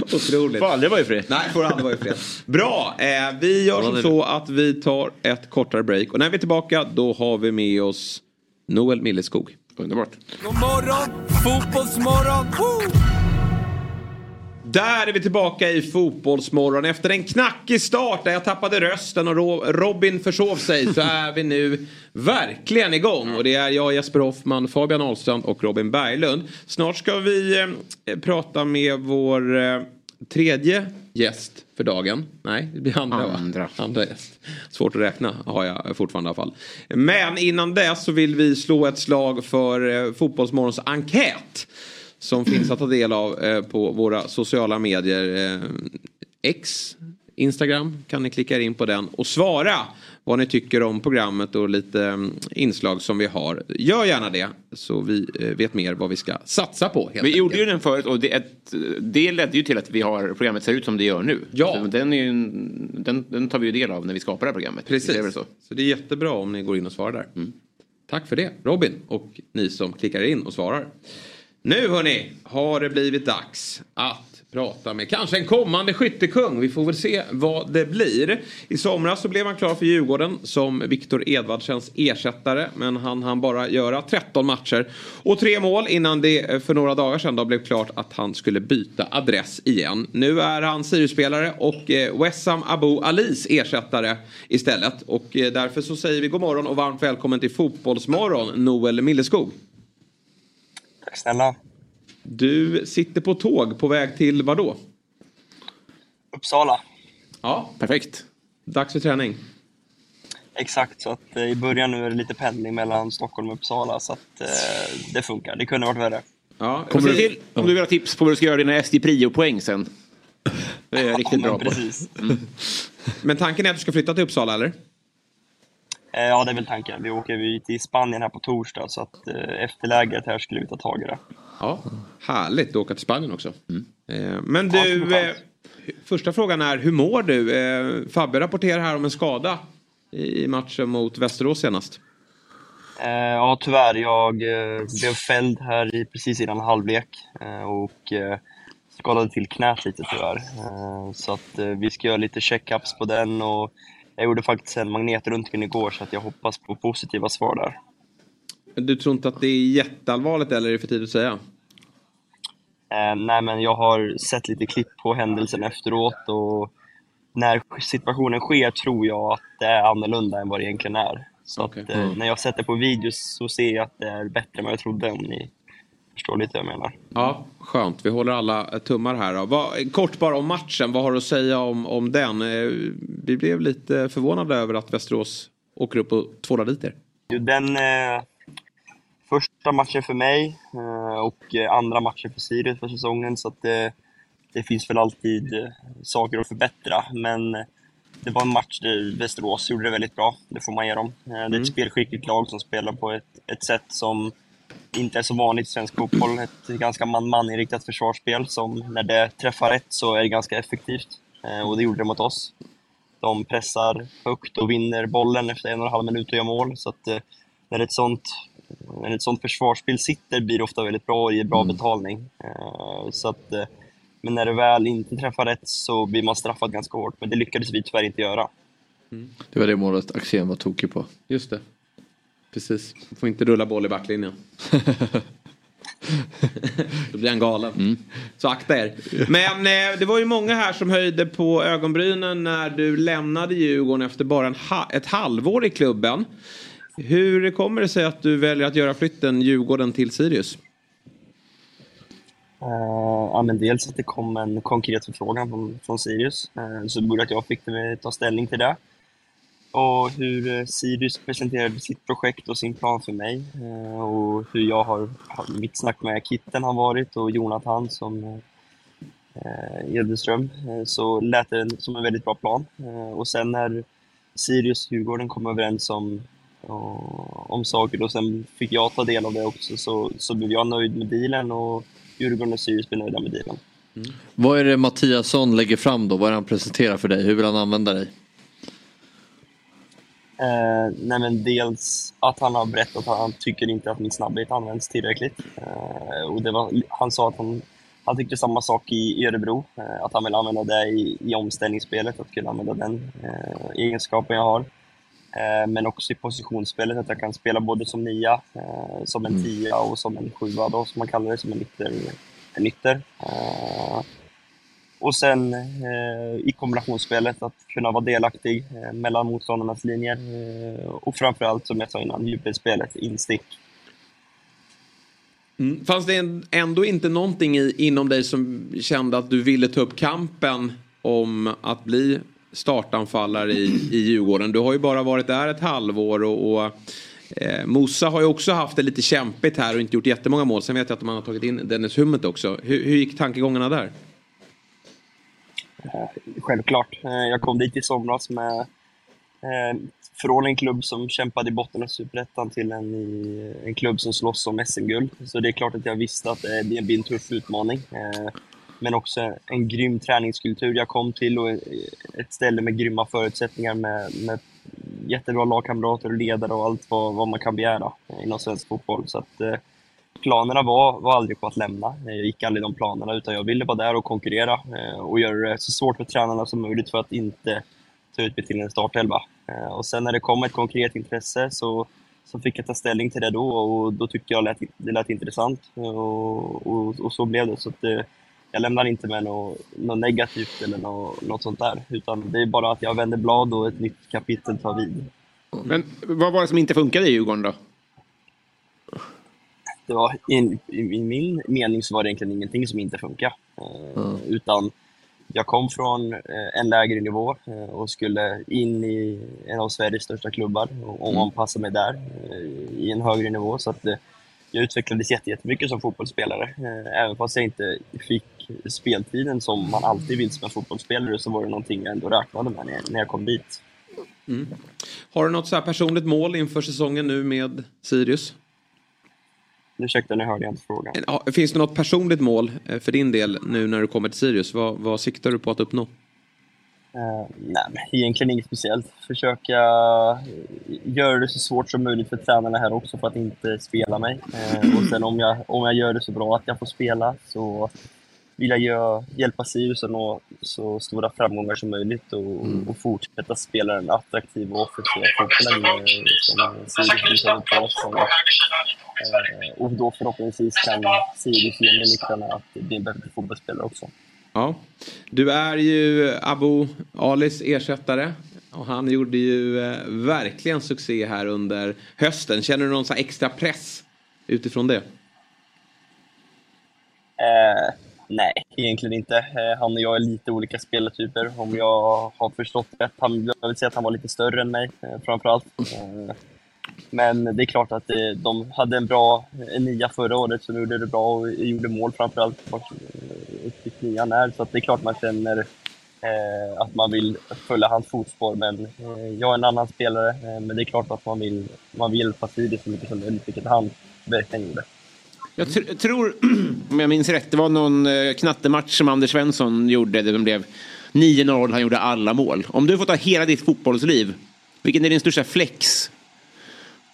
Otroligt. Får aldrig vara i fred. Nej, får aldrig vara i fred. Bra, eh, vi gör som så att vi tar ett kortare break. Och när vi är tillbaka då har vi med oss Noel Milleskog. Underbart. God morgon, fotbollsmorgon! Woo! Där är vi tillbaka i Fotbollsmorgon. Efter en knackig start där jag tappade rösten och Ro- Robin försov sig så är vi nu verkligen igång. Och det är jag, Jesper Hoffman, Fabian Ahlstrand och Robin Berglund. Snart ska vi eh, prata med vår eh, tredje gäst för dagen. Nej, det blir andra, Andra. va? Andra gäst. Svårt att räkna har jag fortfarande i alla fall. Men innan dess så vill vi slå ett slag för eh, Fotbollsmorgons enkät. Som [clears throat] finns att ta del av eh, på våra sociala medier. Eh, X, Instagram kan ni klicka in på den och svara vad ni tycker om programmet och lite eh, inslag som vi har. Gör gärna det så vi eh, vet mer vad vi ska satsa på. Vi enkelt. gjorde ju den förut och det, ett, det ledde ju till att vi har programmet ser ut som det gör nu. Ja. Så den, är ju, en- den, den tar vi ju del av när vi skapar det här programmet. Precis. Det så. Så det är jättebra om ni går in och svarar där. Tack för det Robin och ni som klickar in och svarar. Nu hörni har det blivit dags att prata med kanske en kommande skyttekung. Vi får väl se vad det blir. I somras så blev han klar för Djurgården som Viktor Edvardsens ersättare. Men han hann bara göra 13 matcher och tre mål innan det eh, för några dagar sedan då blev klart att han skulle byta adress igen. Nu är han Sirius-spelare och eh, Wessam Abu Alis ersättare istället. Och eh, därför så säger vi god morgon och varmt välkommen till Fotbollsmorgon Noel Milleskog. Tack snälla. Du sitter på tåg på väg till vad då? Uppsala. Ja, perfekt. Dags för träning. Exakt, så att eh, i början nu är det lite pendling mellan Stockholm och Uppsala så att eh, det funkar. Det kunde varit värre. Ja, Kommer du till om du vill ha tips på vad du ska göra dina SD Prio-poäng sen. Det är jag riktigt men bra på. precis. Men tanken är att du ska flytta till Uppsala eller? Eh, ja, det är väl tanken. Vi åker vi till Spanien här på torsdag så att eh, efter lägret här skulle vi ta tag i det. Ja, härligt att åka till Spanien också. Eh, Men Ja, du, eh, första frågan är hur mår du? Fabbe rapporterar här om en skada i matchen mot Västerås senast. Ja, tyvärr. Jag blev fälld här i, precis innan halvlek och skadade till knät lite tyvärr. Så att vi ska göra lite checkups på den och jag gjorde faktiskt en magnetröntgen igår så att jag hoppas på positiva svar där. Du tror inte att det är jätteallvarligt eller är det för tidigt att säga? Eh, nej, men jag har sett lite klipp på händelsen efteråt och när situationen sker tror jag att det är annorlunda än vad det egentligen är. Så att, eh, Mm. när jag sett det på videos så ser jag att det är bättre än vad jag trodde om ni förstår lite vad jag menar. Ja, skönt. Vi håller alla eh, tummar här. Vad, kort bara om matchen. Vad har du att säga om, om den? Eh, Vi blev lite förvånade över att Västerås åker upp och tvålar dit er. Den eh, första matchen för mig eh, och eh, andra matchen för Sirius för säsongen så att det, det finns väl alltid eh, saker att förbättra. Men eh, det var en match där Västerås gjorde det väldigt bra, det får man ge dem. Eh, det är Mm. ett spelskickligt lag som spelar på ett, ett sätt som inte är så vanligt i svensk fotboll. Ett ganska man-man-inriktat försvarsspel som när det träffar rätt så är det ganska effektivt. Eh, och det gjorde det mot oss. De pressar högt och vinner bollen efter en och en halv minut och gör mål. Så att, eh, när, ett sånt, när ett sånt försvarsspel sitter blir det ofta väldigt bra och ger bra betalning. Eh, så att, men när det väl inte träffar rätt så blir man straffad ganska hårt. Men det lyckades vi tyvärr inte göra. Det var det målet Axén var tokig på. Just det. Precis. Får inte rulla boll i backlinjen. [laughs] Då blir han galen. Så akta er. Men eh, det var ju många här som höjde på ögonbrynen när du lämnade Djurgården efter bara en ha- ett halvår i klubben. Hur kommer det sig att du väljer att göra flytten Djurgården till Sirius? Eh, ja, men dels att det kom en konkret förfrågan från, från Sirius, uh, så det gjorde att jag fick ta ställning till det. Och hur eh, Sirius presenterade sitt projekt och sin plan för mig. Eh, och hur jag har, mitt snack med Kitten har varit och Jonathan som uh, Edelström. så lät det som en väldigt bra plan. Och sen när Sirius och Djurgården kom överens om, och- om saker och sen fick jag ta del av det också så, så blev jag nöjd med dealen och Djurgården och Sirius blev nöjda med dealen. Mm. Vad är det Mattiasson lägger fram då? Vad är det han presenterar för dig? Hur vill han använda dig? Eh, nej men dels att han har berättat att han tycker inte att min snabbhet används tillräckligt. Eh, och det var, han sa att han, han tyckte samma sak i Örebro, eh, att han vill använda det i, i omställningsspelet, att kunna använda den eh, egenskapen jag har. Eh, men också i positionsspelet, att jag kan spela både som nia, eh, som en tia och som en sjua då, som man kallar det, som en ytter. En ytter. Och sen eh, i kombinationsspelet att kunna vara delaktig eh, mellan motståndarnas linjer. Eh, och framförallt, som jag sa innan, djupledsspelet, instick. Mm. Fanns det ändå inte någonting i, inom dig som kände att du ville ta upp kampen om att bli startanfallare i, i Djurgården? Du har ju bara varit där ett halvår och, och eh, Mossa har ju också haft det lite kämpigt här och inte gjort jättemånga mål. Sen vet jag att man har tagit in Dennis Hummet också. Hur, hur gick tankegångarna där? Eh, självklart. Eh, jag kom dit i somras med eh, från en klubb som kämpade i botten av Superettan till en, en klubb som slåss om SM-guld. Så det är klart att jag visste att det blir en tuff utmaning. Men också en grym träningskultur jag kom till och ett ställe med grymma förutsättningar med, med jättebra lagkamrater och ledare och allt vad, vad man kan begära inom svensk fotboll. Så att, eh, planerna var, var aldrig på att lämna. Jag gick aldrig de planerna, utan jag ville vara där och konkurrera eh, och göra det så svårt för tränarna som möjligt för att inte ta ut mig till en startelva. Eh, och sen när det kom ett konkret intresse så, så fick jag ta ställning till det då och då tyckte jag lät, det lät intressant och, och, och så blev det. Så att, jag lämnar inte med något, något negativt eller något, något sånt där, utan det är bara att jag vänder blad och ett nytt kapitel tar vid. Men vad var det som inte funkade i Djurgården då? Det var, i, i, min mening så var det egentligen ingenting som inte funkar. Eh, Utan jag kom från eh, en lägre nivå eh, och skulle in i en av Sveriges största klubbar och, Mm. anpassa mig där i en högre nivå. Så att, jag utvecklades jätte- jättemycket som fotbollsspelare. Även fast jag inte fick speltiden som man alltid vill som en fotbollsspelare så var det någonting jag ändå räknade med när jag, kom dit. Mm. Har du något så här personligt mål inför säsongen nu med Sirius? Ursäkta, nu hörde jag inte frågan. Finns det något personligt mål eh, för din del nu när du kommer till Sirius? Vad, vad siktar du på att uppnå? Eh, nej, men egentligen inget speciellt. Försöka eh, göra det så svårt som möjligt för tränarna här också för att inte spela mig. Eh, och sen om jag, om jag gör det så bra att jag får spela så gö- hjälpa Sirius att nå så stora framgångar som möjligt och, och fortsätta spela den attraktiva och offensiva fotbollen eh, som Sirius visade förra säsongen. Eh, och då förhoppningsvis kan Sirius ge mig nycklarna att bli en bättre fotbollsspelare också. Ja. Du är ju Abu Alis ersättare. Och han gjorde ju eh, verkligen succé här under hösten. Känner du någon extra press utifrån det? Eh, nej, egentligen inte. Eh, han och jag är lite olika spelartyper. Om jag har förstått rätt. Han, jag vill säga att han var lite större än mig, eh, framförallt. Eh, men det är klart att de hade en bra en nia förra året som gjorde det bra och gjorde mål framförallt vart, nian är. Så att det är klart man känner att man vill följa hans fotspår. Men jag är en annan spelare. Men det är klart att man vill, man vill hjälpa Sirius så mycket som möjligt, vilket han verkligen gjorde. Jag tr- tror, [clears throat] om jag minns rätt, det var någon eh, knattematch som Anders Svensson gjorde där de blev 9-0, han gjorde alla mål. Om du får ta hela ditt fotbollsliv, vilken är din största flex?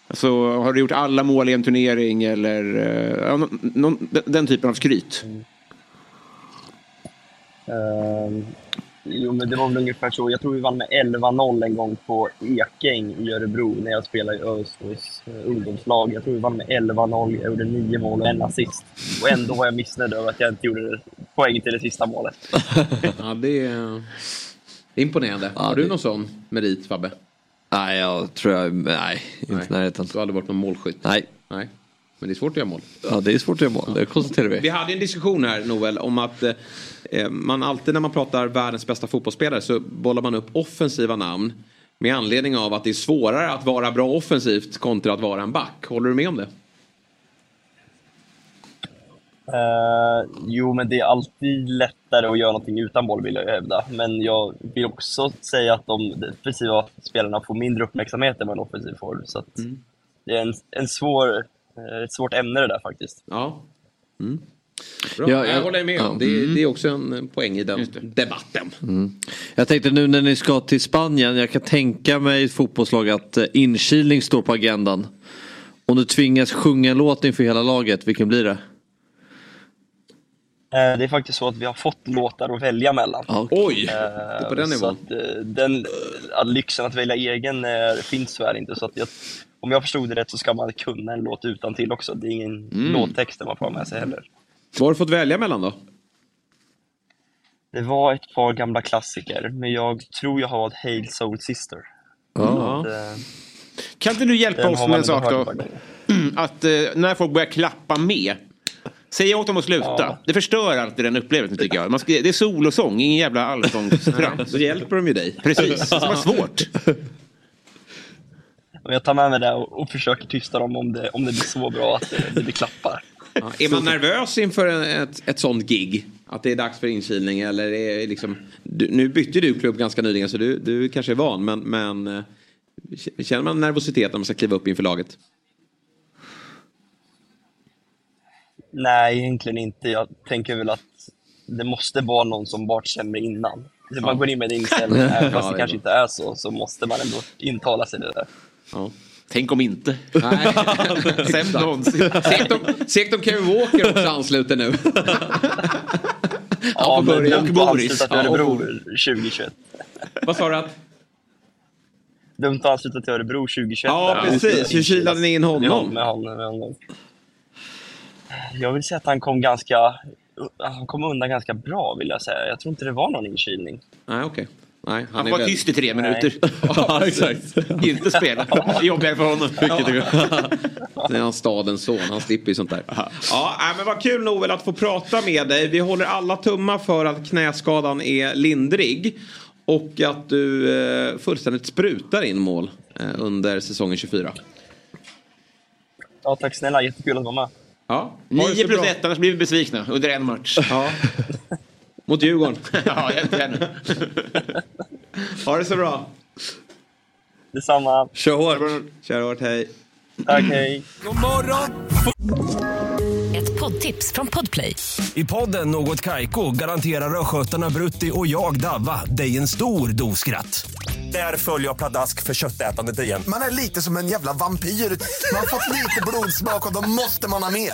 Alltså, har du gjort alla mål i en turnering eller eh, ja, någon, någon, den- typen av skryt? Mm. Ehm, jo, men det var väl ungefär så. Jag tror vi vann med 11-0 en gång på Ekäng i Örebro när jag spelade i eh, ungdomslag. Jag tror vi vann med 11-0, jag gjorde nio mål och en assist. Och ändå var jag missnöjd över att jag inte gjorde poäng till det sista målet. [laughs] Ja, det är imponerande. Har du någon sån merit Fabbe? Nej, jag tror jag... Nej, inte i närheten. Du har aldrig varit någon målskytt? Nej. Nej. Men det är svårt att göra mål. Ja, det är svårt att göra mål. Det konstaterar vi. Vi hade en diskussion här Noel om att eh, man alltid när man pratar världens bästa fotbollsspelare så bollar man upp offensiva namn. Med anledning av att det är svårare att vara bra offensivt kontra att vara en back. Håller du med om det? Eh, jo, men det är alltid lättare att göra någonting utan boll vill jag hävda. Men jag vill också säga att de defensiva spelarna får mindre uppmärksamhet än vad en offensiv får. Så att det är en, en svår, ett svårt ämne det där faktiskt. Ja. Bra. Ja, jag, ja. håller med. Ja. Det, är- Mm. det är också en poäng i den debatten. Mm. Jag tänkte nu när ni ska till Spanien, jag kan tänka mig ett fotbollslag att eh, inkilning står på agendan. Om du tvingas sjunga en låt inför hela laget, vilken blir det? Eh, Det är faktiskt så att vi har fått låtar att välja mellan. Oj! Eh, Det är på den så nivån. Att, eh, den, att lyxen att välja egen eh, finns tyvärr inte. Så att jag, om jag förstod det rätt så ska man kunna en låt utan till också. Det är ingen Mm. låttext man får ha med sig heller. Vad har du fått välja mellan då? Det var ett par gamla klassiker, men jag tror jag har ett Hail Soul Sister. Ja. Att, eh, Kan inte du hjälpa oss med en sak då? [clears throat] Att eh, när folk börjar klappa med. Säg åt dem att sluta. Ja. Det förstår alltid den upplevelsen tycker jag. Man ska, det är solosång, ingen jävla allsångstrams. Då [laughs] hjälper de ju dig. Precis, [laughs] det ska vara svårt. Och jag tar med mig det och, och försöker tysta dem om det, om det blir så bra att det, det blir klappar. Ja, är man nervös inför en- ett, ett sånt gig? Att det är dags för inkilning eller är liksom... Du, nu bytte du klubb ganska nyligen så du, du kanske är van men, men eh, känner man nervositet när man ska kliva upp inför laget? Nej, egentligen inte. Jag tänker väl att det måste vara någon som varit sämre innan. Så man Ja. går in med den inställningen, [laughs] även fast Ja, det det kanske inte är så, så måste man ändå intala sig det där. Ja. Tänk om inte. Nej. [laughs] Sämst någonsin. Segt om, segt om Kevin Walker också ansluter nu. Ja, får men börja. dumt Och att Boris. Ja, och Örebro Boris. 2021. Vad sa du? Att? Dumt att ansluta till Örebro 2021. Ja, precis. Hur kilade ni in honom? Med honom, med honom, med honom. Jag vill säga att han kom ganska... Han kom undan ganska bra vill jag säga. Jag tror inte det var någon inkilning. Nej, okej. Nej, Han vara väl- tyst i tre minuter. [laughs] ja, exakt. Inte spela. Jobbigare för honom. [laughs] Det är han stadens son, han slipper ju sånt där. Ja, men vad kul Noel att få prata med dig. Vi håller alla tummar för att knäskadan är lindrig. Och att du eh, fullständigt sprutar in mål eh, under säsongen 24. Ja, tack snälla. Jättekul att vara med. Ja. 9 plus 1, annars blir vi besvikna under en match. Ja. [laughs] Mot Djurgården. [laughs] ja, jättegärna. Ha det så bra. Detsamma. Kör hårt. Kör hårt, hej. Tack, hej. God morgon! Ett poddtips från Podplay. I podden Något Kaiko garanterar östgötarna Brutti och jag, Davva, dig en stor dos skratt. Där följer jag pladask för köttätandet igen. Man är lite som en jävla vampyr. Man har fått lite blodsmak och då måste man ha mer.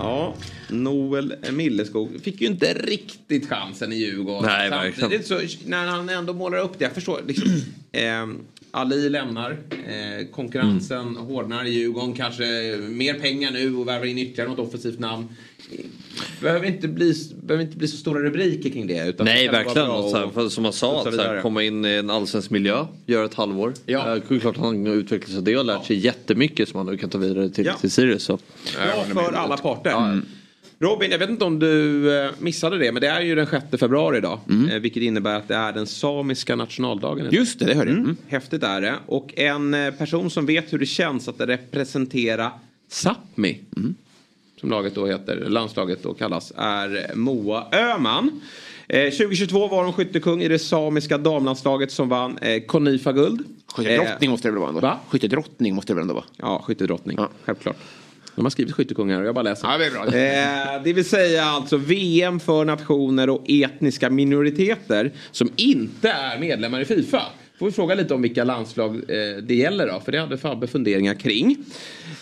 Ja, Noel Milleskog fick ju inte riktigt chansen i Djurgården. Nej, Samtidigt så, när han ändå målar upp det, jag förstår liksom, [clears throat] eh, Ali lämnar, eh, konkurrensen Mm. hårdnar i Djurgården, kanske mer pengar nu och värvar in ytterligare något offensivt namn. Behöver inte bli, behöver inte bli så stora rubriker kring det. Utan Nej det verkligen. Och så här, som man sa, så att så här, komma in i en allsvensk miljö, göra ett halvår. Ja. Eh, klart han har utvecklats av det och lärt sig jättemycket som han nu kan ta vidare till, Ja. till Sirius. Så. Bra för alla parter. Robin, jag vet inte om du eh, missade det, men det är ju den 6 februari idag. Eh, Vilket innebär att det är den samiska nationaldagen. idag. Just det, det hörde jag. Mm. Häftigt är det. Och en eh, person som vet hur det känns att representera Sápmi. Som laget då heter, landslaget då kallas, är Moa Öhman. Eh, 2022 var hon skyttekung i det samiska damlandslaget som vann eh, Konifa-guld. Skyttedrottning måste det väl vara ändå? Va? Skyttedrottning måste det väl ändå vara? Ja, skyttedrottning. Självklart. De har skrivit skyttekungar och jag bara läser. Ja, det är bra. Eh, det vill säga alltså VM för nationer och etniska minoriteter som inte är medlemmar i Fifa. Får vi fråga lite om vilka landslag eh, det gäller då, för det hade Fabbe funderingar kring.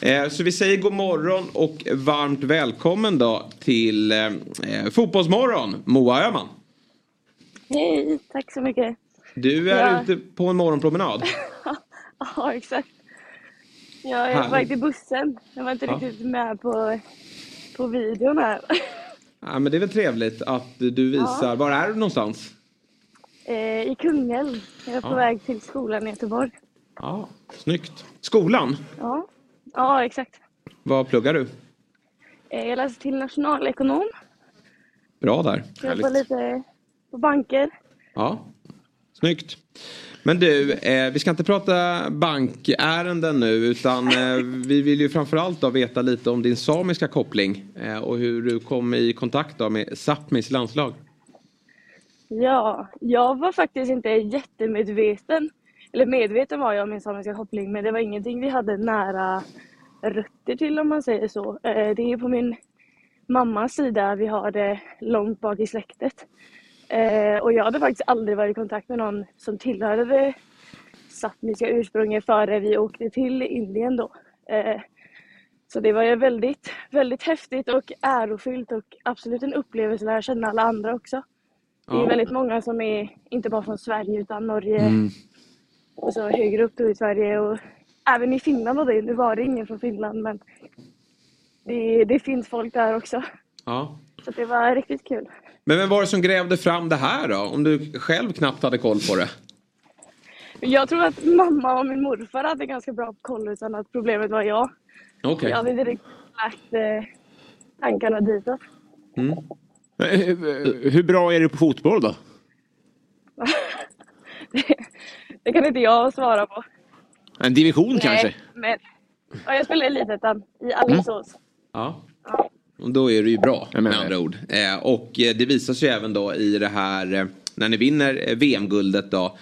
Eh, så vi säger god morgon och varmt välkommen då till eh, eh, Fotbollsmorgon, Moa Öhman. Hej, tack så mycket. Du är Ja. ute på en morgonpromenad. [laughs] Ja, exakt. Jag är Härligt. på väg till bussen. Jag var inte Ja. riktigt med på, på videon här. [laughs] Ja, men det är väl trevligt att du visar, Ja. var är du någonstans? Eh, I Kungälv. Jag är på Ja. väg till skolan i Göteborg. Ja, snyggt. Skolan, Ja, ja exakt. vad pluggar du? Eh, jag läser till nationalekonom. Bra där. Jag jobbar lite på banker. Ja, snyggt. Men du, eh, vi ska inte prata bankärenden nu utan eh, vi vill ju framförallt då veta lite om din samiska koppling eh, och hur du kom i kontakt då med Sápmis landslag. Ja, jag var faktiskt inte jättemedveten. Eller medveten var jag om min samiska koppling men det var ingenting vi hade nära rötter till om man säger så. Eh, Det är på min mammas sida vi har det långt bak i släktet. Eh, Och jag hade faktiskt aldrig varit i kontakt med någon som tillhörde det sapmiska ursprunget före vi åkte till Indien då. Eh, Så det var ju väldigt, väldigt häftigt och ärofyllt och absolut en upplevelse att lära känna alla andra också. Det är Ja. väldigt många som är, inte bara från Sverige utan Norge Mm. och så högre upp då i Sverige och även i Finland och det. Nu var det ingen från Finland men det, det finns folk där också. Ja. Så det var riktigt kul. Men vem var det som grävde fram det här då? Om du själv knappt hade koll på det. Jag tror att mamma och min morfar hade ganska bra koll utan att problemet var jag. Okej. Jag hade inte riktigt lagt eh, tankarna ditåt. Mm. Eh, Hur bra är du på fotboll då? [laughs] Det kan inte jag svara på. En division kanske? men ja, jag spelar i Elitettan i Alingsås. Ja. Och då är det ju bra med andra ord. Eh, och eh, det visar sig även då i det här eh, när ni vinner VM-guldet då.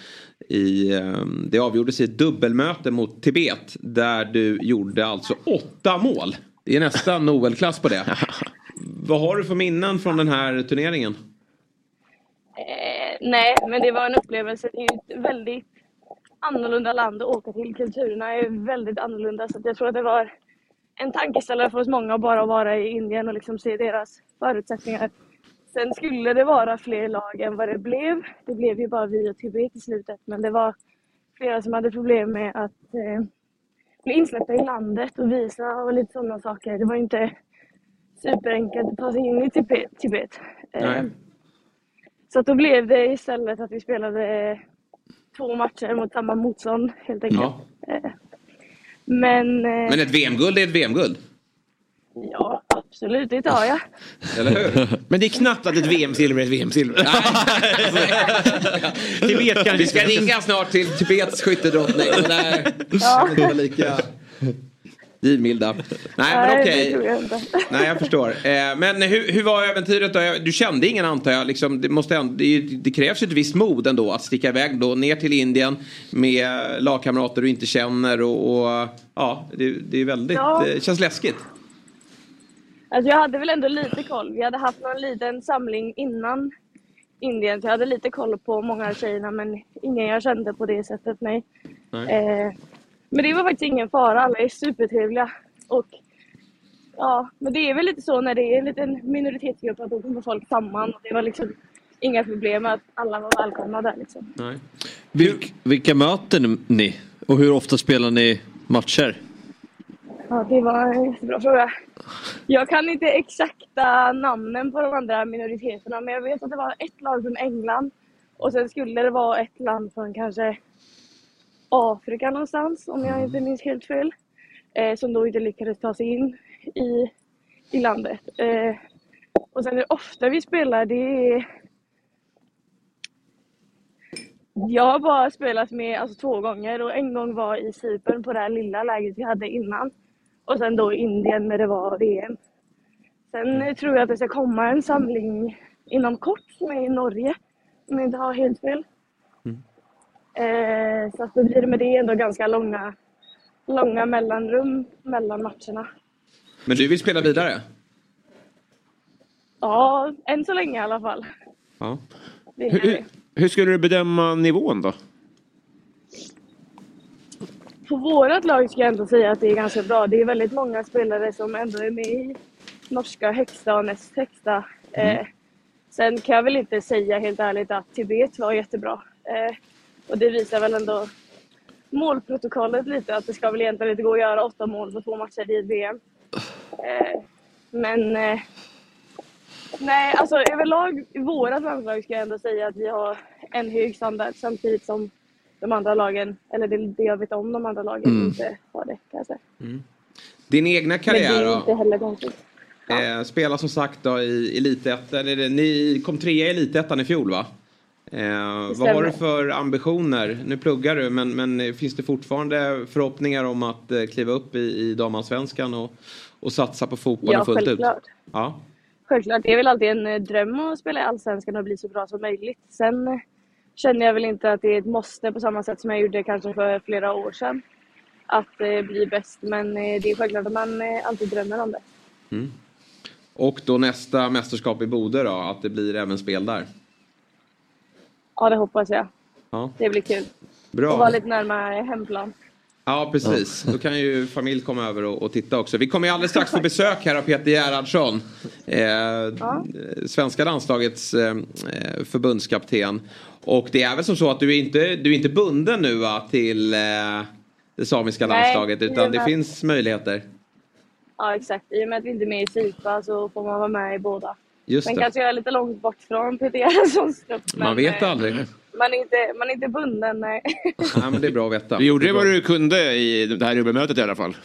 I, eh, det avgjordes i ett dubbelmöte mot Tibet där du gjorde alltså åtta mål. Det är nästan Noel-klass på det. [laughs] Vad har du för minnen från den här turneringen? Eh, nej, men det var en upplevelse. Det är ju ett väldigt annorlunda land att åka till. Kulturerna är väldigt annorlunda så jag tror att det var en tankeställare för oss många att bara vara i Indien och liksom se deras förutsättningar. Sen skulle det vara fler lag än vad det blev. Det blev ju bara vi och Tibet i slutet, men det var flera som hade problem med att eh, bli insläppta i landet och visa och lite sådana saker. Det var inte superenkelt att ta sig in i Tibet. Tibet. Eh, Nej. så att då blev det istället att vi spelade två matcher mot samma motstånd helt enkelt. Ja. Eh, men, eh, Men ett VM-guld är ett VM-guld. ja, absolut, det tar jag. Eller hur? [laughs] Men det är knappt att ett VM-silver är ett VM-silver. [laughs] Tibet kanske Vi ska ringa snart till Tibets skyttedrottning. [laughs] Ja. lika givmilda. Nej, men Nej, okej. inte. Nej, jag förstår. Eh, men hur, hur var äventyret då? Du kände ingen antar jag? Liksom, det, måste, det, det krävs ju ett visst mod ändå att sticka iväg då ner till Indien med lagkamrater du inte känner och, och ja, det, det är väldigt, Ja. det känns läskigt. Alltså jag hade väl ändå lite koll. Vi hade haft någon liten samling innan Indien, så jag hade lite koll på många av tjejerna, men ingen jag kände på det sättet, nej. Eh, men det var faktiskt ingen fara, alla är supertrevliga. Och ja, men det är väl lite så när det är en liten minoritetsgrupp att då kommer folk samman. Och det var liksom inga problem med att alla var välkomna där liksom. Nej. Vilk, vilka möter ni? Och hur ofta spelar ni matcher? Ja, det var en jättebra fråga. Jag kan inte exakta namnen på de andra minoriteterna, men jag vet att det var ett lag från England och sen skulle det vara ett land från kanske Afrika någonstans, om jag inte minns helt fel, eh, som då inte lyckades ta sig in i, i landet. Eh, och sen hur ofta vi spelar, det är... Jag har bara spelat med alltså, två gånger och en gång var i Cypern på det här lilla läget vi hade innan. Och sen då Indien när det var VM. Sen eh, tror jag att det ska komma en samling inom kort är i Norge. Om jag inte har helt fel. Eh, så att då blir det med det ändå ganska långa, långa mellanrum mellan matcherna. Men du vill spela vidare? Ja, än så länge i alla fall. Ja. Hur, hur, hur skulle du bedöma nivån då? På vårt lag ska jag ändå säga att det är ganska bra. Det är väldigt många spelare som ändå är med i norska högsta och näst högsta. Eh, sen kan jag väl inte säga helt ärligt att Tibet var jättebra. Eh, och det visar väl ändå målprotokollet lite att det ska väl egentligen inte gå att göra åtta mål på två matcher i VM. Eh, men eh, nej, alltså överlag i våra landslag ska jag ändå säga att vi har en hög standard samtidigt som de andra lagen, eller det, det jag vet om de andra lagen, Mm. inte har det kanske. Din egna Men det karriär är då? inte heller konstigt. Eh, spelar som sagt då i Elitettan. Ni kom trea i Elitettan i fjol va? Eh, vad har du för ambitioner? Nu pluggar du men, men finns det fortfarande förhoppningar om att eh, kliva upp i, i damallsvenskan och, och satsa på fotbollen Ja, fullt självklart. ut? Ja, Självklart, det är väl alltid en eh, dröm att spela i Allsvenskan och bli så bra som möjligt. Sen eh, känner jag väl inte att det är ett måste på samma sätt som jag gjorde kanske för flera år sedan. Att eh, bli bäst, men eh, det är självklart att man alltid drömmer om det. Mm. Och då nästa mästerskap i Bodö då, att det blir även spel där? Ja, det hoppas jag. Ja, Det blir kul. Bra. Och vara lite närmare hemplan. ja precis. Då kan ju familj komma över och, och titta också. Vi kommer ju alldeles strax få besök här av Peter Gerhardsson. Eh, Svenska landslagets eh, eh, förbundskapten. Och det är väl som så att du är inte, du är inte bunden nu va, till eh, det samiska Nej, landslaget utan det finns möjligheter. Ja, exakt. I och med att vi inte är med i Fifa så får man vara med i båda. Just Sen det. kanske är lite långt bort från Peter Gerhardssons trupp. Man vet eh, aldrig. Man är inte, man är inte bunden, nej. Nej, men det är bra att veta. Du gjorde Det vad du kunde i det här dubbelmötet i alla fall.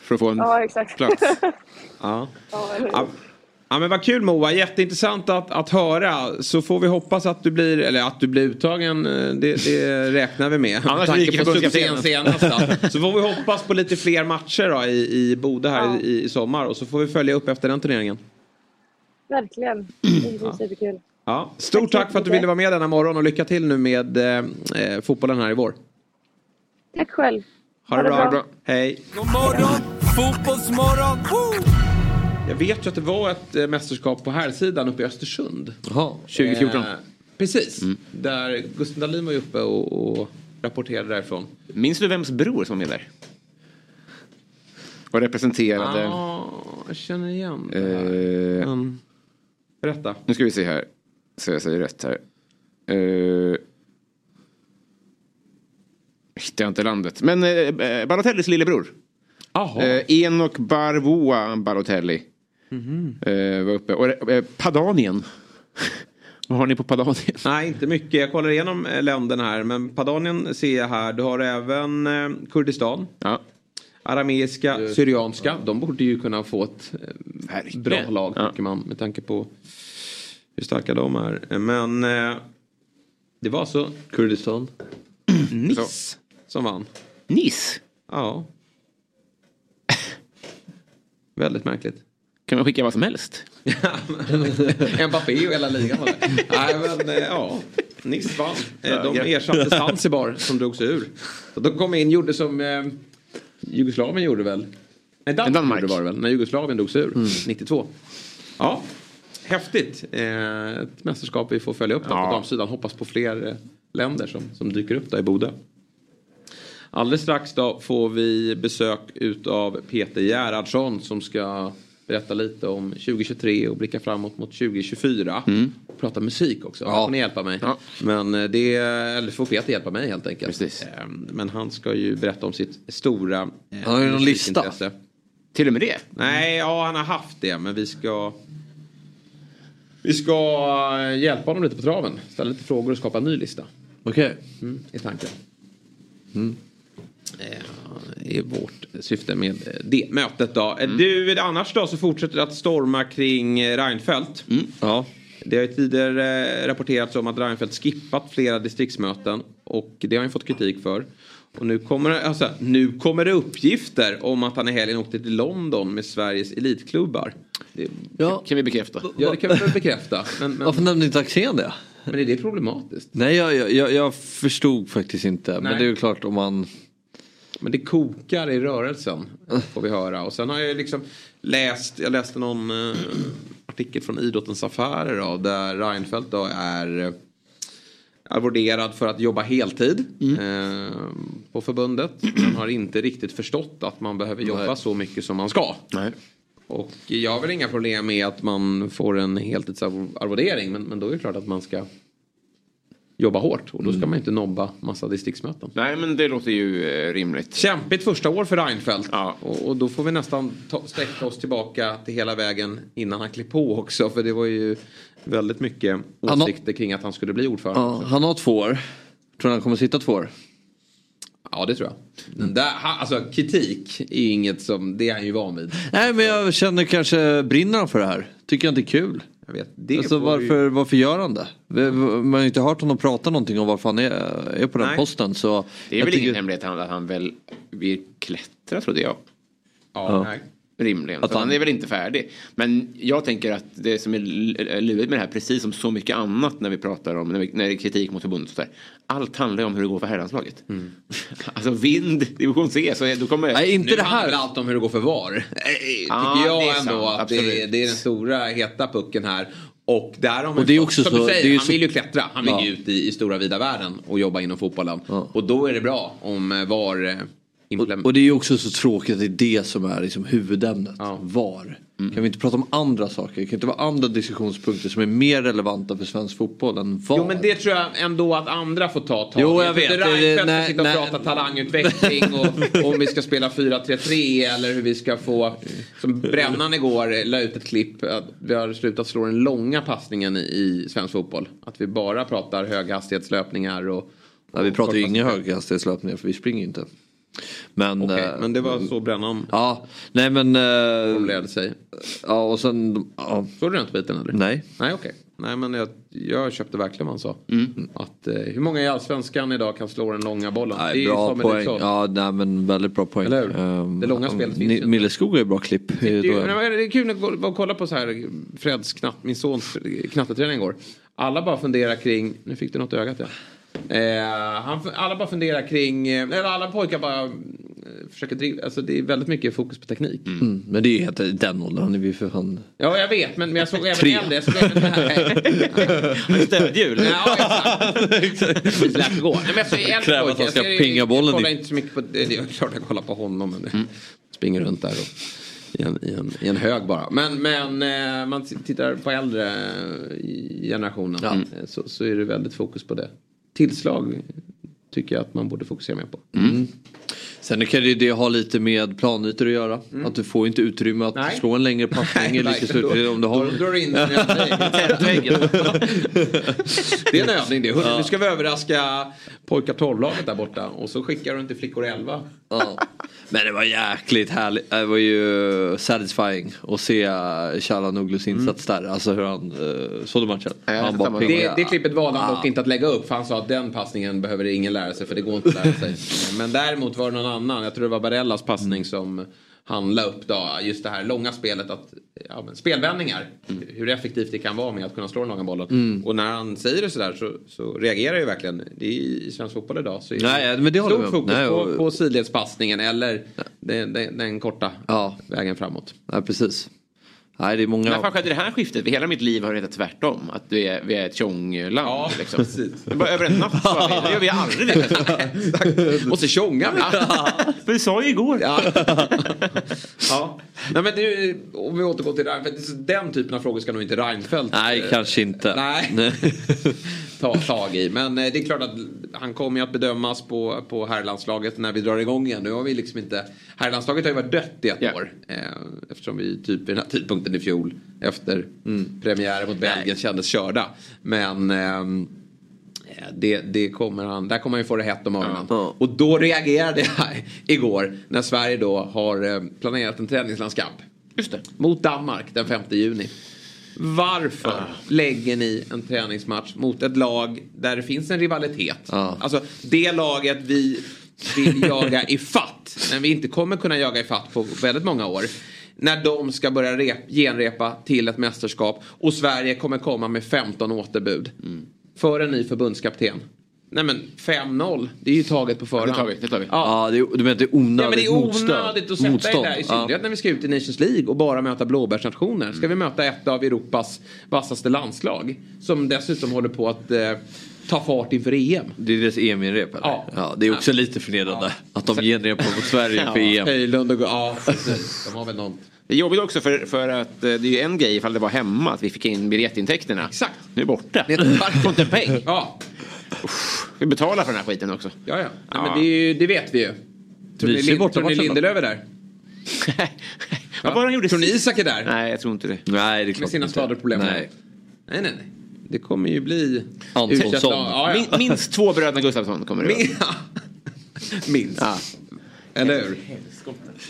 För att få en Ja, exakt. plats. [laughs] Ja. Ja? Ja. Ja men vad kul Moa, jätteintressant att, att höra. Så får vi hoppas att du blir, eller att du blir uttagen, eh, det, det [laughs] räknar vi med. Annars ryker succén senast. [laughs] Så får vi hoppas på lite fler matcher då i, i Bodö här i, i sommar. Och så får vi följa upp efter den turneringen. Verkligen. Det är superkul. Ja. Stort tack för att du ville vara med denna morgon och lycka till nu med eh, eh, fotbollen här i vår. Tack själv. Ha det bra. Hej. God morgon, fotbollsmorgon! Woo! Jag vet ju att det var ett eh, mästerskap på här sidan uppe i Östersund. Jaha, 2014. Eh, precis. Där Gustav Dahlin var ju uppe och, och rapporterade därifrån. Minns du vems bror som var med där? Och representerade... Ja, jag känner igen det Eh, här. Berätta. Nu ska vi se här. Så jag säger rätt här. Uh, hittar jag inte landet. Men uh, Balotellis lillebror. Uh, Enok Barvoa Balotelli. Mhm. eh, var uppe. Och uh, Padanien. [laughs] Vad har ni på Padanien? Nej, inte mycket. Jag kollar igenom länderna här. Men Padanien ser jag här. Du har även Kurdistan. Ja. Arameiska, Syrianska. De borde ju kunna få ett eh, bra lag tycker man. Med tanke på hur starka de är. Men eh, det var så Kurdistan. Nice som vann. Nice? Ja. [laughs] Väldigt märkligt. Kan man skicka vad som helst? [laughs] Mbappé och hela ligan var det. Nej men eh, ja, Nice vann. Eh, De ersatte Zanzibar som drogs ur. Så de kom in, gjorde som eh, Jugoslavien gjorde väl? Nej, Danmark, Danmark. gjorde var det väl, när Jugoslavien drogs ur 92. Ja, häftigt. Eh, Ett mästerskap vi får följa upp där på damsidan. Hoppas på fler eh, länder som, som dyker upp där i Bodö. Alldeles strax då får vi besök utav Peter Gerhardsson som ska berätta lite om 2023 och blicka framåt mot 2024. Och prata musik också. Ja. får ni hjälpa mig. Men eh, det, eller får Peter hjälpa mig helt enkelt. Ehm, Men han ska ju berätta om sitt stora eh, Han har ju någon lista. Till och med det? Nej, ja han har haft det men vi ska vi ska eh, hjälpa honom lite på traven. Ställa lite frågor och skapa en ny lista. Okej. Mm, I tanken. Eh, är vårt syfte med eh, det mötet då. Eh, Du, annars då så fortsätter det att storma kring eh, Reinfeldt. Ja. Det har ju tidigare eh, rapporterats om att Reinfeldt skippat flera distriktsmöten och det har han fått kritik för. Och nu kommer, det- alltså, nu kommer det uppgifter om att han i helgen åkte till London med Sveriges elitklubbar. Det, Kan vi bekräfta? ja, det kan vi bekräfta. [laughs] Men, men, Varför nämnde inte Axén det? men är det problematiskt? Nej, jag, jag- jag, förstod faktiskt inte. Men Nej. det är ju klart om man... Men det kokar i rörelsen får vi höra. Och sen har jag liksom läst, jag läste någon eh, artikel från Idrottens Affärer då, där Reinfeldt då är eh, arvoderad för att jobba heltid eh, på förbundet. Men har inte riktigt förstått att man behöver jobba Nej. så mycket som man ska. Och jag har väl inga problem med att man får en heltidsarvodering. Men, men då är det klart att man ska jobba hårt. Och då ska man inte nobba massa distriktsmöten. Nej men det låter ju eh, rimligt. Kämpigt första år för Reinfeldt. Och, och då får vi nästan ta, sträcka oss tillbaka till hela vägen innan han klev på också. För det var ju väldigt mycket Han har- åsikter kring att han skulle bli ordförande. Ja, han har två år. Tror du han kommer sitta två år? Ja det tror jag. Den Där, han- alltså kritik är inget som, det är han ju van vid. Nej men jag känner kanske, brinner han för det här? Tycker jag inte är kul. Jag vet, det alltså, får vi- varför, varför gör han det? Man har ju inte hört honom prata någonting om varför han är, är på den Nej. posten. Så Det är jag väl tycker- ingen hemlighet att han väl vill klättra trodde jag. Ja, nej. Rimligen. Att han... han- är väl inte färdig. Men jag tänker att det som är lurigt med det här, precis som så mycket annat när vi pratar om när, vi, när det är kritik mot förbundet och så där. Allt handlar ju om hur det går för herrlandslaget. [laughs] alltså vind, division C, så då kommer... Nej, inte nu det handlar här. allt om hur det går för VAR. Eh, Tycker Ja, jag det är ändå sant, att det, absolut. det är den stora heta pucken här. Och där har man Och det är också som så- du säger, det är ju han så- vill ju klättra. Han vill Ja. ju ut i, i stora vida världen och jobba inom fotbollen. Och då är det bra om eh, VAR implement- Och det är ju också så tråkigt att det är det som är liksom huvudämnet. VAR. Kan vi inte prata om andra saker? Det kan inte vara andra diskussionspunkter som är mer relevanta för svensk fotboll än VAR? Jo men det tror jag ändå att andra får ta tag i. Jo, jag inte vet. Det- Reinfeldt ska nej, sitta och nej. prata talangutveckling och [laughs] om vi ska spela 4-3-3 eller hur vi ska få... Som Brännan igår la ut ett klipp att vi har slutat slå den långa passningen i, i svensk fotboll. Att vi bara pratar höghastighetslöpningar och... Nej, vi pratar ju inga höghastighetslöpningar för vi springer ju inte. Men, Okej, eh, men det var så Brännan Ja, nej men... Eh, formulerade sig. ja och sen... Ja. Såg du den biten eller? Nej. Nej okej. Nej men jag, jag köpte verkligen vad han sa. Mm. Att, eh, hur många i Allsvenskan idag kan slå den långa bollen? Nej, det är bra poäng. Ja, nej, men väldigt bra poäng. Eller hur? Ehm, Det långa spelet finns ju. Milleskog är ju bra klipp. Det men det är kul att kolla på så här Freds knatt, min sons knatteträning igår. Alla bara funderar kring, nu fick du något i ögat ja. Eh, han, alla bara funderar kring, eh, eller alla pojkar bara eh, försöker driva, alltså det är väldigt mycket fokus på teknik. Mm, men det är ju helt den åldern. Han är ju för fan... Ja jag vet men, men jag såg även äldre, jag såg även det här. [laughs] Stödhjul. Ja, exakt. Det lät gå. Nej, men jag såg äldre pojkar. han ska Jag pinga bollen Jag kollar dit. inte så mycket på, det är klart jag kollar på honom. Men Mm. springer runt där och, i, en, i, en, i en hög bara. Men, men eh, man tittar på äldre generationen eh, så, så är det väldigt fokus på det. Tillslag tycker jag att man borde fokusera mer på. Mm. Sen kan ju det ha lite med planytor att göra. Att du får inte utrymme att Nej. slå en längre [laughs] passning i lika slutspel om du har... Då drar du in den. [laughs] Det är en övning det. Hörru, Nu ska vi överraska pojkar 12-laget där borta och så skickar du inte flickor 11. Ja. Men det var jäkligt härligt. Det var ju satisfying att se Chalanoglu's insats där. Alltså hur han uh, såg du matchen? Han bara det, det klippet valde han Ah. dock inte att lägga upp för han sa att den passningen behöver ingen lära sig för det går inte att lära sig. [laughs] Men däremot var det någon annan, jag tror det var Barellas passning som han la upp då, just det här långa spelet, att, ja, spelvändningar. Hur effektivt det kan vara med att kunna slå den långa bollen. Mm. Och när han säger det sådär så, så reagerar ju verkligen, det är i svensk fotboll idag så är Nej, men det jag med fokus Nej, på, och- på sidledspassningen eller den, den, den korta vägen framåt. Ja, precis. Nej, det är många... När fan skedde det här skiftet? Hela mitt liv har det hetat tvärtom. Att vi är, vi är ett tjongland. Ja, liksom. precis. Det var över en natt vi. Det gör vi aldrig. Det. Och så tjongar vi. För du sa ju igår. Ja. ja. Nej, men det, om vi återgår till Reinfeldt. Den typen av frågor ska nog inte Reinfeldt Nej, eh, kanske inte. Nej. [laughs] ta tag i. Men eh, det är klart att han kommer ju att bedömas på, på herrlandslaget när vi drar igång igen. Nu har vi liksom inte... Herrlandslaget har ju varit dött i ett år. Eh, eftersom vi typ vid den här tidpunkten i fjol efter premiären mot Belgien kändes körda. Men... ehm, det, det kommer han, där kommer han ju få det hett om öronen. Och då reagerade jag [laughs] igår när Sverige då har eh, planerat en träningslandskamp. Just det. Mot Danmark den 5 juni. Varför lägger ni en träningsmatch mot ett lag där det finns en rivalitet? Alltså det laget vi vill jaga i fatt, men vi inte kommer kunna jaga i fatt på väldigt många år. När de ska börja rep, genrepa till ett mästerskap och Sverige kommer komma med 15 återbud. För en ny förbundskapten. Nej men 5-0, det är ju taget på förhand. det tar vi, det tar vi. Ja, det är, du menar att det är onödigt Ja men det är motstånd? onödigt att sätta Motstånd. det där. I Ja. synnerhet när vi ska ut i Nations League och bara möta blåbärsnationer. Ska vi möta ett av Europas vassaste landslag. Som dessutom håller på att eh, ta fart inför EM. Det är deras EM-inrep eller? Ja. Det är också lite förnedrande att de genrepar mot Sverige för EM. Höjlund och... Ja, precis. De har väl någon... Det är jobbigt också för, för att eh, det är ju en grej ifall det var hemma att vi fick in biljettintäkterna. Exakt. Nu är det borta. Får inte en peng. Ja. Vi betalar för den här skiten också. Ja, ja. Nej, men det, ju- det vet vi ju. Tror ni, Lind, tror ni. Lindelöf är där? [laughs] Vad var det han gjorde Tror ni? Isak är där? Nej, jag tror inte det. Nej, det är klart Med sina skadeproblem? Nej. Nej, nej, nej. Det kommer ju bli... Antonsson. U21 Ja, ja. Min, minst två bröderna Gustafsson kommer det vara. Min- [laughs] Minst. Eller hur?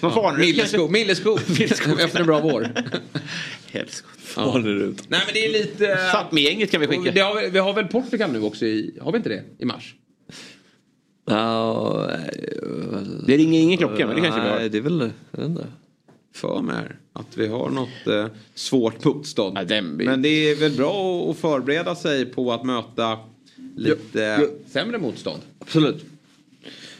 Vad fan, det Milleskog. Milleskog. [laughs] Efter en bra vår. [laughs] Helskott. Ja. Nej men det är lite... Sápmi-gänget kan vi skicka. Har, vi- har väl Portugal nu också i... Har vi inte det? I mars? Ja, det ringer ingen klocka men det kanske vi Nej, har. det är väl... Jag vet inte. För mig här. Att vi har något eh, svårt motstånd. Ja, Men det är väl bra att- förbereda sig på att möta lite Ja, sämre motstånd. Absolut.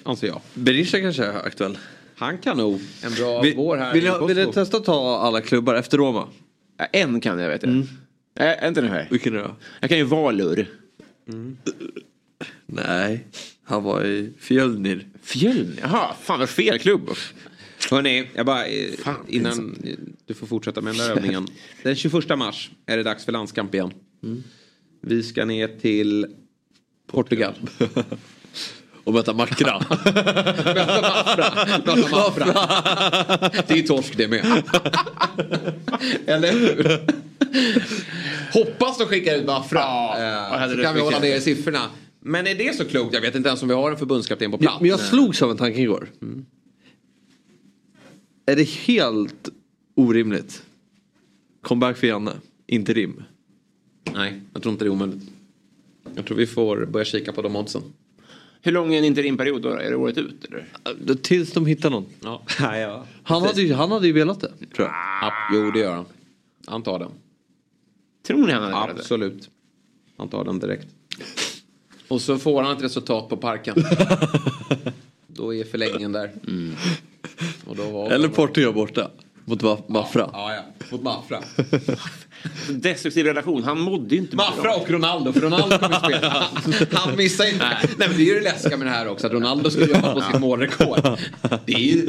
Anser jag. Berisha kanske är aktuell. Han kan nog en bra Vill, vår här vill, jag, vill du testa ta alla klubbar efter Roma? Ja, En kan jag vet jag. Mm. Äh, inte den här? Vilken då? Jag kan ju Valur. Nej, han var i Fjölnir. Fjölnir? Jaha, fan vad fel klubb. Hörni, jag bara eh, innan eh, du får fortsätta med den där övningen. Den 21 mars är det dags för landskamp igen. Vi ska ner till Portugal. [laughs] Och möta Makra. Möta Mafra. Möta Mafra. Det är torsk det med. [laughs] Eller hur? Hoppas de skickar ut Mafra. jag hade så kan vi hålla ner siffrorna. Men är det så klokt? Jag vet inte ens om vi har en förbundskapten på plats. Men jag slogs av en tanke igår. Är det helt orimligt? Comeback för Janne, inte rim. Nej, jag tror inte det är omöjligt. Jag tror vi får börja kika på de oddsen. Hur lång är en interimperiod då? Är det året ut eller? Tills de hittar någon. Ja. [laughs] Nej, ja. Han, hade ju, han hade ju velat det, tror jag. Ja, jo, det gör han. Han tar den. Tror ni han hade velat det? Absolut. Han tar den direkt. [laughs] Och så får han ett resultat på parken. [laughs] Då är förlängningen där. Har Eller Portugal borta. Mot Ma- Mafra. Ja, ja. mot Mafra. [laughs] Destruktiv relation. Han mådde ju inte Mafra och Ronaldo, för Ronaldo kommer spela. Han, [laughs] han missar inte. Nej. men det är ju det läskiga med det här också, att Ronaldo ska jobba på sitt målrekord. Det är ju...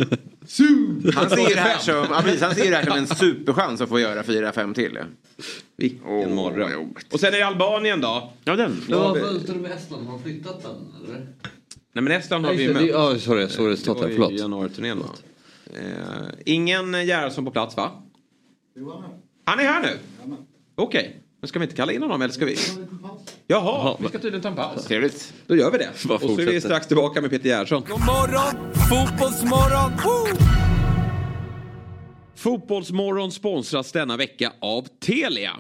Han ser det här som, ja, precis, han ser det här som en [laughs] superchans att få göra 4-5 till. Ja. Vilken oh, morgon. Och sen är det Albanien då. Ja den. Men vad följde du med Estland? Har de flyttat den eller? Nej men Estland har Nej, vi ju det- mött. ja, sorry, så resultatet, Det var ju januariturnén. Eh, ingen Gerhardsson på plats va? Han är här nu? Okej. Men ska vi inte kalla in honom eller ska vi? Jaha, vi ska tydligen ta en paus. Trevligt. Då gör vi det. Bara Och så är vi strax tillbaka med Peter Gerhardsson. God morgon, fotbollsmorgon! Woo! Fotbollsmorgon sponsras denna vecka av Telia.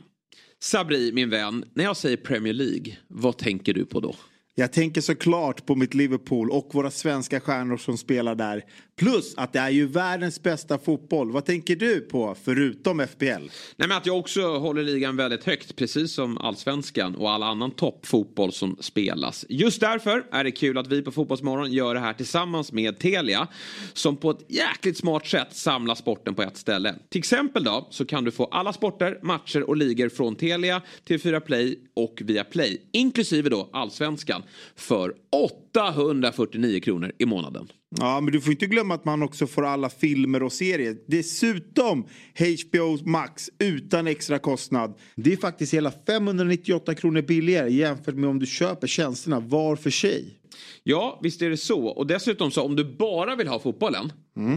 Sabri, min vän, när jag säger Premier League, vad tänker du på då? Jag tänker såklart på mitt Liverpool och våra svenska stjärnor som spelar där. Plus att det är ju världens bästa fotboll. Vad tänker du på förutom FPL? Nej, men att jag också håller ligan väldigt högt, precis som allsvenskan och all annan toppfotboll som spelas. Just därför är det kul att vi på Fotbollsmorgon gör det här tillsammans med Telia, som på ett jäkligt smart sätt samlar sporten på ett ställe. Till exempel då så kan du få alla sporter, matcher och ligor från Telia, TV4 Play och via Play, inklusive då allsvenskan, för 849 kronor i månaden. Ja, men du får inte glömma att man också får alla filmer och serier. Dessutom HBO Max utan extra kostnad. Det är faktiskt hela 598 kronor billigare jämfört med om du köper tjänsterna var för sig. Ja, visst är det så. Och dessutom så om du bara vill ha fotbollen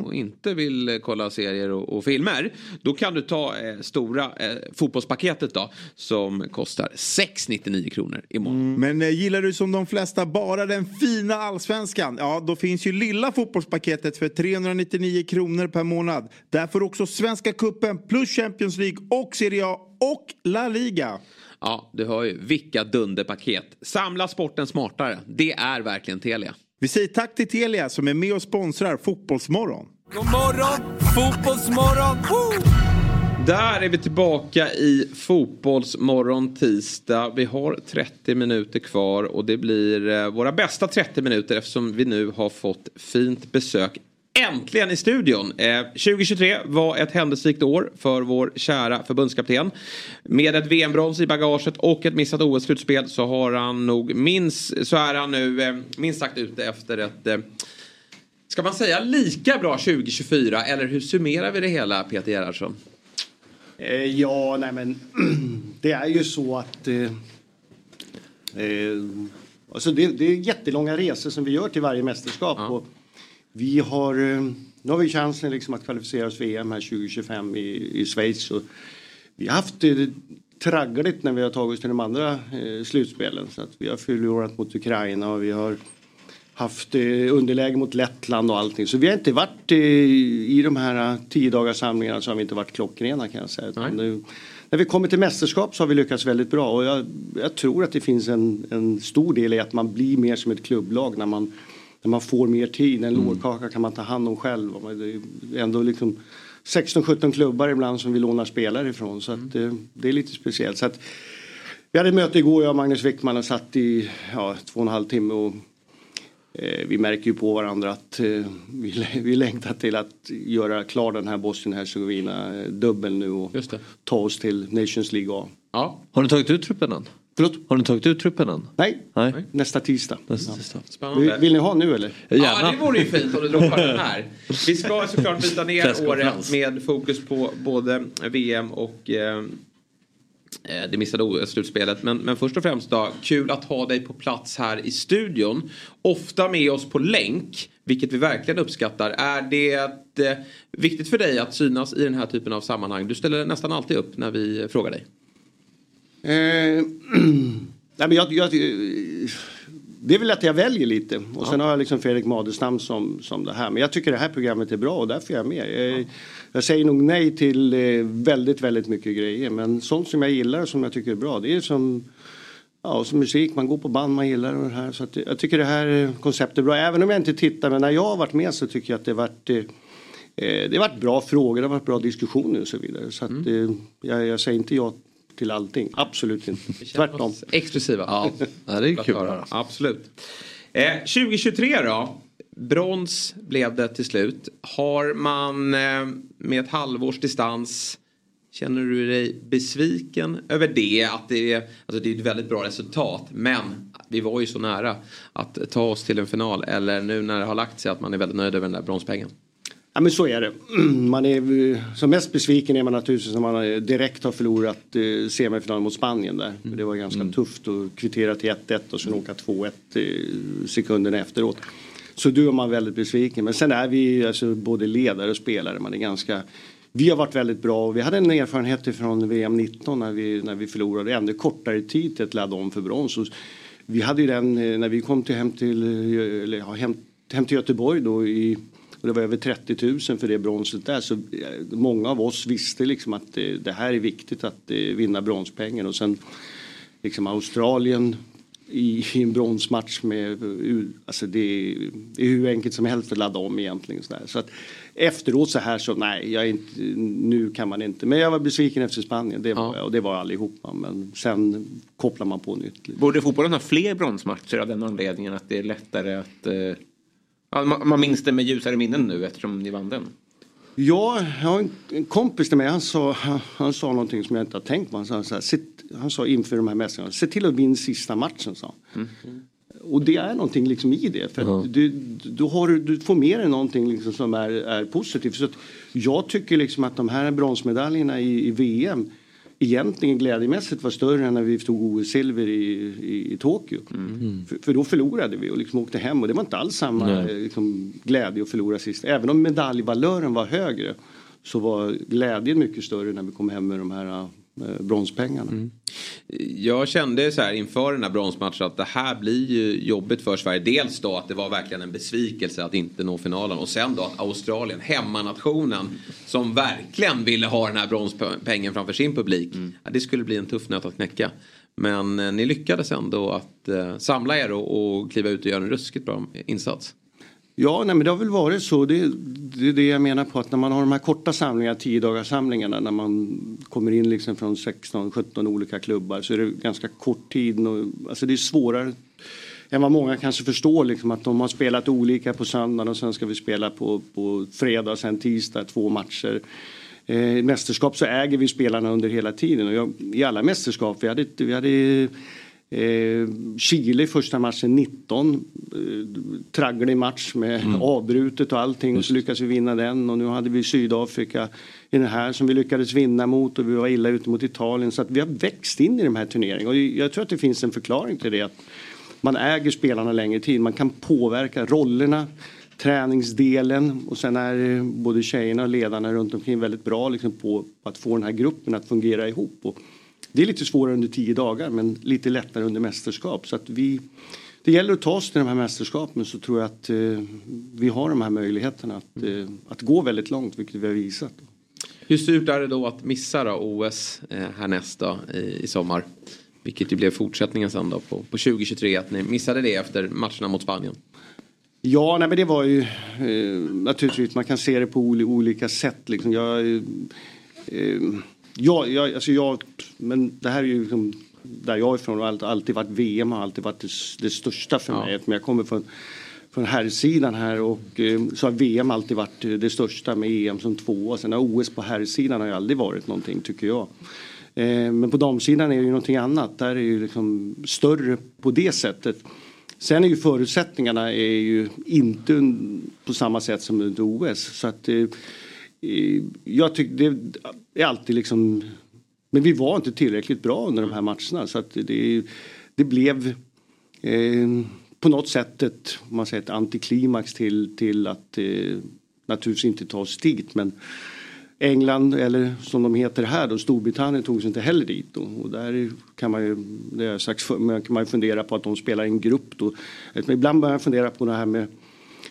och inte vill eh, kolla serier och, och filmer. Då kan du ta eh, stora eh, fotbollspaketet då som kostar 699 kronor i månaden. Men eh, gillar du som de flesta bara den fina allsvenskan? Ja, då finns ju lilla fotbollspaketet för 399 kronor per månad. Där får du också Svenska Cupen plus Champions League och Serie A och La Liga. Ja, du hör ju. Vilka dunderpaket. Samla sporten smartare. Det är verkligen Telia. Vi säger tack till Telia som är med och sponsrar Fotbollsmorgon. God morgon, fotbollsmorgon! Woo! Där är vi tillbaka i Fotbollsmorgon tisdag. Vi har 30 minuter kvar och det blir eh, våra bästa 30 minuter eftersom vi nu har fått fint besök Äntligen i studion! Eh, 2023 var ett händelserikt år för vår kära förbundskapten. Med ett VM-brons i bagaget och ett missat OS-slutspel så har han nog minst, så är han nu eh, minst sagt ute efter ett eh, Ska man säga lika bra 2024 eller hur summerar vi det hela Peter Gerhardsson? Eh, ja, nej men [clears throat] det är ju så att eh, eh, alltså det, det är jättelånga resor som vi gör till varje mästerskap. Och vi har, eh, nu har vi chansen liksom att kvalificera oss för EM här 2025 i, i Schweiz. Och vi har haft det traggligt när vi har tagit oss till de andra eh, slutspelen. Så att vi har förlorat mot Ukraina och vi har haft eh, underläge mot Lettland och allting. Så vi har inte varit eh, i de här eh, tio dagars samlingarna så har vi inte varit klockrena kan jag säga. Nu, när vi kommer till mästerskap så har vi lyckats väldigt bra och jag, jag tror att det finns en, en stor del i att man blir mer som ett klubblag när man, när man får mer tid. En lårkaka kan man ta hand om själv. Det är ändå liksom 16-17 klubbar ibland som vi lånar spelare ifrån så att, eh, det är lite speciellt. Så att, vi hade ett möte igår, jag och Magnus Wickman och satt i ja, två och en halv timme och Eh, vi märker ju på varandra att eh, vi, vi längtar till att göra klar den här Bosnien-Hercegovina eh, dubbel nu och ta oss till Nations League A. Ja. Har ni tagit ut truppen än? Förlåt? Har ni tagit ut truppen än? Nej, Nej. nästa tisdag. Nästa tisdag. Spännande. Vill, vill ni ha nu eller? Ja, det vore ju fint om du droppar den här. Vi ska såklart byta ner året med fokus på både VM och eh, eh, det missade OS-slutspelet. Men, men först och främst då, kul att ha dig på plats här i studion. Ofta med oss på länk, vilket vi verkligen uppskattar. Är det eh, viktigt för dig att synas i den här typen av sammanhang? Du ställer nästan alltid upp när vi frågar dig. Eh, [clears throat] nej, men jag, jag, det är väl att jag väljer lite. Och sen har jag liksom Fredrik Madestam som, som det här. Men jag tycker det här programmet är bra och därför är jag med. Jag, jag säger nog nej till eh, väldigt, väldigt mycket grejer. Men sånt som jag gillar och som jag tycker är bra. Det är som, ja, som musik, man går på band man gillar och det här. Så att, jag tycker det här eh, konceptet är bra. Även om jag inte tittar, men när jag har varit med så tycker jag att det har varit eh, eh, det har varit bra frågor, det har varit bra diskussioner och så vidare. Så att, eh, jag, jag säger inte ja till allting. Absolut inte. Tvärtom. Exklusiva. Ja, [laughs] det är kul att höra. Absolut. Eh, 2023 då. Brons blev det till slut. Har man eh, med ett halvårs distans Känner du dig besviken över det? Att det är, alltså det är ett väldigt bra resultat. Men vi var ju så nära att ta oss till en final. Eller nu när det har lagt sig att man är väldigt nöjd över den där bronspengen. Ja men så är det. [clears throat] Man är, som mest besviken är man naturligtvis när man direkt har förlorat eh, semifinalen mot Spanien där. För Det var ganska tufft att kvittera till 1-1 och sen åka 2-1 eh, sekunderna efteråt. Så då är man väldigt besviken. Men sen är vi alltså, både ledare och spelare. Man är ganska vi har varit väldigt bra och vi hade en erfarenhet från VM 19 när vi, när vi förlorade ännu kortare tid till att ladda om för brons. Och vi hade ju den eh, när vi kom till hem till, eller, ja, hem, hem till Göteborg då i och det var över 30 000 för det bronset där. Så eh, många av oss visste liksom att det, det här är viktigt att eh, vinna bronspengen. Och sen liksom Australien i, i en bronsmatch med, eh, alltså det, det är hur enkelt som helst att ladda om egentligen. Så, där. så att efteråt så här så nej, jag inte, nu kan man inte. Men jag var besviken efter Spanien, det var jag och det var allihopa. Men sen kopplar man på nytt. Borde fotbollen ha fler bronsmatcher av den anledningen att det är lättare att... Eh, ja, man, man minns det med ljusare minnen nu eftersom ni vann den. Ja, jag har en, en kompis till mig, han sa, han, han sa någonting som jag inte har tänkt på. Han sa, så här, "Se- han sa inför de här mästarna, se till att vinna sista matchen. Sa. han. Och det är någonting liksom i det. För att du, du, har, du får med dig någonting liksom som är, är positivt. Så jag tycker liksom att de här bronsmedaljerna i, i VM egentligen glädjemässigt var större än när vi tog OS-silver i, i, i Tokyo. För, för då förlorade vi och liksom åkte hem och det var inte alls samma eh, liksom, glädje att förlora sist. Även om medaljvalören var högre så var glädjen mycket större när vi kom hem med de här eh, bronspengarna. Jag kände så här inför den här bronsmatchen att det här blir ju jobbigt för Sverige. Dels då att det var verkligen en besvikelse att inte nå finalen och sen då att Australien, hemmanationen som verkligen ville ha den här bronspengen framför sin publik. Ja, det skulle bli en tuff nöt att knäcka. Men eh, ni lyckades ändå att eh, samla er och, och kliva ut och göra en ruskigt bra insats. Ja, nej, men det har väl varit så. Det, det är det jag menar på att när man har de här korta samlingarna, tio dagars samlingarna när man kommer in liksom från 16-17 olika klubbar så är det ganska kort tid. Och, alltså det är svårare än vad många kanske förstår liksom att de har spelat olika på söndagen och sen ska vi spela på, på fredag och sen tisdag två matcher. Eh, I mästerskap så äger vi spelarna under hela tiden och jag, i alla mästerskap, vi hade, vi hade Eh, Chile första matchen 19. Eh, tragglig match med avbrutet och allting. Och så lyckades vi vinna den. Och nu hade vi Sydafrika i den här som vi lyckades vinna mot. Och vi var illa ute mot Italien. Så att vi har växt in i de här turneringarna. Och jag tror att det finns en förklaring till det. Att man äger spelarna längre tid. Man kan påverka rollerna. Träningsdelen och sen är eh, både tjejerna och ledarna runt omkring väldigt bra liksom på att få den här gruppen att fungera ihop. Och det är lite svårare under tio dagar men lite lättare under mästerskap. Så att vi, det gäller att ta oss till de här mästerskapen så tror jag att eh, vi har de här möjligheterna att, eh, att gå väldigt långt vilket vi har visat. Hur surt är det då att missa då OS eh, härnäst då i, i sommar? Vilket ju blev fortsättningen sen då på, på 2023 att ni missade det efter matcherna mot Spanien. Ja, nej, men det var ju eh, naturligtvis, man kan se det på oli- olika sätt. Liksom. Jag, eh, eh, jag, jag, alltså jag, men det här är ju liksom, där jag är ifrån allt, alltid varit VM har alltid varit det, det största för mig. Men jag kommer från, från herrsidan här och eh, så har VM alltid varit eh, det största med EM som tvåa. Sen har OS på herrsidan har ju aldrig varit någonting tycker jag. Eh, men på damsidan är det ju någonting annat. Där är det ju liksom större på det sättet. Sen är ju förutsättningarna är ju inte på samma sätt som under OS. Så att, Eh, jag tycker det är alltid liksom... Men vi var inte tillräckligt bra under de här matcherna. Så att det, det blev eh, på något sätt ett, om man säger, ett antiklimax till, till att eh, naturligtvis inte ta oss dit. Men England eller som de heter här då, Storbritannien tog sig inte heller dit. Då. Och där kan man ju, det har jag sagt man men kan man ju fundera på att de spelar i en grupp då. Ibland börjar jag fundera på det här med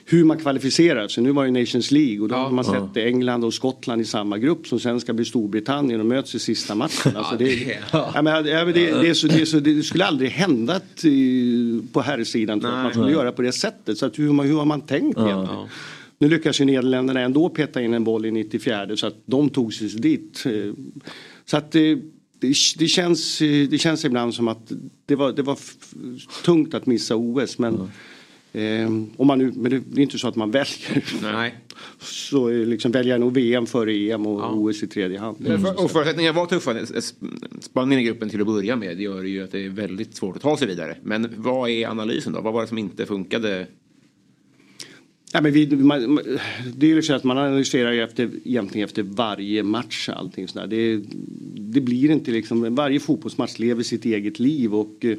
hur man kvalificerar sig. Nu var det Nations League och då har man Ja. sett England och Skottland i samma grupp som sen ska bli Storbritannien och möts i sista matchen. Alltså Ja, det, det- ja, men, ja, men det, det, är så, det, är så, det skulle aldrig hända att, eh, på herrsidan att man skulle Nej. göra på det sättet. Så att hur, hur har man tänkt Ja. egentligen? Nu lyckas ju Nederländerna ändå peta in en boll i 94 så att de tog sig dit. Eh, Så att eh, det, det, känns, det känns ibland som att det var, det var tungt att missa OS men om man nu, men det är inte så att man väljer. Nej. [laughs] Så eh, liksom väljer nog VM före EM och OS i tredje hand. Mm. Och förutsättningarna var tuffa. Spanien i gruppen till att börja med gör ju att det är väldigt svårt att ta sig vidare. Men vad är analysen då? Vad var det som inte funkade? Ja, men vi, man, det är ju så att man analyserar ju efter, egentligen efter varje match. Allting sådär. Det, det blir inte liksom, varje fotbollsmatch lever sitt eget liv och eh,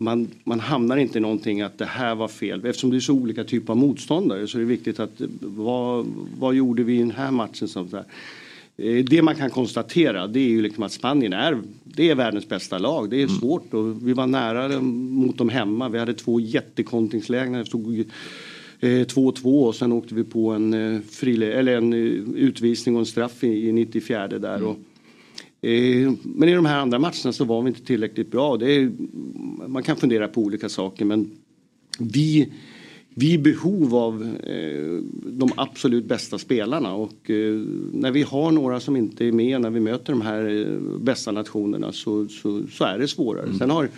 man, man hamnar inte i någonting att det här var fel. Eftersom det är så olika typer av motståndare så är det viktigt att vad, vad gjorde vi i den här matchen? Sånt där. Eh, Det man kan konstatera det är ju liksom att Spanien är, det är världens bästa lag. Det är svårt och vi var nära mot dem hemma. Vi hade två jättekontingslägen. Det stod eh, 2-2 och sen åkte vi på en, eh, frile, eller en eh, utvisning och en straff i, i 94 där. Och, eh, men i de här andra matcherna så var vi inte tillräckligt bra. Det är, man kan fundera på olika saker men vi, vi är i behov av eh, de absolut bästa spelarna och eh, när vi har några som inte är med när vi möter de här eh, bästa nationerna så, så, så är det svårare. Sen har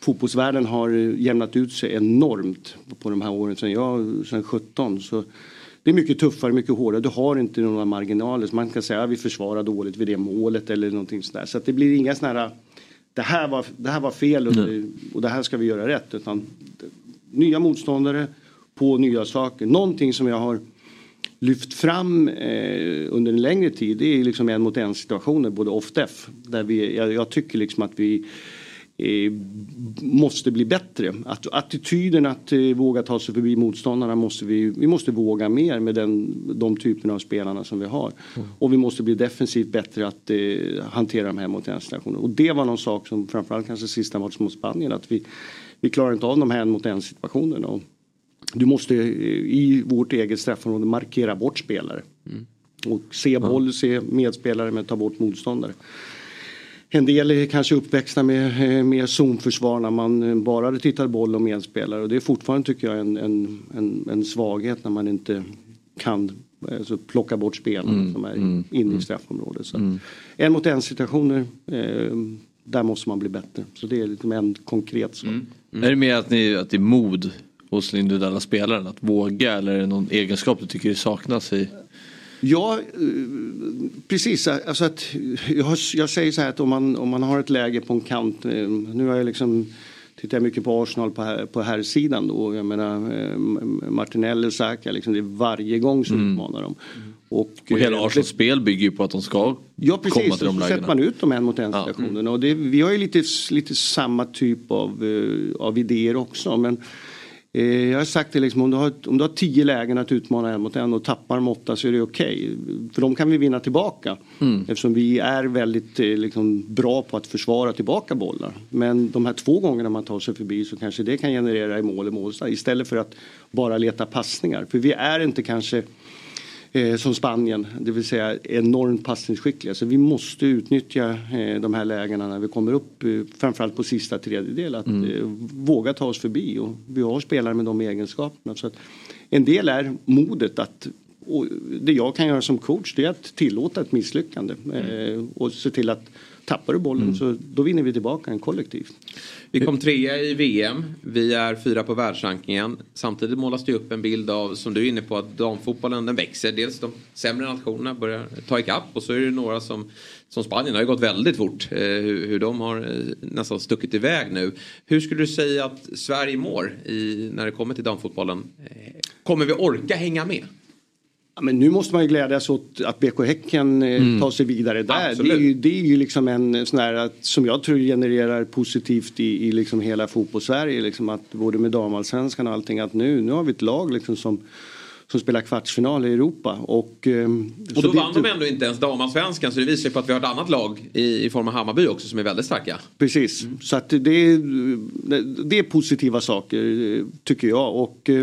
fotbollsvärlden har jämnat ut sig enormt på de här åren sen jag, sen 17. Så det är mycket tuffare, mycket hårdare. Du har inte några marginaler. Så man kan säga att vi försvarar dåligt vid det målet eller någonting sådär. Så att det blir inga sådana här det här var, det här var fel och, och det här ska vi göra rätt. Utan nya motståndare på nya saker. Någonting som jag har lyft fram eh, under en längre tid det är liksom en mot en situationer både off-def. Där vi, jag, jag tycker liksom att vi måste bli bättre. Att, attityden att eh, våga ta sig förbi motståndarna måste vi, vi måste våga mer med den, de typerna av spelarna som vi har. Och vi måste bli defensivt bättre att eh, hantera de här mot en situationerna. Och det var någon sak som framförallt kanske sista matchen mot Spanien att vi, vi klarar inte av de här mot en situationerna. Och du måste eh, i vårt eget straffområde markera bort spelare. Och se boll, se medspelare men ta bort motståndare. En del är kanske uppväxta med, eh, med zonförsvar när man eh, bara tittar boll och medspelare. Och det är fortfarande tycker jag en, en, en, en svaghet när man inte kan alltså, plocka bort spelarna Mm, som är mm, inne i straffområdet. Så. En mot en situationer, eh, där måste man bli bättre. Så det är liksom en konkret sak. Är det mer att, ni, att det är mod hos den individuella spelaren att våga eller är det någon egenskap du tycker saknas i? Ja, eh, precis. Alltså att, jag, jag säger så här att om man, om man har ett läge på en kant. eh, Nu har jag liksom tittar jag mycket på Arsenal på, här, på här sidan då. Jag menar eh, Martinelli, Saka, liksom, det är varje gång som Mm. utmanar dem. Och, Och hela Arsenals spel bygger ju på att de ska Ja komma precis, till och de så sätter lägena. man ut dem en mot en situationerna. Och det, vi har ju lite, lite samma typ av, av idéer också. Men jag har sagt det liksom, om du, har, om du har tio lägen att utmana en mot en och tappar de åtta så är det okej. För de kan vi vinna tillbaka. Mm. Eftersom vi är väldigt eh, liksom, bra på att försvara tillbaka bollar. Men de här två gångerna man tar sig förbi så kanske det kan generera i mål i målstad istället för att bara leta passningar. För vi är inte kanske eh, som Spanien, det vill säga enormt passningsskickliga. Så vi måste utnyttja eh, de här lägena när vi kommer upp, eh, framförallt på sista tredjedel, att Mm. eh, våga ta oss förbi. Och vi har spelare med de egenskaperna. Så en del är modet att och det jag kan göra som coach det är att tillåta ett misslyckande eh, och se till att tappar du bollen så då vinner vi tillbaka den kollektivt. Vi kom trea i VM. Vi är fyra på världsrankingen. Samtidigt målas det upp en bild av, som du är inne på, att damfotbollen den växer. Dels de sämre nationerna börjar ta ikapp och så är det några som, som Spanien har ju gått väldigt fort. Eh, hur, hur de har eh, nästan stuckit iväg nu. Hur skulle du säga att Sverige mår i, när det kommer till damfotbollen? Eh, kommer vi orka hänga med? Men nu måste man ju glädjas åt att BK Häcken eh, Mm. tar sig vidare där. Det är, ju, det är ju liksom en sån här att, som jag tror genererar positivt i, i liksom hela fotbollssverige. Liksom att både med damallsvenskan och allting att nu, nu har vi ett lag liksom som, som spelar kvartsfinal i Europa. Och, ehm, Och då vann de ändå inte ens damallsvenskan så det visar ju på att vi har ett annat lag i, i form av Hammarby också som är väldigt starka. Precis, så att det, är- det är positiva saker eh, tycker jag. Och, eh,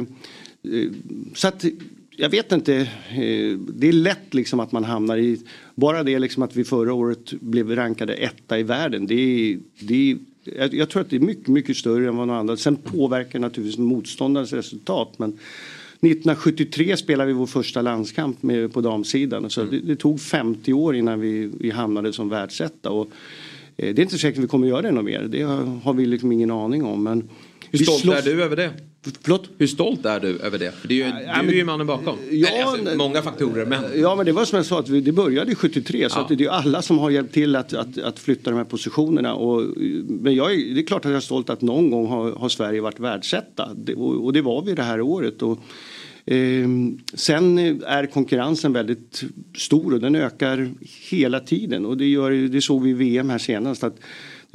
eh, så att jag vet inte, eh, det är lätt liksom att man hamnar i, bara det liksom att vi förra året blev rankade etta i världen. Det är, det är, jag, tror att det är mycket, mycket större än vad någon annan. Sen påverkar naturligtvis motståndarens resultat. Men 1973 spelade vi vår första landskamp med, på damsidan. Så det, det tog 50 år innan vi, vi hamnade som världsetta. Och, eh, det är inte säkert att vi kommer göra det något mer. Det har, har vi liksom ingen aning om. Men Hur stolt slåss- är du över det? Förlåt? Hur stolt är du över det? För det är ju, Ja, du men- är ju mannen bakom. Ja, Eller, alltså, många faktorer men. Ja men det var som jag sa att vi, det började 73 så Ja. det är ju alla som har hjälpt till att, att, att flytta de här positionerna. Och, men jag är, det är klart att jag är stolt att någon gång har, har Sverige varit världsetta och, och det var vi det här året. Och, ehm, sen är konkurrensen väldigt stor och den ökar hela tiden och det, gör, det såg vi i VM här senast. Att,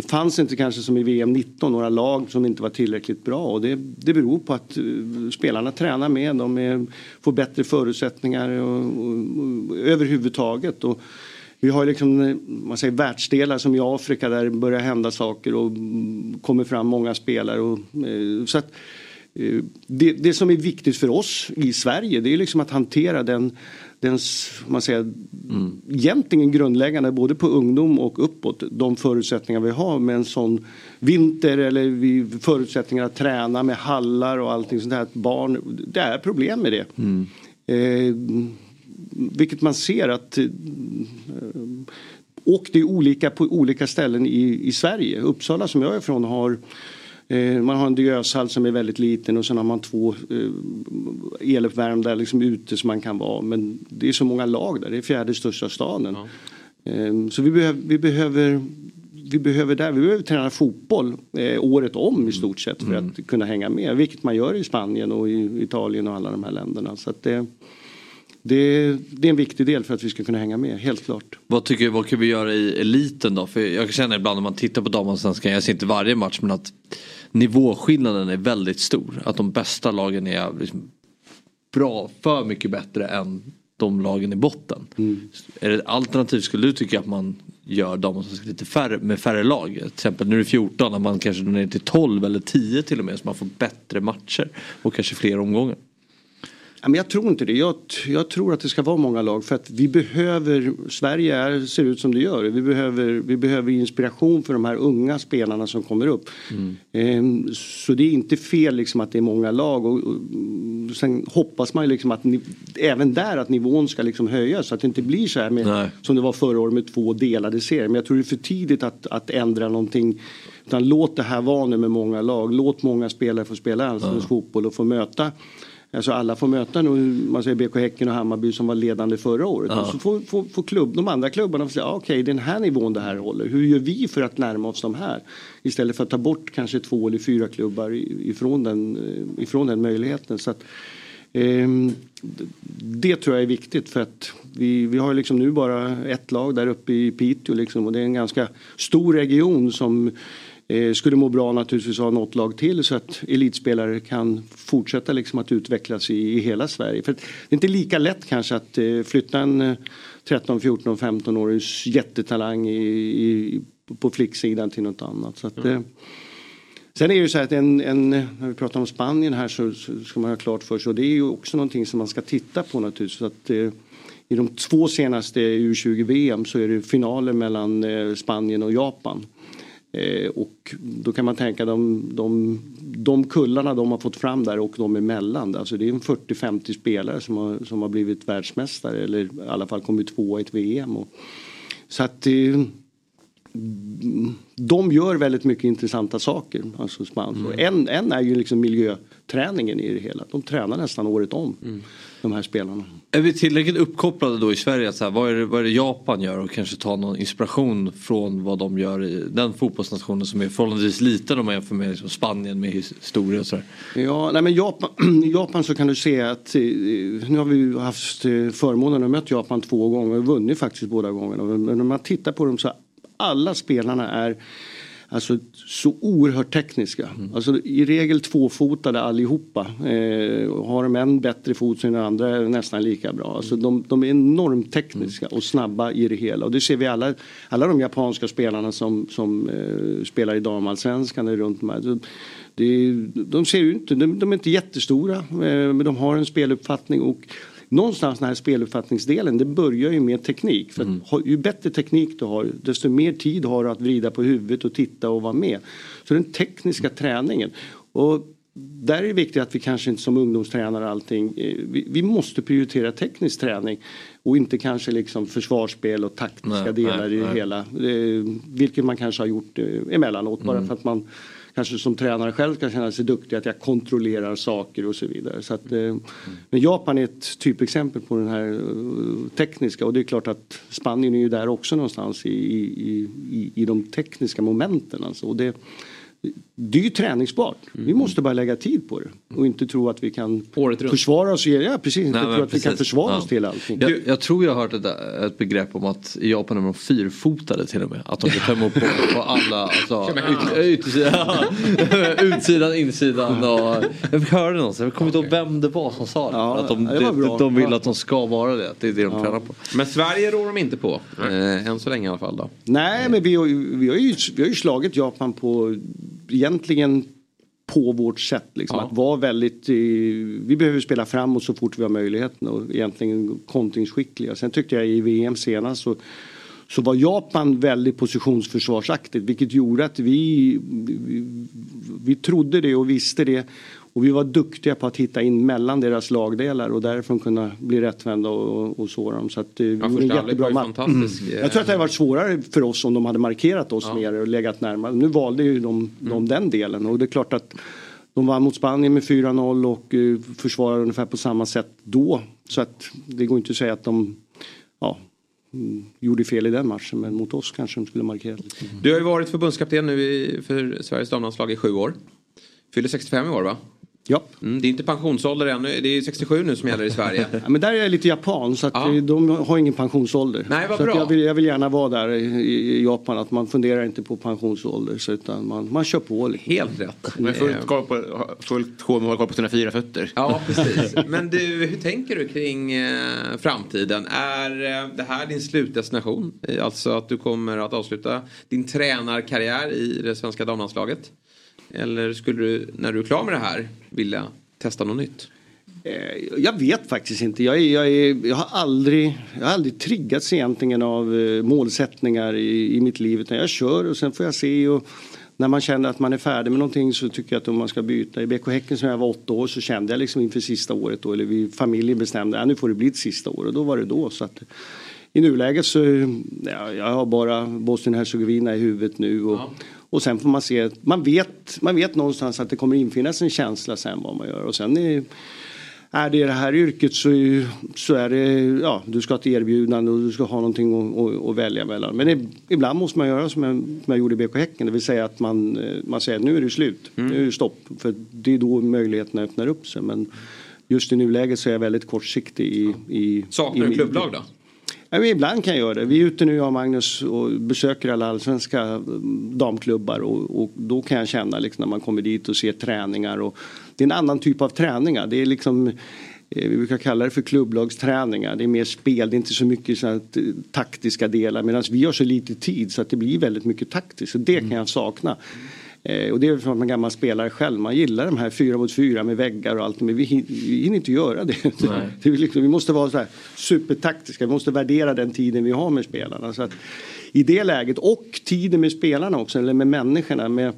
det fanns inte kanske som i VM 19 några lag som inte var tillräckligt bra och det, det beror på att eh, spelarna tränar med, de är, får bättre förutsättningar och, och, och, överhuvudtaget. Och vi har liksom, eh, man säger, världsdelar som i Afrika där det börjar hända saker och kommer fram många spelare. Och, eh, så att, det, det som är viktigt för oss i Sverige det är liksom att hantera den, den man säger, egentligen grundläggande både på ungdom och uppåt de förutsättningar vi har med en sån vinter eller förutsättningar att träna med hallar och allting sånt där. Att barn, det är problem med det. Eh, vilket man ser att eh, och det är olika på olika ställen i, i Sverige. Uppsala som jag är ifrån har man har en diöshall som är väldigt liten och sen har man två eh, eluppvärmda liksom ute som man kan vara. Men det är så många lag där, det är fjärde största staden. Eh, så vi, behöv, vi behöver vi behöver där, vi behöver träna fotboll eh, året om i stort sett för att kunna hänga med. Vilket man gör i Spanien och i Italien och alla de här länderna. Så att det, det, det är en viktig del för att vi ska kunna hänga med, helt klart. Vad tycker vad kan vi göra i eliten då? För jag kan känna ibland när man tittar på damallsvenskan, jag ser inte varje match men att nivåskillnaden är väldigt stor. Att de bästa lagen är liksom bra, för mycket bättre än de lagen i botten. Är det alternativt skulle du tycka att man gör damallsvenskan lite färre, med färre lag? Till exempel nu är det 14, att man kanske ner till 12 eller 10 till och med så man får bättre matcher och kanske fler omgångar. Ja, men jag tror inte det. Jag, jag tror att det ska vara många lag för att vi behöver, Sverige är, ser ut som det gör. Vi behöver, vi behöver inspiration för de här unga spelarna som kommer upp. Ehm, så det är inte fel liksom att det är många lag och, och sen hoppas man ju liksom att ni, även där att nivån ska liksom höjas så att det inte blir så här med, som det var förra året med två delade serier. Men jag tror det är för tidigt att, att ändra någonting. Utan låt det här vara nu med många lag. Låt många spelare få spela allsvensk fotboll och få möta Alltså alla får möta nu, man säger BK Häcken och Hammarby som var ledande förra året. Ja. Så får, får, får klubb, de andra klubbarna säga ah, okej den här nivån det här håller. Hur gör vi för att närma oss de här? Istället för att ta bort kanske två eller fyra klubbar ifrån den, eh, ifrån den möjligheten. Så att, ehm, det tror jag är viktigt för att vi, vi har liksom nu bara ett lag där uppe i Piteå liksom, och det är en ganska stor region som eh, skulle må bra naturligtvis att ha något lag till så att elitspelare kan fortsätta liksom att utvecklas i, i hela Sverige. För det är inte lika lätt kanske att eh, flytta en eh, 13, 14, 15 årings jättetalang i, i, på flicksidan till något annat. Så att, eh, Sen är det ju så att en, en, när vi pratar om Spanien här så, så ska man ha klart för sig och det är ju också någonting som man ska titta på naturligtvis. Så att, eh, I de två senaste U20-VM så är det finaler mellan eh, Spanien och Japan. Eh, och då kan man tänka de, de, de kullarna de har fått fram där och de emellan. Alltså det är en 40-50 spelare som har, som har blivit världsmästare eller i alla fall kommit tvåa i ett VM. Och, så att eh, de gör väldigt mycket intressanta saker. Alltså. Och En, en är ju liksom miljöträningen i det hela. De tränar nästan året om. De här spelarna. Är vi tillräckligt uppkopplade då i Sverige? Att så här, vad, är det, vad är det Japan gör och kanske ta någon inspiration från vad de gör i den fotbollsnationen som är förhållandevis liten om man jämför med liksom Spanien med historia och sådär. Ja, nej men Japan, [clears throat] Japan så kan du se att eh, nu har vi haft eh, förmånen att mött Japan två gånger och vunnit faktiskt båda gångerna. Men när man tittar på dem så alla spelarna är Alltså så oerhört tekniska. Alltså i regel tvåfotade allihopa. Eh, har de en bättre fot så är den andra nästan lika bra. Alltså de, de är enormt tekniska och snabba i det hela. Och det ser vi alla, alla de japanska spelarna som, som eh, spelar i damallsvenskan runt de här. Det, de ser ju inte, de, de är inte jättestora eh, men de har en speluppfattning och någonstans den här speluppfattningsdelen det börjar ju med teknik. För att, ha- ju bättre teknik du har desto mer tid har du att vrida på huvudet och titta och vara med. Så den tekniska träningen. Och där är det viktigt att vi kanske inte som ungdomstränare allting, eh, vi, vi måste prioritera teknisk träning och inte kanske liksom försvarsspel och taktiska Nej, delar nej, i nej. hela. Eh, vilket man kanske har gjort eh, emellanåt bara Mm. för att man kanske som tränare själv kan känna sig duktig att jag kontrollerar saker och så vidare. Så att, eh, men Japan är ett typexempel på den här eh, tekniska och det är klart att Spanien är ju där också någonstans i, i, i, i de tekniska momenten. Alltså. Och det, det är ju träningsbart. Vi måste bara lägga tid på det och inte tro att vi kan försvara oss. Ja, precis. Inte Nej, tro att vi kan precis. försvara Ja. oss till allting. Jag, jag tror jag har hört ett, ett begrepp om att i Japan är de fyrfotade till och med. Att de kan ta emot på, på alla, alltså, ut, utsidan, [laughs] utsidan, insidan och... Jag fick höra det någonstans, jag kommer inte ihåg vem det var som sa det. att de, det de vill att de ska vara det, det är det de tränar på. Men Sverige rår de inte på. Eh, än så länge i alla fall då. Nej, men vi har, ju, vi, har ju, vi har ju slagit Japan på egentligen på vårt sätt. Liksom, Att vara väldigt, eh, vi behöver spela framåt så fort vi har möjligheten och egentligen kontringsskickliga. Sen tyckte jag i VM senast så, så var Japan väldigt positionsförsvarsaktigt vilket gjorde att vi, vi, vi trodde det och visste det. Och vi var duktiga på att hitta in mellan deras lagdelar och därifrån kunna bli rättvända och, och så dem. Så att, eh, vi Ja, gjorde en jättebra match. Mm. Jag tror att det hade varit svårare för oss om de hade markerat oss mer och legat närmare. Nu valde ju de, de den delen och det är klart att de vann mot Spanien med 4-0 och uh, försvarade ungefär på samma sätt då. Så att det går inte att säga att de ja, mm, gjorde fel i den matchen men mot oss kanske de skulle markera lite. Du har ju varit förbundskapten nu i, för Sveriges damlandslag i sju år. Fyller 65 i år va? Ja. Mm, det är inte pensionsålder ännu. Det är 67 nu som gäller i Sverige. [laughs] Ja, men där är jag lite japan så att eh, de har ingen pensionsålder. Nej, vad så bra. Jag, vill, jag vill gärna vara där i, Japan att man funderar inte på pensionsålder så utan man, man kör på. Liksom. Helt rätt. Med fullt, koll på, fullt sjå med att koll på sina fyra fötter. Ja, [laughs] precis. Men du, hur tänker du kring eh, framtiden? Är eh, det här din slutdestination? Eh, Alltså att du kommer att avsluta din tränarkarriär i det svenska damlandslaget? Eller skulle du, när du är klar med det här, vilja testa något nytt? Eh, Jag vet faktiskt inte. Jag, är, jag, är, jag, har, aldrig, jag har aldrig triggats egentligen av eh, målsättningar i, i mitt liv. Utan jag kör och sen får jag se. Och när man känner att man är färdig med någonting så tycker jag att om man ska byta. I BK Häcken som jag var åtta år så kände jag liksom inför sista året då, eller vi familjen bestämde att nu får det bli ett sista år och då var det då. Så att, I nuläget så ja, jag har bara Bosnien-Hercegovina i huvudet nu. Och, och sen får man se, man vet, man vet någonstans att det kommer infinnas en känsla sen vad man gör. Och sen är, är det det här yrket så, är- så är det, ja, du ska ha ett erbjudande och du ska ha någonting att, att, att välja mellan. Men ibland måste man göra som jag, som jag gjorde i BK Häcken, det vill säga att man, eh, man säger nu är det slut, nu är det stopp. För det är då möjligheterna öppnar upp sig. Men just i nuläget så är jag väldigt kortsiktig i... i Saknar du klubblag då? Ja, men ibland kan jag göra det. Vi är ute nu, jag och Magnus, och besöker alla allsvenska eh, damklubbar och, och då kan jag känna liksom, när man kommer dit och ser träningar. Och, det är en annan typ av träningar. Det är liksom eh, vi brukar kalla det för klubblagsträningar. Det är mer spel, det är inte så mycket så här, eh, taktiska delar. Medan vi har så lite tid så att det blir väldigt mycket taktiskt. Och det kan jag sakna. Eh, och det är från en gammal spelare själv. Man gillar de här fyra mot fyra med väggar och allt. Men vi, hin- vi hinner inte göra det. [laughs] det är liksom, vi måste vara så här supertaktiska. Vi måste värdera den tiden vi har med spelarna. Så att, I det läget och tiden med spelarna också. Eller med människorna. Med,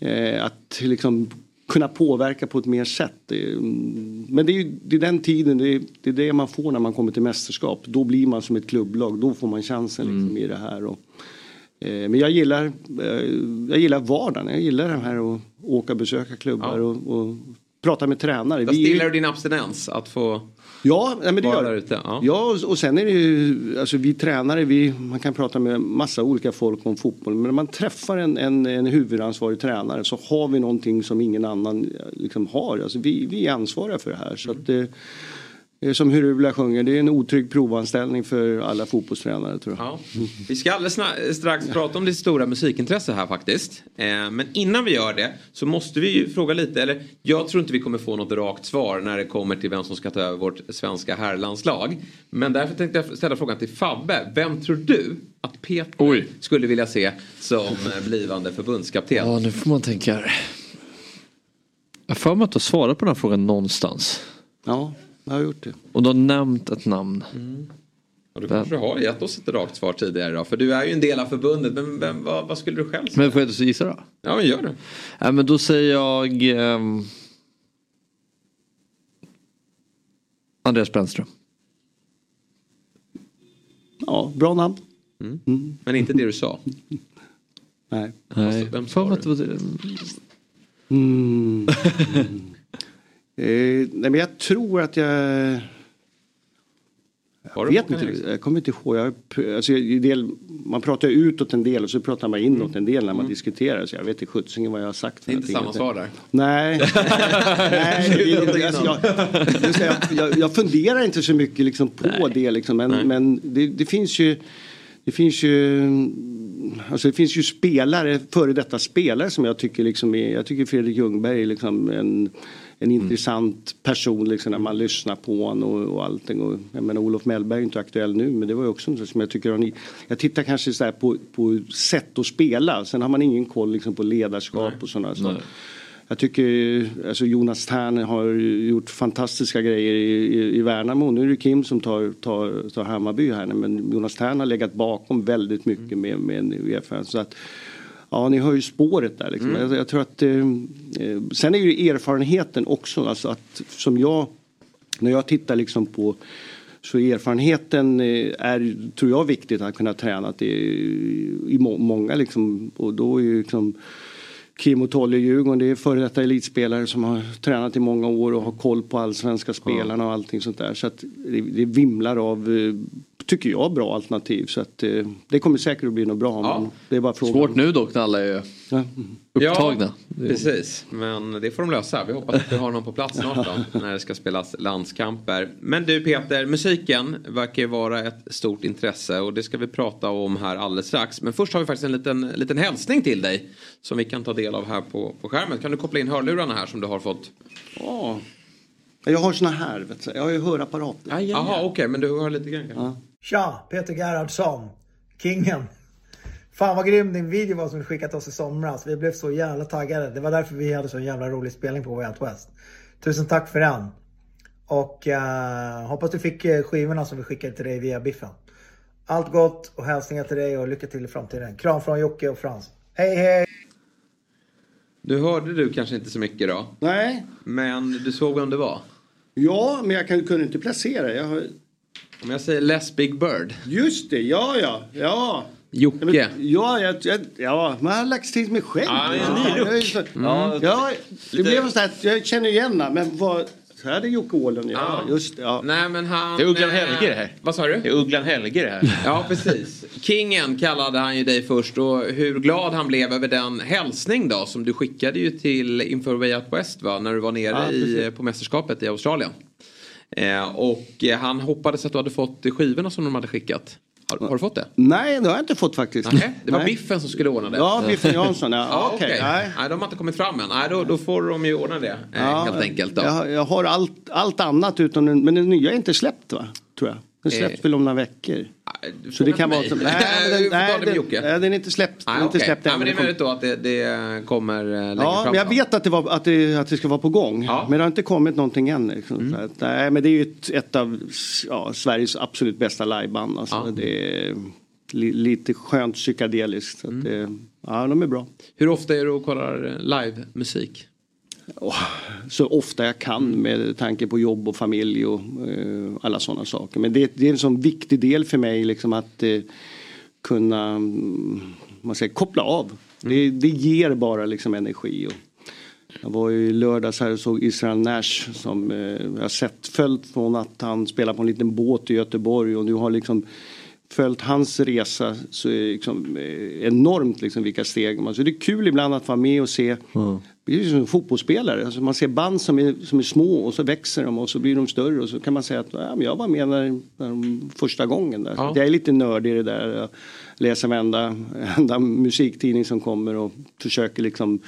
eh, att liksom kunna påverka på ett mer sätt. Är, mm, Men det är, ju- det är den tiden, det är, det är det man får när man kommer till mästerskap. Då blir man som ett klubblag, då får man chansen liksom, i det här. Och, men jag gillar, eh, jag gillar vardagen, jag gillar det här att åka och besöka klubbar och, och prata med tränare. Där är- stillar du din abstinens att få Ja, men det gör där ute? Ja. Ja, och- sen är det ju, alltså vi tränare, vi, man kan prata med massa olika folk om fotboll. Men när man träffar en, en, en huvudansvarig tränare så har vi någonting som ingen annan eh, liksom har. Alltså vi, vi är ansvariga för det här. Så att det är som Hurula sjunger, det är en otrygg provanställning för alla fotbollstränare tror jag. Ja. Vi ska alldeles strax prata om ditt stora musikintresse här faktiskt. Eh, men innan vi gör det så måste vi ju fråga lite, eller jag tror inte vi kommer få något rakt svar när det kommer till vem som ska ta över vårt svenska herrlandslag. Men därför tänkte jag ställa frågan till Fabbe. Vem tror du att Peter skulle vilja se som blivande förbundskapten? Ja, nu får man tänka här. Jag har för mig att du har svarat på den här frågan någonstans. Ja, jag har gjort det. Och du har nämnt ett namn. Och du kanske har gett oss ett rakt svar tidigare då, för du är ju en del av förbundet. Men vem, vad, vad skulle du själv säga? Men får jag inte gissa då? Ja, men gör det. Ja, men då säger jag... ehm, Andreas Brännström. Ja, bra namn. Mm. Men inte det du sa. [laughs] Nej. Nej. Vem vad- vad- Mm. [laughs] eh, nej men jag tror att jag... Jag vet inte, jag kommer inte ihåg. Jag, alltså, del, man pratar utåt en del och så pratar man inåt Mm. en del när man diskuterar. Så jag vet inte sjuttsingen vad jag har sagt. Det är inte samma svar där. Nej. [laughs] Nej det, alltså, jag, jag, jag, funderar inte så mycket liksom på det. Liksom, men men det, det finns ju det finns ju Alltså det finns ju spelare, före detta spelare som jag tycker liksom är, jag tycker Fredrik Ljungberg är liksom en, en intressant person liksom när man lyssnar på honom och, och allting. Och, jag menar Olof Mellberg är inte aktuell nu men det var ju också något som jag tycker har, jag tittar kanske så på, på sätt att spela, sen har man ingen koll liksom på ledarskap och sådana saker. Jag tycker alltså Jonas Tern har gjort fantastiska grejer i, i, i Värnamo. Nu är det Kim som tar, tar, tar Hammarby här men Jonas Tern har legat bakom väldigt mycket med, med en. Så att, ja, ni hör ju spåret där. Liksom. Mm. Jag, jag tror att, eh, sen är ju erfarenheten också, alltså att som jag, när jag tittar liksom på så erfarenheten eh, är, tror jag, viktigt att kunna träna till i må, många liksom. Och då är ju liksom Kim och Tolle i Djurgården, det är före detta elitspelare som har tränat i många år och har koll på allsvenska spelarna och allting sånt där. Så att det, det vimlar av, eh, tycker jag, bra alternativ. Så att eh, det kommer säkert att bli något bra. Men det är bara frågan. Svårt nu dock när alla är upptagna. Ja, precis. Men det får de lösa. Vi hoppas att vi har någon på plats snart då. [laughs] när det ska spelas landskamper. Men du Peter, musiken verkar ju vara ett stort intresse. Och det ska vi prata om här alldeles strax. Men först har vi faktiskt en liten, liten hälsning till dig. Som vi kan ta del av här på, på skärmen. Kan du koppla in hörlurarna här som du har fått? Ja. Jag har såna här, vet du. jag har ju hörapparater. Jaha, okej. men du hör lite grann kanske? Tja, Peter Gerhardsson. Kingen. Fan vad grym din video var som du skickat oss i somras. Vi blev så jävla taggade. Det var därför vi hade så jävla rolig spelning på Way Out West. Tusen tack för den. Och eh, hoppas du fick eh, skivorna som vi skickade till dig via Biffen. Allt gott och hälsningar till dig och lycka till i framtiden. Kram från Jocke och Frans. Hej hej! Du hörde du kanske inte så mycket då? Nej. Men du såg vem det var? Ja, men jag kan, kunde inte placera. Jag har... Om jag säger Les Big Bird. Just det, ja ja. ja. Jocke. Ja, jag, jag, ja, man har lagt till mig själv. Ja, det är en ny look. Jag så- Mm. Ja, det blev så att jag känner igen honom, men vad... Så här är Jocke Åhlund, ja. Just det, ja. Nej men han... Det är Ugglan eh, Helge det här. Vad sa du? Det är Ugglan Helge det här. Ja precis. Kingen kallade han ju dig först och hur glad han blev över den hälsning då som du skickade ju till inför Way Out West va? När du var nere Ja, i, precis. på mästerskapet i Australien. Eh, och eh, han hoppades att du hade fått skivorna som de hade skickat. Har, har du fått det? Nej, det har jag inte fått faktiskt. Nej, det var Nej. Biffen som skulle ordna det. Ja, Biffen Jansson, ja. [laughs] ja okej. nej. Nej, de har inte kommit fram än. Nej, då, då får de ju ordna det eh, helt enkelt. Då. Jag, jag har allt, allt annat den, men den nya är inte släppt va? Tror jag. Den Eh. släpps väl om några veckor. Så det kan vara... mig. Nej, den, nej, den, nej, den är inte släppt. Nej, är inte släppt än. men det är möjligt då att det, det kommer eh, längre Ja, fram. men jag då. vet att det, var, att, det, att det ska vara på gång. Men det har inte kommit någonting än. Liksom. Mm. Så att, nej, men det är ju ett, ett av ja, Sveriges absolut bästa liveband. Alltså. Det är li, lite skönt psykedeliskt. Så Mm. det, ja, de är bra. Hur ofta är du och kollar eh, live-musik? Så ofta jag kan med tanke på jobb och familj och eh, alla sådana saker. Men det, det är en sån viktig del för mig liksom att eh, kunna mm, man säger, koppla av. Det, det ger bara liksom energi. Och jag var ju i lördags här och såg Israel Nash som eh, jag har sett följt från att han spelar på en liten båt i Göteborg och nu har liksom följt hans resa så är det liksom enormt liksom vilka steg man... Så det är kul ibland att vara med och se det är ju som en fotbollsspelare. Alltså man ser band som är, som är små och så växer de och så blir de större och så kan man säga att ja, men jag var med när, när de, första gången. Där. Ja. Jag är lite nördig i det där. Jag läser varenda, varenda musiktidning som kommer och försöker liksom.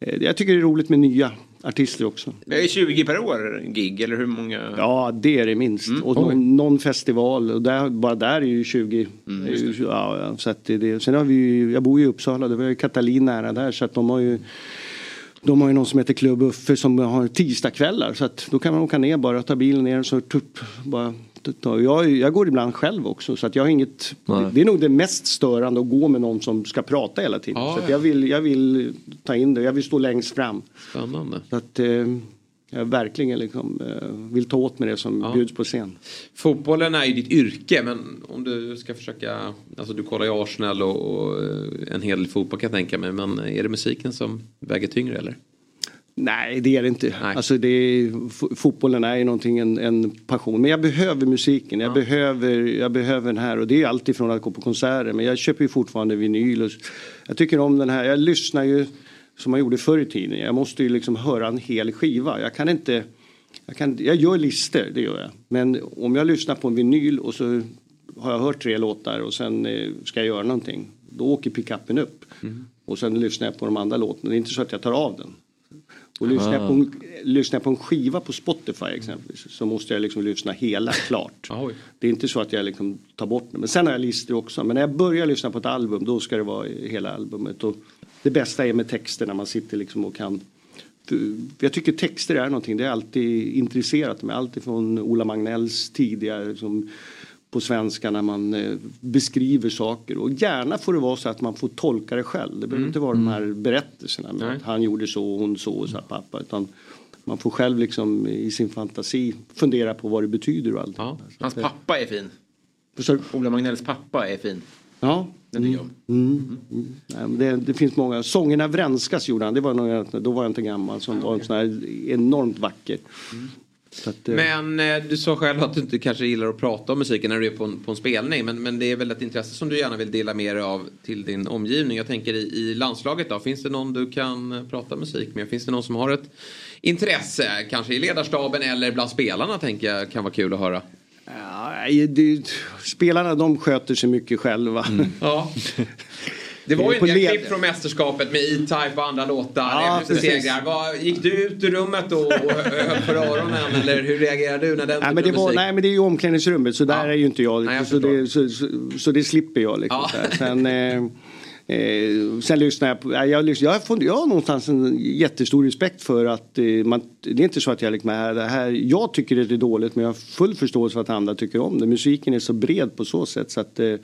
eh, Jag tycker det är roligt med nya artister också. Det är 20 per år gig eller hur många? Ja, det är det minst. Och Oj. någon, någon festival, och där, bara där är ju 20. Mm, Det är ju- ja, så att det. Sen har vi ju, jag bor ju i Uppsala, det var ju Katalin nära där så att de har ju de har ju någon som heter Klubb Uffe som har tisdagskvällar så att då kan man åka ner bara, ta bilen ner och så tupp, bara jag, jag går ibland själv också så att jag har inget det, det är nog det mest störande att gå med någon som ska prata hela tiden. Ja, så ja. jag, vill, jag vill ta in det, jag vill stå längst fram. Spännande. Så att, eh, jag verkligen liksom, eh, vill ta åt mig det som bjuds på scen. Fotbollen är ju ditt yrke men om du ska försöka, alltså du kollar ju Arsenal och, och eh, en hel del fotboll kan jag tänka mig. Men är det musiken som väger tyngre eller? Nej, det är det inte. Alltså det är, fo- fotbollen är ju någonting, en, en passion. Men jag behöver musiken, jag, behöver, jag behöver den här. Och det är alltid från att gå på konserter. Men jag köper ju fortfarande vinyl. Och, jag tycker om den här, jag lyssnar ju som man gjorde förr i tiden. Jag måste ju liksom höra en hel skiva. Jag kan inte, jag, kan, jag gör lister, det gör jag. Men om jag lyssnar på en vinyl och så har jag hört tre låtar och sen eh, ska jag göra någonting. Då åker pickupen upp. Och sen lyssnar jag på de andra låtarna. Det är inte så att jag tar av den. Och lyssnar, jag på en, lyssnar jag på en skiva på Spotify exempelvis så måste jag liksom lyssna hela klart. Det är inte så att jag liksom tar bort det. Men sen har jag listor också. Men när jag börjar lyssna på ett album då ska det vara hela albumet. Och det bästa är med texter när man sitter liksom och kan jag tycker texter är någonting, det är alltid intresserat med. Allt från Ola Magnells tidigare som på svenska när man eh, beskriver saker. Och gärna får det vara så att man får tolka det själv. Det behöver Mm. inte vara de här berättelserna med att han gjorde så och hon så och så här, pappa. Utan man får själv liksom i sin fantasi fundera på vad det betyder och allt. Hans pappa är fin. Ola Magnells pappa är fin. Ja. Den om. Mm. Mm. Nej, men det, det finns många. Sångerna Vrenskas gjorde han. Det var nog, då var jag inte gammal. Som var en sån här enormt vacker. Så att, eh, Men eh, du sa själv att du inte kanske gillar att prata om musiken när du är på en, på en spelning. Men, men det är väl ett intresse som du gärna vill dela med dig av till din omgivning. Jag tänker i, i landslaget då. Finns det någon du kan eh, prata musik med? Finns det någon som har ett intresse? Kanske i ledarstaben eller bland spelarna tänker jag kan vara kul att höra. Ja, det, spelarna de sköter sig mycket själva. Ja. Det var ju en del led- klipp från mästerskapet med E-Type och andra låtar Ja, efter segrar. Vad, gick du ut ur rummet och, och höll för öronen eller hur reagerade du när den Nej men, det var, musik? nej men det är ju omklädningsrummet så där är ju inte jag. Nej, jag så, det, så, så, så det slipper jag. Liksom, Ja. Sen, eh, eh, sen lyssnar jag på, jag, lyssnar, jag, har, jag har någonstans en jättestor respekt för att eh, man, det är inte så att jag liksom, är det här, jag tycker det är dåligt men jag har full förståelse för att andra tycker om det. Musiken är så bred på så sätt så att eh,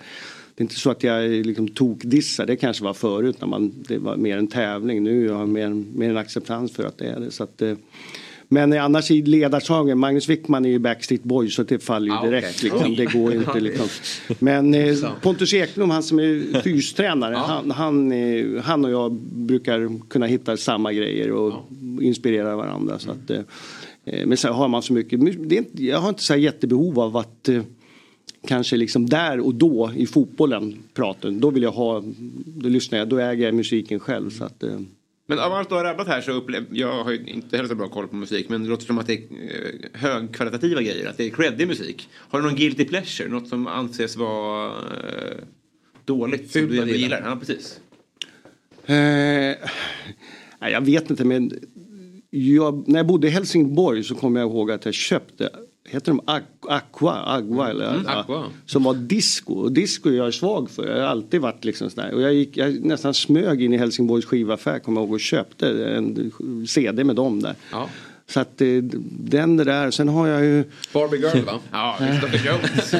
det är inte så att jag liksom tokdissar, det kanske var förut när man, det var mer en tävling. Nu har jag mer, mer en acceptans för att det är det. Så att, eh, men annars i ledarsagen, Magnus Wickman är ju Backstreet Boys så det faller ju Ah, direkt. okej. Liksom. Det går ju inte liksom. Men eh, [laughs] Pontus Ekblom, han som är fystränare, han, han, eh, han och jag brukar kunna hitta samma grejer och inspirera varandra. Så att, eh, eh, men sen har man så mycket, det är inte, jag har inte så här jättebehov av att eh, kanske liksom där och då i fotbollen praten. Då vill jag ha, då lyssnar jag, då äger jag musiken själv. Så att, eh, Men av allt du har rabblat här så upplever jag har ju inte heller så bra koll på musik men det låter som att det är eh, högkvalitativa grejer, att det är creddig musik. Har du någon guilty pleasure, något som anses vara eh, dåligt som Fult du ändå gilla. gillar? Ja, precis. Eh, jag vet inte men jag, när jag bodde i Helsingborg så kommer jag ihåg att jag köpte Heter de Aqua? Agua, eller, Mm, ja, Aqua. Som var disco. Och disco är jag svag för. Jag har alltid varit liksom sådär. Och jag, gick, jag nästan smög in i Helsingborgs skivaffär kommer jag ihåg och köpte en CD med dem där. Ja. Så att eh, den där. Sen har jag ju... Barbie Girl va? [laughs] Ja. Dr Jones.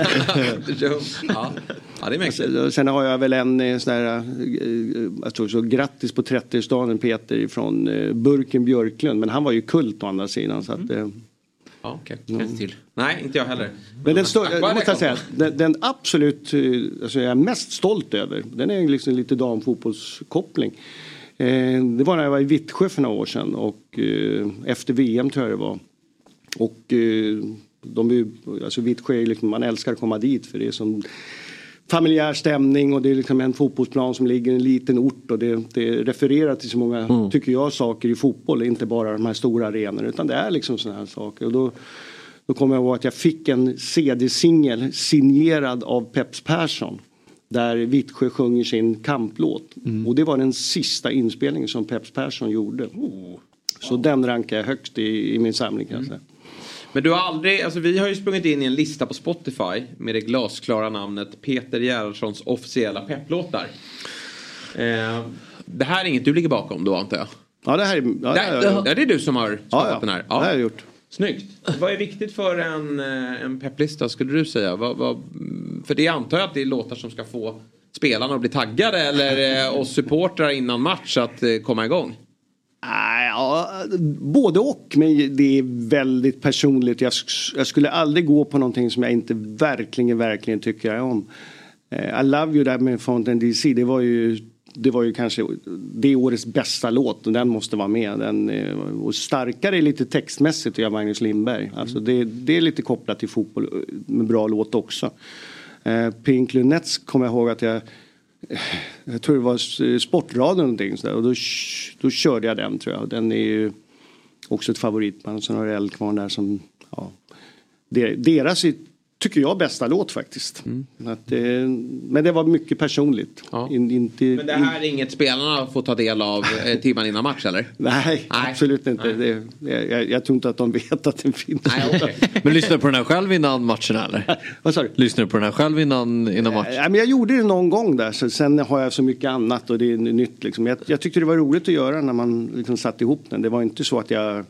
Dr Jones. Ja. ja, det är mäktigt. Sen, sen har jag väl en eh, sån där, eh, jag tror så, grattis på 30-årsdagen Peter från Burken Björklund. Men han var ju kult å andra sidan. Så att, eh, Ja, okej. Mm. till. Nej, inte jag heller. men den, jag måste säga, den, den absolut, eh, alltså jag är mest stolt över, den är liksom lite damfotbollskoppling. Eh, det var när jag var i Vittsjö för några år sedan och eh, efter VM tror jag det var. Och eh, de alltså Vittsjö liksom, man älskar att komma dit för det är som familjär stämning och det är liksom en fotbollsplan som ligger i en liten ort och det, det refererar till så många, tycker jag, saker i fotboll. Inte bara de här stora arenorna utan det är liksom sådana här saker. Och då, då kommer jag ihåg att jag fick en CD-singel signerad av Peps Persson. Där Vittsjö sjunger sin kamplåt. Och det var den sista inspelningen som Peps Persson gjorde. Så den rankar jag högst i, i min samling kan jag säga. Men du har aldrig, alltså vi har ju sprungit in i en lista på Spotify med det glasklara namnet Peter Gerhardssons officiella pepplåtar. Eh, det här är inget du ligger bakom då antar jag? Ja det här är, ja, det det, här ja, det är du som har skapat Ja, ja. den här? Det här har jag gjort. Snyggt. Vad är viktigt för en, eh, en pepplista skulle du säga? Vad, vad, för det antar jag att det är låtar som ska få spelarna att bli taggade eller eh, oss supportrar innan match att eh, komma igång. Ja, både och, men det är väldigt personligt. Jag, jag skulle aldrig gå på någonting som jag inte verkligen, verkligen tycker om. Eh, I Love You där med Fountain DC, det var ju det var ju kanske det årets bästa låt och den måste vara med. Den, eh, och starkare lite textmässigt av Magnus Lindberg. Alltså det, det är lite kopplat till fotboll eh, med bra låt också. Pink Lunettes kommer jag ihåg att jag jag tror det var Sportradion någonting sådär, och då, då körde jag den tror jag. Den är ju också ett favoritband. Sen har du Eldkvarn där som, ja, deras tycker jag, bästa låt faktiskt. Mm. Att, eh, men det var mycket personligt. Ja. In, inte, men det här är inget spelarna får ta del av eh, [laughs] timman innan match eller? Nej, Nej. absolut inte. Det, jag, jag, tror inte att de vet att den finns. Nej, okay. [laughs] men lyssnar du på den här själv innan matchen eller? [laughs] Vad sa du? Lyssnar du på den här själv innan, innan match? Nej, men jag gjorde det någon gång där. Så sen har jag så mycket annat och det är nytt. Liksom. Jag, jag tyckte det var roligt att göra när man liksom satte ihop den. Det var inte så att jag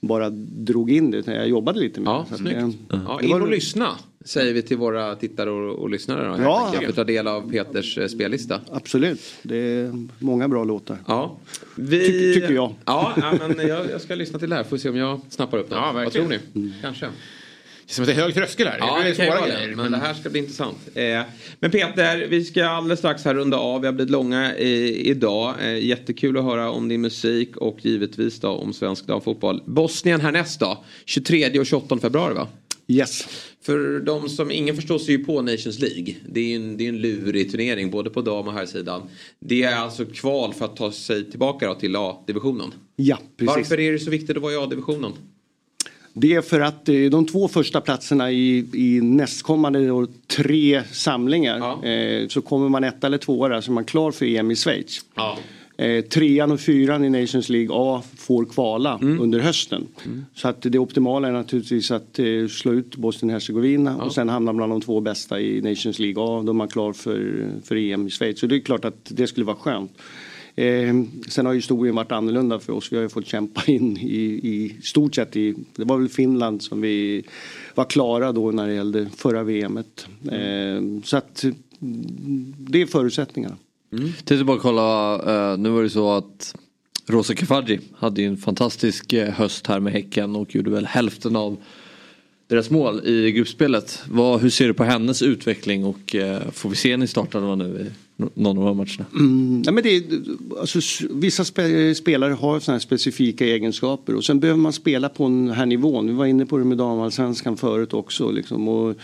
bara drog in det utan jag jobbade lite med ja, det. Snyggt. Det, ja, in och lyssna säger vi till våra tittare och, och lyssnare. Då, ja, att ta del av Peters eh, spellista. Absolut, det är många bra låtar. Ja. Vi... Ty tycker jag. Ja, ja men jag, jag, ska lyssna till det här. Får se om jag snappar upp det. Ja, Vad tror ni? Mm. Kanske. Det är som att det är hög tröskel här. Ja, det, det kan det, men det här ska bli intressant. Eh, men Peter, vi ska alldeles strax här runda av. Vi har blivit långa eh, idag. Eh, jättekul att höra om din musik och givetvis då om svensk damfotboll. Bosnien härnäst då. 23 och 28 februari va? Yes. För de som ingen förstår sig ju på Nations League. Det är ju en, det är en lurig turnering både på dam och här sidan. Det är alltså kval för att ta sig tillbaka då till A-divisionen. Ja, precis. Varför är det så viktigt att vara i A-divisionen? Det är för att eh, de två första platserna i, i nästkommande tre samlingar ja. eh, så kommer man ett eller två där så är man klar för EM i Schweiz. Ja. Eh, trean och fyran i Nations League A får kvala mm. under hösten. Mm. Så att det optimala är naturligtvis att eh, slå ut Bosnien-Hercegovina ja. och sen hamna bland de två bästa i Nations League A. Då är man klar för, för EM i Schweiz. Så det är klart att det skulle vara skönt. Eh, sen har historien varit annorlunda för oss. Vi har ju fått kämpa in i, i stort sett i, det var väl Finland som vi var klara då när det gällde förra VMet. Eh, så att det är förutsättningarna. Mm. Tänkte bara kolla, eh, nu var det så att Rosa Kafaji hade ju en fantastisk eh, höst här med Häcken och gjorde väl hälften av deras mål i gruppspelet. Vad, hur ser du på hennes utveckling och eh, får vi se henne i startelvan nu någon av de här matcherna? Mm, ja, men det är, alltså, vissa spe, spelare har sådana här specifika egenskaper och sen behöver man spela på den här nivån. Vi var inne på det med damallsvenskan förut också. Liksom, och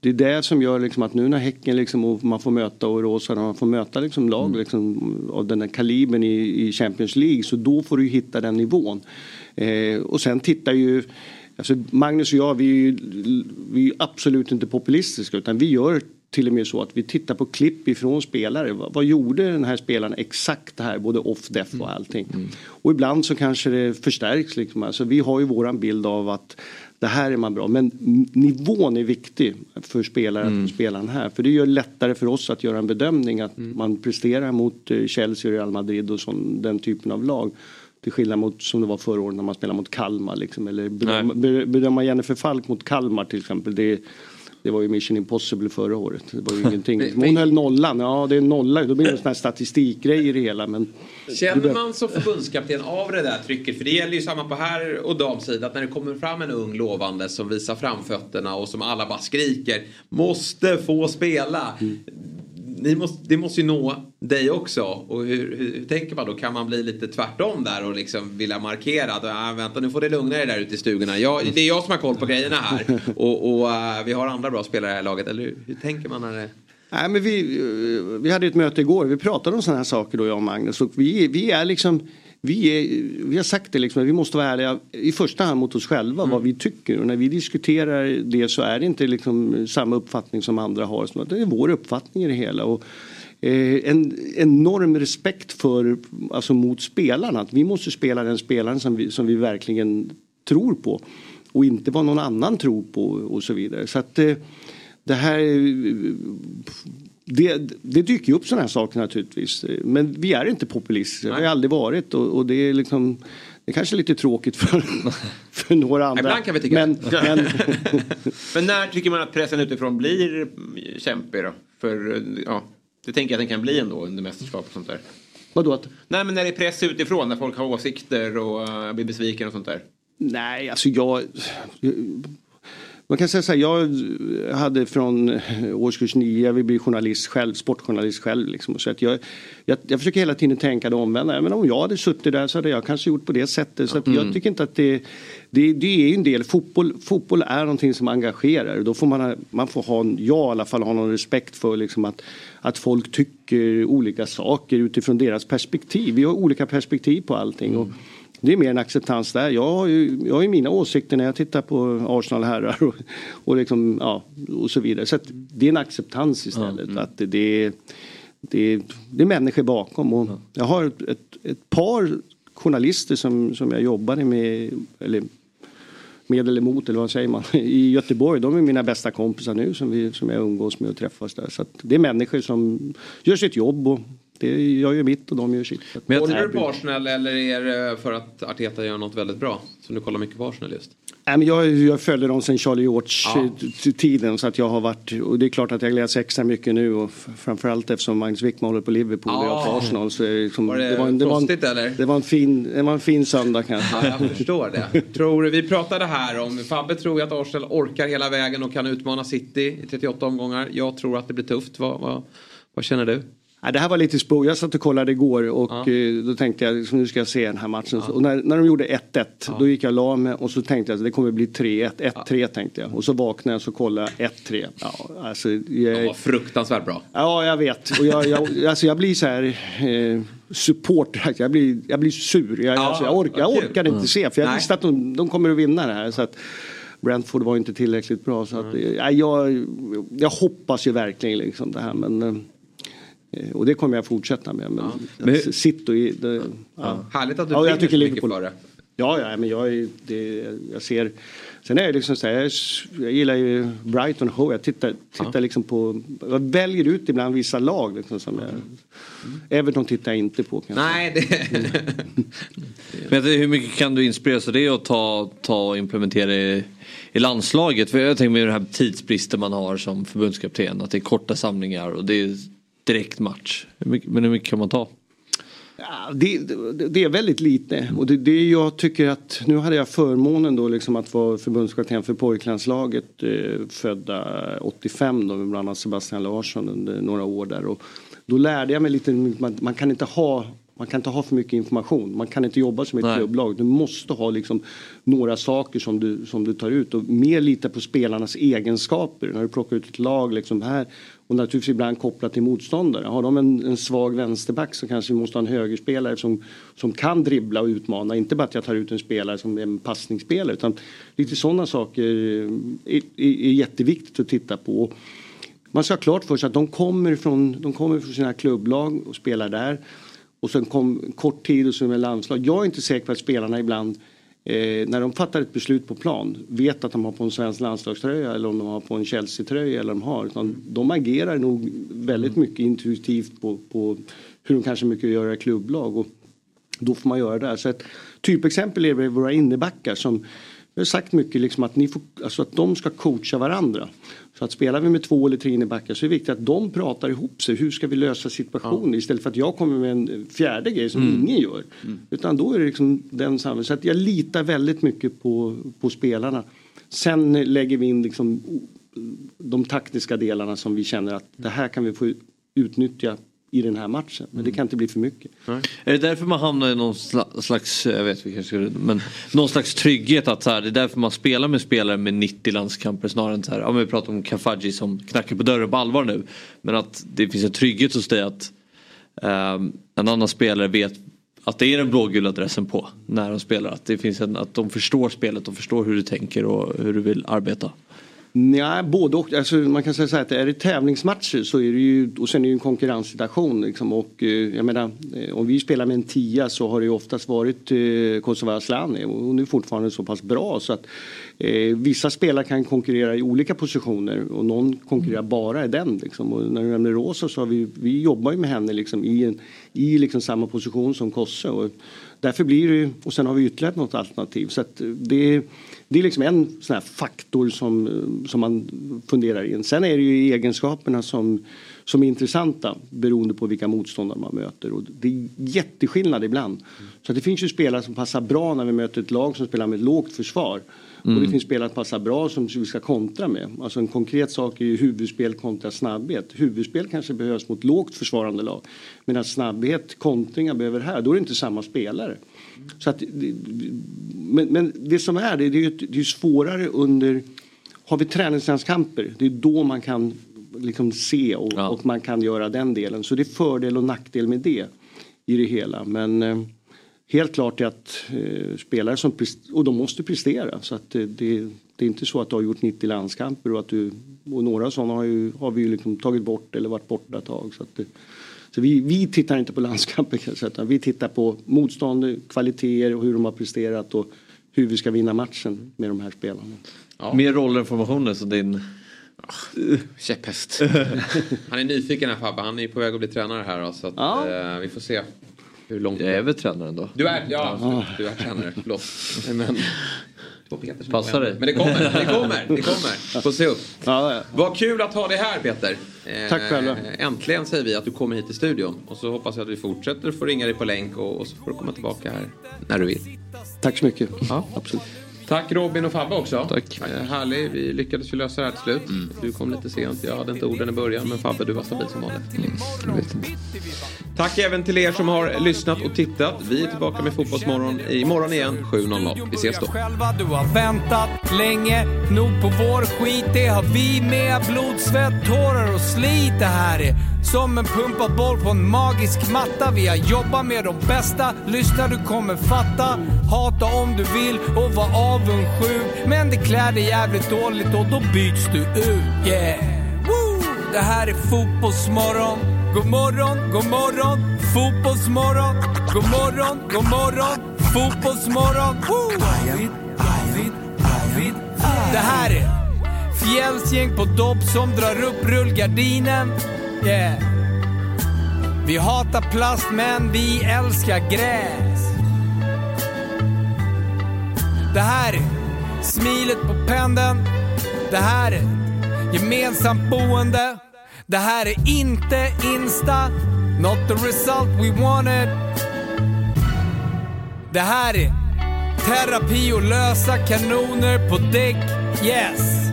det är det som gör liksom att nu när Häcken liksom, och man får möta och Rosa, man får möta liksom lag mm. liksom, av den här kalibern i, i Champions League så då får du hitta den nivån. Eh, och sen tittar ju Alltså Magnus och jag vi är ju vi är absolut inte populistiska utan vi gör till och med så att vi tittar på klipp ifrån spelare. Vad, vad gjorde den här spelaren exakt det här både off def och allting. Mm. Och ibland så kanske det förstärks liksom. Alltså vi har ju våran bild av att det här är man bra. Men nivån är viktig för spelare mm. att spela den här. För det gör det lättare för oss att göra en bedömning att mm. man presterar mot eh, Chelsea, Real Madrid och sån, den typen av lag. Till skillnad mot som det var förra året när man spelade mot Kalmar. Liksom, eller bedöma, bedöma Jennifer Falk mot Kalmar till exempel. Det, det var ju mission impossible förra året. Det var ju [laughs] ingenting. Hon höll nollan. Ja det är nolla. Då blir det en sån här statistikgrej i det hela. Men Känner man som förbundskapten av det där trycket? För det gäller ju samma på här och damsidan. Att när det kommer fram en ung lovande som visar framfötterna och som alla bara skriker. Måste få spela. Mm ni måste, det måste ju nå dig också. Och hur, hur, hur, tänker man då? Kan man bli lite tvärtom där och liksom vilja markera att ah, vänta nu får det lugna dig där ute i stugorna. Jag, det är jag som har koll på grejerna här. [laughs] Och, och uh, vi har andra bra spelare i det här laget. Eller hur, hur tänker man när det Nej, men vi, eh, vi hade ett möte igår. Vi pratade om sådana här saker då jag och Magnus. Och vi, vi är liksom vi, är, vi har sagt det liksom, vi måste vara ärliga i första hand mot oss själva mm. vad vi tycker. Och när vi diskuterar det så är det inte liksom samma uppfattning som andra har. Det är vår uppfattning i det hela. Och, eh, en enorm respekt för, alltså mot spelarna. Att vi måste spela den spelaren som vi, som vi verkligen tror på. Och inte vad någon annan tror på och så vidare. Så att eh, det här det, det dyker ju upp sådana här saker naturligtvis. Men vi är inte populistiska, det har aldrig varit och, och, det är liksom det är kanske lite tråkigt för, [laughs] för några andra. Ibland kan vi tycka men, men, [laughs] men när tycker man att pressen utifrån blir kämpig då? För ja, det tänker jag att den kan bli ändå under mästerskap och sånt där. Vadå? Att... Nej men när det är press utifrån, när folk har åsikter och uh, blir besviken och sånt där. Nej, alltså jag... Man kan säga så här, jag hade från årskurs 9, jag vill bli journalist själv, sportjournalist själv. Liksom. Så att jag, jag, jag försöker hela tiden tänka det omvända. Men om jag hade suttit där så hade jag kanske gjort på det sättet. Så Mm. jag tycker inte att det, det, det är ju en del, fotboll, fotboll är någonting som engagerar. Då får man, ha- man får ha, jag i alla fall ha någon respekt för liksom att, att folk tycker olika saker utifrån deras perspektiv. Vi har olika perspektiv på allting. Och, det är mer en acceptans där. Jag har ju, jag har ju mina åsikter när jag tittar på Arsenal herrar och, och, liksom, ja, och så vidare. Så att det är en acceptans istället. Att det, det, det, det är människor bakom. Och jag har ett, ett, ett par journalister som, som jag jobbade med, eller med eller emot eller vad säger man, [laughs] i Göteborg. De är mina bästa kompisar nu som, vi, som jag umgås med och träffas där. Så att det är människor som gör sitt jobb och det, jag gör mitt och de gör sitt. Att- Håller du på Arsenal eller är det för att Arteta gör något väldigt bra? Som du kollar mycket på Arsenal just? Nej, men jag, jag följer dem sedan Charlie Ja. George-tiden så att jag har varit och det är klart att jag gläds extra mycket nu och framförallt eftersom Magnus Wickman håller på Liverpool och jag på Ja. Arsenal. Så det, liksom, Var det var en, det, var en, frostigt, eller? det var en fin, det var en fin söndag kanske. Ja, jag förstår det. Tror, vi pratade här om, Fabbe tror att Arsenal orkar hela vägen och kan utmana City i 38 omgångar. Jag tror att det blir tufft. Vad, vad, vad känner du? Nej, det här var lite spår. Jag satt och kollade igår och eh, då tänkte jag nu ska jag se den här matchen. Och när, när de gjorde 1-1 då gick jag och la mig och så tänkte jag att det kommer bli 3-1. 1-3 tänkte jag. Och så vaknade jag och så kollade jag 1-3. Ja, alltså, jag, Ja, fruktansvärt bra. Ja, jag vet. Och jag, jag, alltså jag blir så här eh, supporter. Jag blir, jag blir sur. Jag, alltså, jag, ork, jag orkar inte Mm. se för jag Nej. visste att de, de kommer att vinna det här. Så att Brentford var inte tillräckligt bra. Så att, eh, ja, jag, jag hoppas ju verkligen liksom det här. Men, eh, och det kommer jag fortsätta med. Men, Men att sitta i... Det, ja. Härligt att du Ja, jag tycker Liverpool- för det. Ja, ja, men jag, är, det, jag ser... Sen är jag liksom så här, jag, jag gillar ju Brighton Hove. Jag tittar, tittar liksom på... Jag väljer ut ibland vissa lag liksom som jag... Everton tittar jag inte på kanske. Nej, det... [laughs] Men jag tänker, hur mycket kan du inspireras av det och ta, ta och implementera i, i landslaget? För jag tänker med den här tidsbristen man har som förbundskapten. Att det är korta samlingar och det är direkt match. Men hur mycket kan man ta? Ja, det, det, det är väldigt lite. Och det, det jag tycker att, nu hade jag förmånen då liksom att vara förbundskapten för pojklandslaget eh, födda 85 då med bland annat Sebastian Larsson under några år där. Och då lärde jag mig lite, man, man kan inte ha man kan inte ha för mycket information. Man kan inte jobba som ett Nej. klubblag. Du måste ha liksom några saker som du, som du tar ut och mer lita på spelarnas egenskaper. När du plockar ut ett lag liksom här och naturligtvis ibland kopplat till motståndare. Har de en, en svag vänsterback så kanske vi måste ha en högerspelare som, som kan dribbla och utmana. Inte bara att jag tar ut en spelare som är en passningsspelare utan lite sådana saker eh, är, är, är jätteviktigt att titta på. Man ska ha klart för sig att de kommer från, de kommer från sina klubblag och spelar där. Och sen kom kort tid och så med landslag. Jag är inte säker på att spelarna ibland eh, när de fattar ett beslut på plan vet att de har på en svensk landslagströja eller om de har på en Chelsea-tröja eller de har. Utan de agerar nog väldigt mycket intuitivt på, på hur de kanske mycket gör i klubblag. Och då får man göra det. här. Så ett typexempel är våra innebackar som vi har sagt mycket liksom att, ni får, alltså att de ska coacha varandra. Så att spelar vi med två eller tre innebackar så är det viktigt att de pratar ihop sig. Hur ska vi lösa situationen? Istället för att jag kommer med en fjärde grej som Mm. ingen gör. Utan då är det liksom den samma. Så att jag litar väldigt mycket på, på spelarna. Sen lägger vi in liksom de taktiska delarna som vi känner att det här kan vi få utnyttja i den här matchen. Men det kan inte bli för mycket. Är det därför man hamnar i någon sla- slags, jag vet vi kanske men någon slags trygghet att så här, det är därför man spelar med spelare med 90 landskamper snarare än så här, men vi pratar om Kafaji som knackar på dörren på allvar nu. Men att det finns en trygghet hos dig att ehm, en annan spelare vet att det är den blågula dressen på när de spelar. Att, det finns en, att de förstår spelet och förstår hur du tänker och hur du vill arbeta. Nej, både och. Alltså, man kan säga så här att är det tävlingsmatcher så är det ju, och sen är det ju en konkurrenssituation. Liksom, och, eh, jag menar, eh, om vi spelar med en tia så har det ju oftast varit eh, Kosova Asllani och hon är fortfarande så pass bra så att eh, vissa spelare kan konkurrera i olika positioner och någon konkurrerar bara i den. Liksom. Och när du nämner Rosa så har vi, vi jobbar ju med henne liksom, i, en, i liksom samma position som Kosse. Och, Därför blir det och sen har vi ytterligare något alternativ. Så att det, det är liksom en sån här faktor som, som man funderar in. Sen är det ju egenskaperna som, som är intressanta beroende på vilka motståndare man möter. Och det är jätteskillnad ibland. Så att det finns ju spelare som passar bra när vi möter ett lag som spelar med ett lågt försvar. Och det Mm. finns spelare som passar bra som vi ska kontra med. Alltså en konkret sak är ju huvudspel kontra snabbhet. Huvudspel kanske behövs mot lågt försvarande lag. Medan snabbhet, kontringar behöver här, då är det inte samma spelare. Så att, men, men det som är det, det är ju det är svårare under har vi träningslandskamper, det är då man kan liksom se och, och man kan göra den delen. Så det är fördel och nackdel med det i det hela. Men eh, helt klart är att eh, spelare som och de måste prestera. Så att eh, det, det är inte så att du har gjort 90 landskamper och att du och några sådana har, ju, har vi ju liksom tagit bort eller varit borta ett tag. Så, att det, så vi, vi tittar inte på landskamper utan vi tittar på motstånd, kvaliteter och hur de har presterat och hur vi ska vinna matchen med de här spelarna. Mer rollinformationer så din... Käpphäst. Han är nyfiken här Fabbe. Han är på väg att bli tränare här då, så att, eh, vi får se hur långt. Jag är väl tränare ändå. Du är, ja, du är tränare. Förlåt. Men, Två Peter som Passa kommer. dig. Men det kommer, det kommer, det kommer. Få se upp. Vad kul att ha dig här Peter. Eh, Tack själva. Äntligen säger vi att du kommer hit till studion. Och så hoppas jag att vi fortsätter få ringa dig på länk och, och så får du komma tillbaka här när du vill. Tack så mycket. Ja. Absolut. Tack Robin och Fabbe också. Tack. Eh, härlig, vi lyckades ju lösa det här till slut. Du kom lite sent, jag hade inte orden i början men Fabbe du var stabil som vanligt. Tack även till er som har lyssnat och tittat. Vi är tillbaka med Fotbollsmorgon imorgon igen 7.00. Vi ses då. själva du har väntat länge nog på vår skit Det har vi med blod, svett, tårar och slit Det här är som en pumpad boll på en magisk matta Vi har jobbat med de bästa, lyssna du kommer fatta Hata om du vill och var avundsjuk. Men det klär dig jävligt dåligt och då byts du ut. Yeah! Woo! Det här är Fotbollsmorgon. God morgon, god morgon, fotbollsmorgon. God morgon, god morgon, fotbollsmorgon. Woo! David, David, David Det här är Fjällsgäng på dopp som drar upp rullgardinen. Yeah. Vi hatar plast men vi älskar gräs. Det här är smilet på pendeln. Det här är gemensamt boende. Det här är inte Insta. Not the result we wanted. Det här är terapi och lösa kanoner på däck. Yes!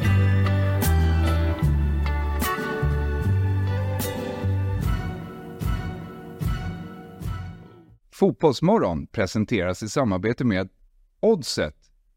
Fotbollsmorgon presenteras i samarbete med Oddset,